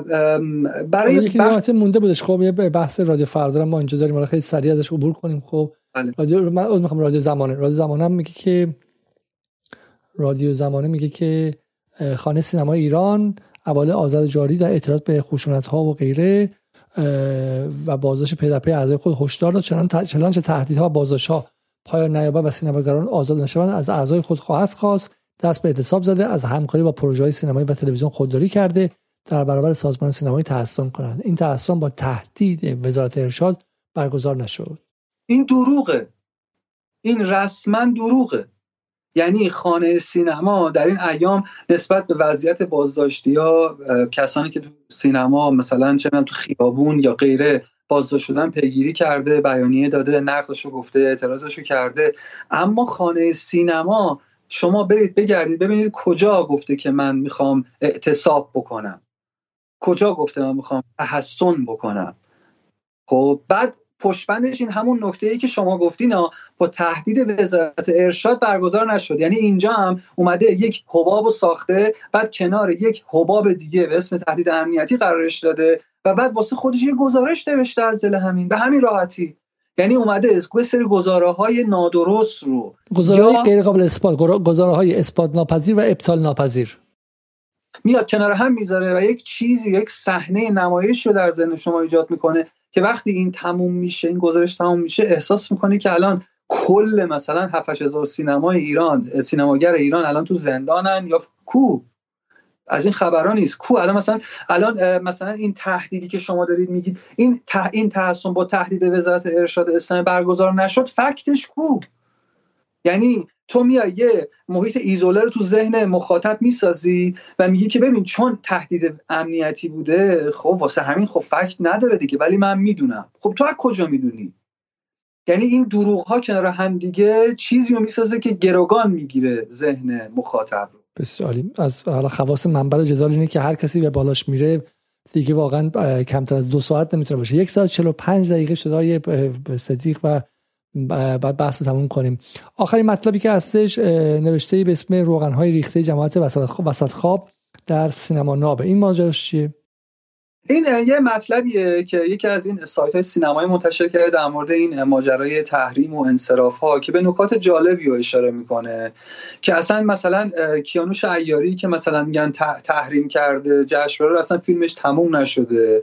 برای یکی بخ... مونده بودش. خب یه بحث رادیو فردا ما اینجا داریم. حالا خیلی سریع ازش عبور کنیم. خب بله. رادیو من می‌خوام رادیو زمانه. رادیو زمانه هم میگه که رادیو زمانه میگه که خانه سینما ایران اول آذر جاری در اعتراض به خشونت ها و غیره و بازداشت پی اعضای خود هشدار داد. چنانچه تهدیدها و بازداشت ها پایان نیابد و سینماگران آزاد نشوند از اعضای خود خواهد خواست. دست به اعتصاب زده از همکاری با پروژه سینمایی و تلویزیون خودداری کرده در برابر سازمان سینمایی تحسن کنند. این تحسن با تهدید وزارت ارشاد برگزار نشد. این دروغه. این رسما دروغه. یعنی خانه سینما در این ایام نسبت به وضعیت بازداشتی ها کسانی که تو سینما مثلا چه تو خیابون یا غیره بازداشت شدن پیگیری کرده بیانیه داده نقدشو گفته اعتراضشو کرده اما خانه سینما شما برید بگردید ببینید کجا گفته که من می‌خوام اعتصاب بکنم. کجا گفته من می‌خوام تحسن بکنم. خب بعد پشتبندش این همون نکته ای که شما گفتین با تهدید وزارت ارشاد برگزار نشد. یعنی اینجا هم اومده یک حباب ساخته بعد کنار یک حباب دیگه به اسم تهدید امنیتی قرارش داده و بعد واسه خودش یه گزارش نوشته از دل همین. به همین راحتی. یعنی اومده از سری گزاره های نادرست رو. گزاره یا... غیر قابل اثبات گزاره های اثبات ناپذیر و ابطال ناپذیر. میاد کنار هم می‌ذاره و یک چیزی یک صحنه نمایش رو در ذهن شما ایجاد می‌کنه که وقتی این تموم میشه این گزارش تموم میشه احساس می‌کنی که الان کل مثلا 7 هزار سینمای ایران سینماگر ایران الان تو زندانن یا کو؟ از این خبرها نیست. کو الان مثلا الان مثلا این تهدیدی که شما دارید میگید این ته این تحسن با تهدید وزارت ارشاد اسلامی برگزار نشد فکتش کو؟ یعنی تو میای یه محیط ایزوله رو تو ذهن مخاطب می‌سازی و میگی که ببین چون تهدید امنیتی بوده خب واسه همین خب فکت نداره دیگه ولی من می‌دونم. خب تو از کجا می‌دونی؟ یعنی این دروغ ها کنار هم دیگه چیزی رو می‌سازه که گروگان می‌گیره ذهن مخاطب رو. بسیار از حالا خواص منبر جدال اینه که هر کسی به بالاش میره دیگه واقعا کمتر از دو ساعت نمی‌تونه باشه. یک ساعت چلو پنج دقیقه شده صدیق و بعد بحث رو تموم کنیم. آخرین مطلبی که هستش نوشته به اسم روغن های ریخته جماعت وسط خواب در سینما نابه. این ماجراش چیه؟ این یه مطلبیه که یکی از این سایت های سینمایی منتشر کرده در مورد این ماجرای تحریم و انصراف ها که به نکات جالبی رو اشاره می‌کنه. که اصلا مثلا کیانوش ایاری که مثلا میگن تحریم کرده جشنواره اصلا فیلمش تموم نشده.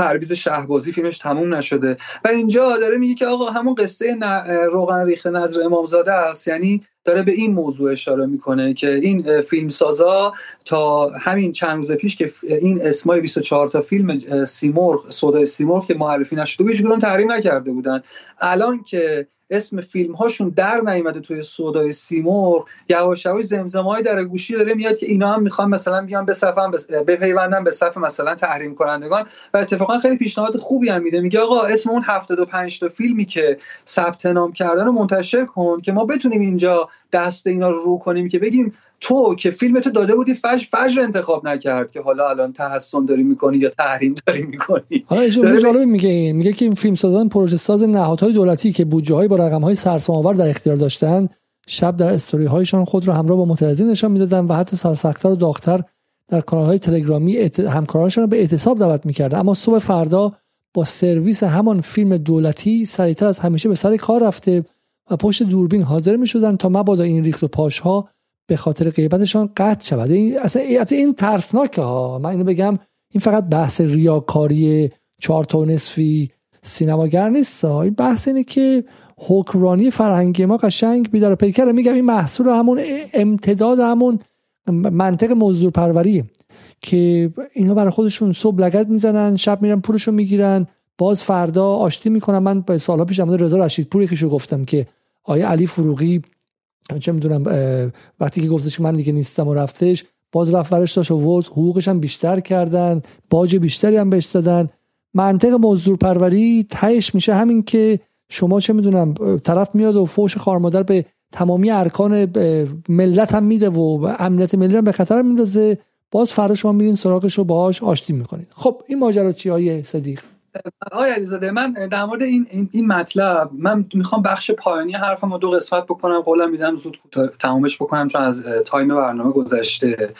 پرویز شهبازی فیلمش تموم نشده. و اینجا داره میگه که آقا همون قصه روغن ریخته نظر امامزاده است. یعنی داره به این موضوع اشاره می‌کنه که این فیلم سازا تا همین چند روز پیش که این اسمای 24 تا فیلم سیمرغ سودای سیمرغ که معرفی نشده هیچ تحریم نکرده بودن. الان که اسم فیلم هاشون در نیومده توی سودای سیمور یواش یواش زمزمه در گوشی داره میاد که اینا هم می‌خوان مثلا بیان به صف بپیوندن به صف مثلا تحریم کنندگان و اتفاقا خیلی پیشنهاد خوبی هم میده. میگه آقا اسم اون 75 تا فیلمی که ثبت نام کردن رو منتشر کن که ما بتونیم اینجا دست اینا رو رو کنیم که بگیم تو که فیلم تو داده بودی فجر فجر انتخاب نکرد که حالا الان تحسن داری می‌کنی یا تحریم داری می‌کنی. حالا جالب میگه میگه که این فیلم سازان پروژه ساز نهادهای دولتی که بودجه های با رقم های آور در اختیار داشتن شب در استوری هایشان خود را همراه با معترضین نشان می‌دادن و حتی سرسختتر و داغتر در کانال های تلگرامی همکارانشان به اعتصاب دعوت می‌کرد اما صبح فردا با سرویس همان فیلم دولتی سریعتر از همیشه به سر کار رفته و پشت دوربین حاضر می شدن تا مبادا این ریخت و پاش ها به خاطر غیبتشان قطع شود. این اصلا این ترسناکه ها. من اینو بگم این فقط بحث ریاکاری چهار تا نصفی سینماگر نیست این بحث اینه که حکمرانی فرهنگی ما قشنگ بیدار پیکره. میگم این محصول همون امتداد همون منطق موضوع پروریه که اینا برای خودشون صبح لگت می‌زنن شب میرن پولشو می‌گیرن باز فردا آشتی می‌کنن. من به سالها پیش رضا رشید پوری که گفتم که آیه علی فروغی چه می‌دونم وقتی که گفتش که من دیگه نیستم و رفتش باز رفت ورش داشت و حقوقش هم بیشتر کردن باج بیشتری هم بهش دادن. منطق مزدور پروری تهش میشه همین که شما چه می‌دونم طرف میاد و فوش خارمادر به تمامی ارکان ملت هم میده و امنیت ملی هم به خطر میندازه. باز فردا شما میرین سراغش رو باهاش آشتی می‌کنید. خب این ماجرا چی های صدیق؟ آقای علیزاده من در مورد این, این, این مطلب من می‌خوام بخش پایانی حرفم رو دو قسمت بکنم قولم میدم زود تمامش بکنم چون از تایم برنامه گذشته.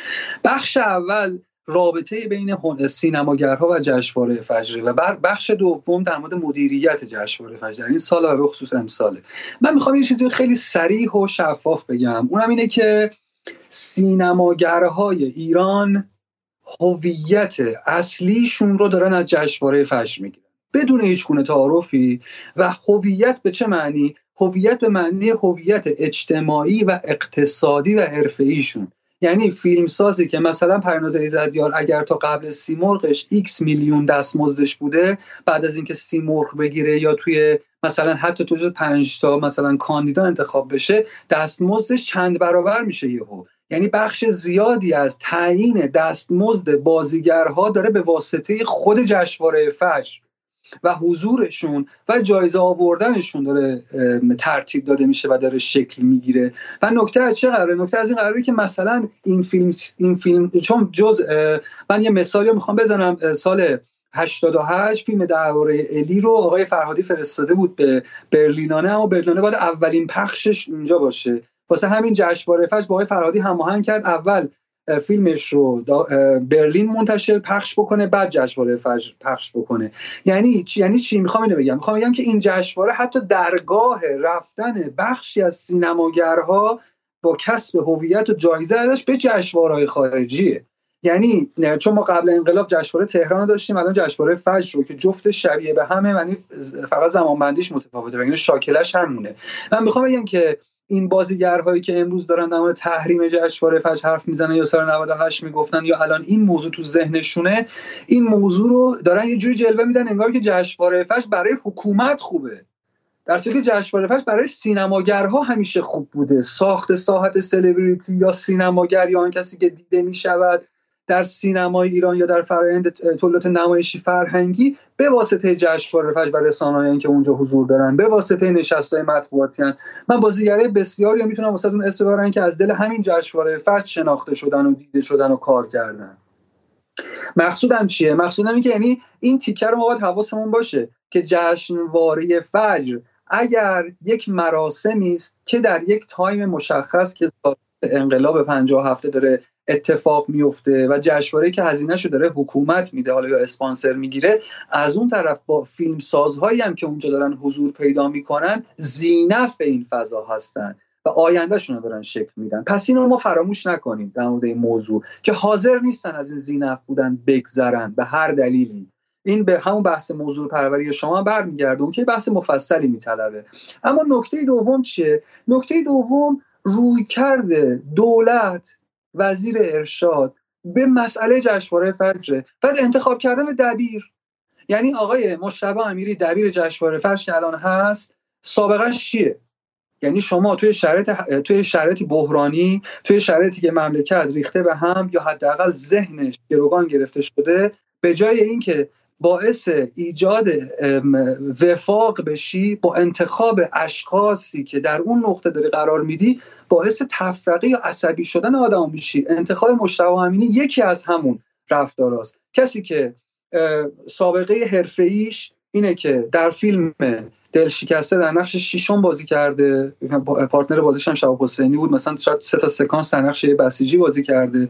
بخش اول رابطه بین سینماگرها و جشنواره فجر و بخش دوم در مورد مدیریت جشنواره فجر این سال و خصوص امساله. من می‌خوام یه چیزی خیلی سریح و شفاف بگم. اونم اینه که سینماگرهای ایران هویت اصلیشون رو دارن از جشنواره فجر می‌گیرن. بدون هیچ گونه تعارفی و هویت به چه معنی؟ هویت به معنی هویت اجتماعی و اقتصادی و حرفه‌ایشون. یعنی فیلمسازی که مثلا پرناز ایزدیار اگر تا قبل سیمرغش x میلیون دستمزدش بوده بعد از اینکه سیمرغ بگیره یا توی مثلا حتی تو پنج تا مثلا کاندیدا انتخاب بشه دستمزدش چند برابر میشه یهو. یعنی بخش زیادی از تعیین دستمزد بازیگرها داره به واسطه خود جشنواره فجر و حضورشون و جایزه آوردنشون داره ترتیب داده میشه و داره شکل می‌گیره. و نکته از چه قراره؟ نکته از این قراره که مثلا این فیلم این فیلم چون جز من یه مثالی می‌خوام بزنم سال 88 فیلم درباره الی رو آقای فرهادی فرستاده بود به برلینانه اما برلینانه باید اولین پخشش اونجا باشه. واسه همین جشنواره فجر با آقای فرهادی هماهنگ کرد. اول فیلمش رو برلین منتشر پخش بکنه بعد جشنواره فجر پخش بکنه. یعنی چی؟ یعنی چی؟ می‌خوام اینو بگم. می‌خوام بگم که این جشنواره حتی درگاه رفتن بخشی از سینماگرها با کسب هویت و جایزه ازش به جشنواره‌های خارجیه. یعنی چون ما قبل انقلاب جشنواره تهران داشتیم الان جشنواره فجر رو که جفت شبیه به همه یعنی فقط زمان بندیش متفاوته یعنی شاکلش همونه. من می‌خوام بگم که این بازیگرهایی که امروز دارن در مورد تحریم جشنواره فجر حرف می‌زنن یا سال 98 می‌گفتن یا الان این موضوع تو ذهنشونه این موضوع رو دارن یه جوری جلوه میدن انگار که جشنواره فجر برای حکومت خوبه. در صورتی که جشنواره فجر برای سینماگرها همیشه خوب بوده. ساخت ساحت سلبریتی یا سینماگر یا آن کسی که دیده می‌شود در سینمای ایران یا در فرایند تولید نمایشی فرهنگی به واسطه جشنواره فجر و رسانه‌ای که اونجا حضور دارن به واسطه نشست‌های مطبوعاتی من بازیگرای بسیاری می‌تونم واسهتون اسم که از دل همین جشنواره فجر شناخته شدن و دیده شدن و کار کردن. مقصودم چیه؟ مقصودم اینه که یعنی این تیکه رو ما باید حواسمون باشه که جشنواره فجر اگر یک مراسمی است که در یک تایم مشخص که انقلاب 57 داره اتفاق میفته و جشنواره که هزینهشو داره حکومت میده. حالا یا اسپانسر می‌گیره. از اون طرف با فیلم سازهایی هم که اونجا دارن حضور پیدا می‌کنن زینف به این فضا هستن و آیندهشون رو دارن شکل میدن. پس اینو ما فراموش نکنیم در مورد این موضوع که حاضر نیستن از این زینف بودن بگذرن به هر دلیلی. این به همون بحث موضوع پروری شما برمیگرده. اون که بحث مفصلی میطلبه. اما نکته دوم چیه؟ نکته دوم روی کرده دولت وزیر ارشاد به مسئله جشنواره فجره بعد انتخاب کردن دبیر. یعنی آقای مشتبه امیری دبیر جشنواره فجر که الان هست سابقه چیه یعنی شما توی شرایط توی شرایطی بحرانی توی شرایطی که مملکت ریخته به هم یا حداقل ذهنش گروگان گرفته شده به جای اینکه باعث ایجاد وفاق بشی با انتخاب اشخاصی که در اون نقطه داری قرار میدی باعث تفرقه یا عصبی شدن آدم میشی. انتخاب مشتبه امینی یکی از همون رفتاراست. کسی که سابقه حرفه‌ایش اینه که در فیلم دل شکسته در نقش شیشون بازی کرده. پارتنر بازیش هم شباب حسینی بود. مثلا شاید سه تا سکانس در نقش بسیجی بازی کرده.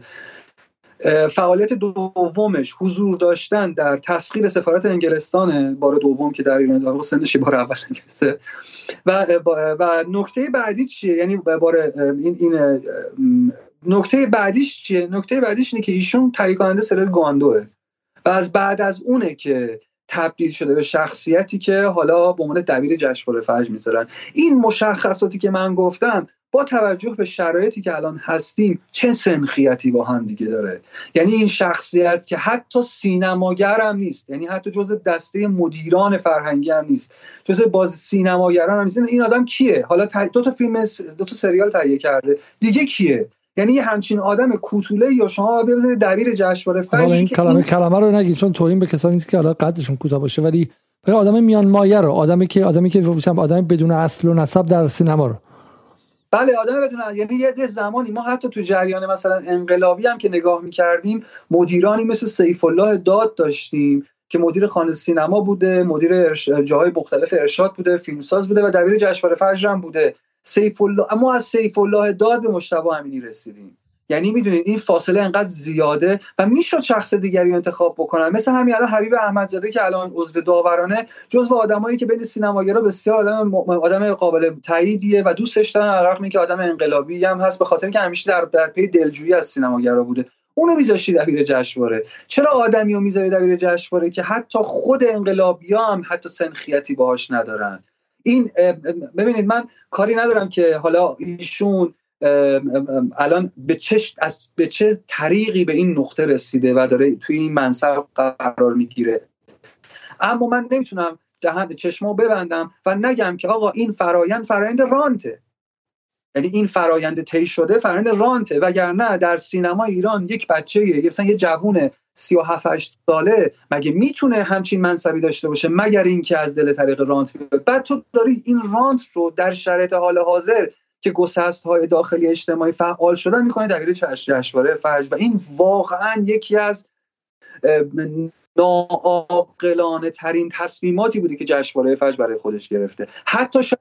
فعالیت دومش حضور داشتن در تسخیر سفارت انگلستان بار دوم که در ایران سنش بار اول انگلسه. و و نکته بعدی چیه؟ یعنی بار این این نکته بعدیش چیه؟ نکته بعدیش اینه که ایشون تهیه کننده سریال گاندوه و از بعد از اونه که تبدیل شده به شخصیتی که حالا به عنوان دبیر جشنواره فجر می‌ذارن. این مشخصاتی که من گفتم با توجه به شرایطی که الان هستیم چه سنخیتی با هم دیگه داره؟ یعنی این شخصیت که حتی سینماگر هم نیست یعنی حتی جز دسته مدیران فرهنگی هم نیست جز باز سینماگران هم نیست. این آدم کیه؟ حالا دو تا فیلم دو تا سریال تهیه کرده دیگه کیه؟ یعنی یه همچین آدم کوتوله یا شما ببینید دبیر جشنواره فجر این کلمه کلمه رو نگید چون توهین به کسانی نیست که حالا قدشون کوتاه باشه ولی آدم میان مایه رو آدمی که آدمی که آدم بدون اصل و نسب در سینما رو. بله آدم بدون یعنی یه زمانی ما حتی تو جریان مثلا انقلابی هم که نگاه می‌کردیم مدیرانی مثل سیف الله داد داشتیم که مدیر خانه سینما بوده مدیر جاهای مختلف ارشاد بوده فیلمساز بوده و دبیر جشنواره فجر هم بوده. سیف الله اما از سیف الله داد به مجتبی امینی رسیدیم. یعنی می‌دونید این فاصله انقدر زیاده و می‌شد شخص دیگری انتخاب بکنن. مثل همین الان حبیب احمدزاده که الان عضو داورانه جزو آدمایی که بین سینماگرا بسیار آدم آدم قابل تاییدیه و دوستش دارن علی‌رغم اینکه آدم انقلابی هم هست به خاطر اینکه همیشه در در پی دلجویی از سینماگرا بوده. اونو میذاشتی دبیر جشنواره. چرا آدمی رو می‌ذاری دبیر جشنواره که حتی خود انقلابی هم حتی سنخیتی باهاش ندارن؟ این ببینید من کاری ندارم که حالا ایشون الان به چه از به چه طریقی به این نقطه رسیده و داره توی این منصب قرار می‌گیره؟ اما من نمی‌تونم دهن چشمو ببندم و نگم که آقا این فرایند فرایند رانته. یعنی این فرایند طی شده فرایند رانته وگرنه در سینما ایران یک بچه مثلا یه جوون 37 8 ساله مگه می‌تونه همچین منصبی داشته باشه مگر اینکه از دل طریق رانت بیاد؟ بعد تو داری این رانت رو در شرایط حال حاضر که گسست های داخلی اجتماعی فعال شدن می‌کنه در جشنواره فجر و این واقعا یکی از ناعاقلانه ترین تصمیماتی بوده که جشنواره فجر برای خودش گرفته. حتی شاید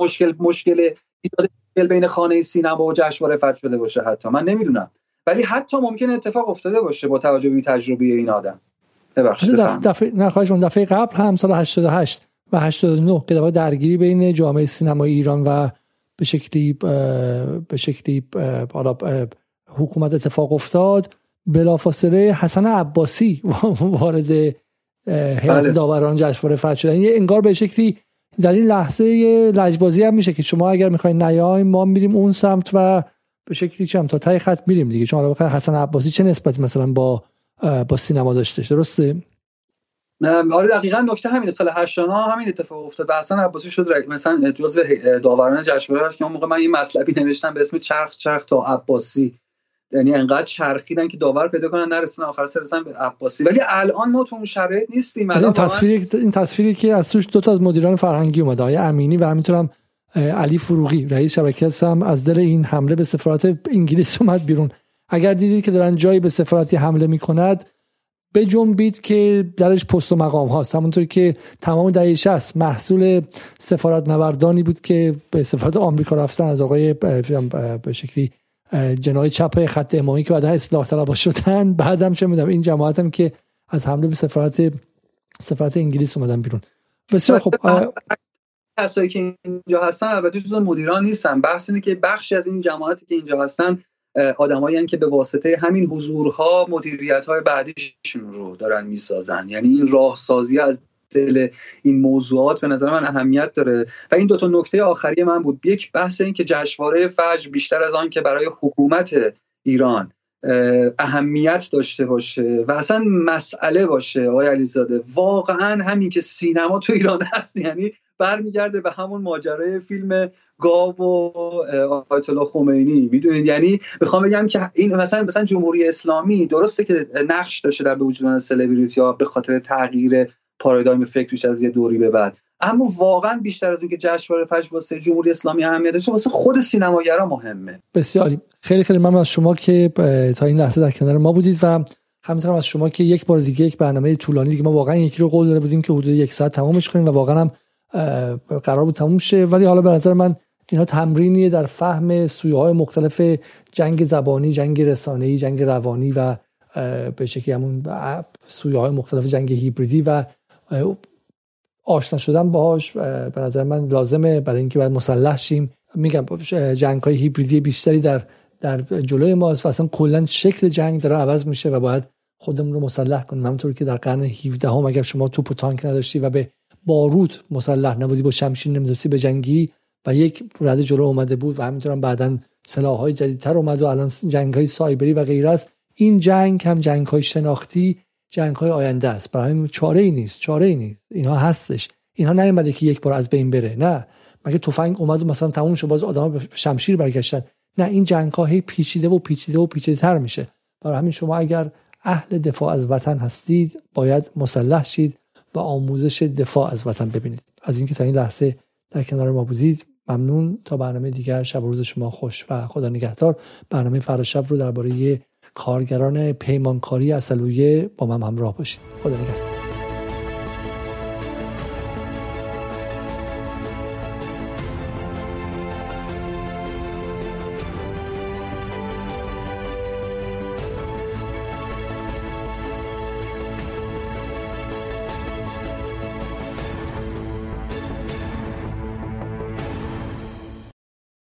مشکل مشکل بین خانه سینما و جشنواره فجر شده باشه حتی. من نمی‌دونم. ولی حتی ممکن اتفاق افتاده باشه با توجه به تجربه این آدم. ببخشید دفعه دفعه دفعه قبل هم سال 88 و 89 که درگیری بین جامعه سینمای ایران و به شکلی به شکلی حالا حکومت اتفاق افتاد. بلافاصله حسن عباسی وارد هیئت بله. داوران جشنواره فجر شدن یه انگار به شکلی در این لحظه لجبازی هم میشه که شما اگر می‌خواین نیایم ما میریم اون سمت و به شکلی چم تا تای خط میریم دیگه. چون حالا حسن عباسی چه نسبتی مثلا با با سینما داشته؟ درسته؟ آره دقیقا نکته همینه. سال 89 همین اتفاق افتاد و حسن عباسی شد مثلا جزء داوران جشنواره که اون موقع من این مطلبی نوشتم به اسم چرخ چرخ تا عباسی. یعنی انقدر چرخیدن که داور پیدا کنن نرسن آخر سر به عباسی. ولی الان ما تو اون شرایط نیستیم. این تصویری این تصویری که از توش دو تا از مدیران فرهنگی اومده آقای امینی و همینطورم علی فروغی رئیس شبکه هم از دل این حمله به سفارت انگلیس اومد بیرون. اگر دیدید که دارن جایی به سفارتی حمله می‌کند بجنبید که درش پست و مقام هاست. همونطور که تمام دهه 60 محصول سفارت نوردانی بود که به سفارت آمریکا رفتن از آقای به شکلی جنای چپ خط امامی که بعدها اصلاح طلب شدن. بعدم چه می‌دونم این جماعت هم که از حمله به سفارت سفارت انگلیس اومدن بیرون. بسیار خب کسایی که اینجا هستن البته جزو مدیران نیستن. بحث اینه که بخشی از این جماعتی که اینجا هستن آدمایی که به واسطه همین حضورها مدیریت های بعدیشون رو دارن می‌سازن. یعنی این راهسازی از دل این موضوعات به نظر من اهمیت داره. و این دو تا نکته آخری من بود. یک بحث این که جشنواره فجر بیشتر از آن که برای حکومت ایران اهمیت داشته باشه و اصلا مسئله باشه آقای علیزاده. واقعا همین که سینما تو ایران هست. یعنی برمیگرده به همون ماجرای فیلم گاو و آیت الله خمینی. می‌دونید؟ یعنی می‌خوام بگم که این مثلا مثلا جمهوری اسلامی درسته که نقش داشته در به وجود سلبریتی ها به خاطر تغییر پارادایم فکرش از یه دوری به بعد. اما واقعا بیشتر از اینکه جشنواره فجر واسه جمهوری اسلامی اهمیت داشته واسه خود سینماگرا مهمه. بسیاری خیلی خیلی ممنون از شما که تا این لحظه در کنار ما بودید و همینطور از شما که یک بار دیگه یک برنامه طولانی دیگه ما واقعا یکی رو قول داده بودیم که حدود یک ساعت تمامش کنیم و واقعا هم قرار بود تموم شه. ولی حالا به نظر من اینا تمرینیه در فهم سویه های مختلف جنگ زبانی جنگ رسانه‌ای جنگ روانی و به شکلی همون سویه های مختلف جنگ هیبریدی و آشنا شدن باهاش. به نظر من لازمه برای اینکه باید مسلح شیم. میگم جنگ های هیبریدی بیشتری در در جلوی ماست و اصلا کلا شکل جنگ داره عوض میشه و باید خودمون رو مسلح کنیم. همونطور که در قرن 17 هم اگر شما توپ و تانک نداشتی و به بارود مسلح نبودی با شمشیر نمی‌دونستی به جنگی و یک رده جلو اومده بود و همینطور هم بعدا سلاح های جدیدتر اومد و الان جنگ های سایبری و غیره است. این جنگ هم جنگ های شناختی جنگ های آینده است. برای همین چاره ای نیست چاره ای نیست. اینها هستش. اینها نیومده که یک بار از بین بره. نه. مگه تفنگ اومد و مثلا تموم شد باز آدم به شمشیر برگشتن. نه این جنگ ها هی پیچیده و پیچیده و پیچیده تر میشه. برای همین شما اگر اهل دفاع از وطن هستید باید مسلح شید و آموزش دفاع از وطن ببینید. از اینکه تا این لحظه در کنار ما بودید ممنون. تا برنامه دیگر شب و روز شما خوش و خدا نگهدار. برنامه فردا شب رو درباره کارگران پیمانکاری اصلویه با من همراه باشید. خدا نگهدار.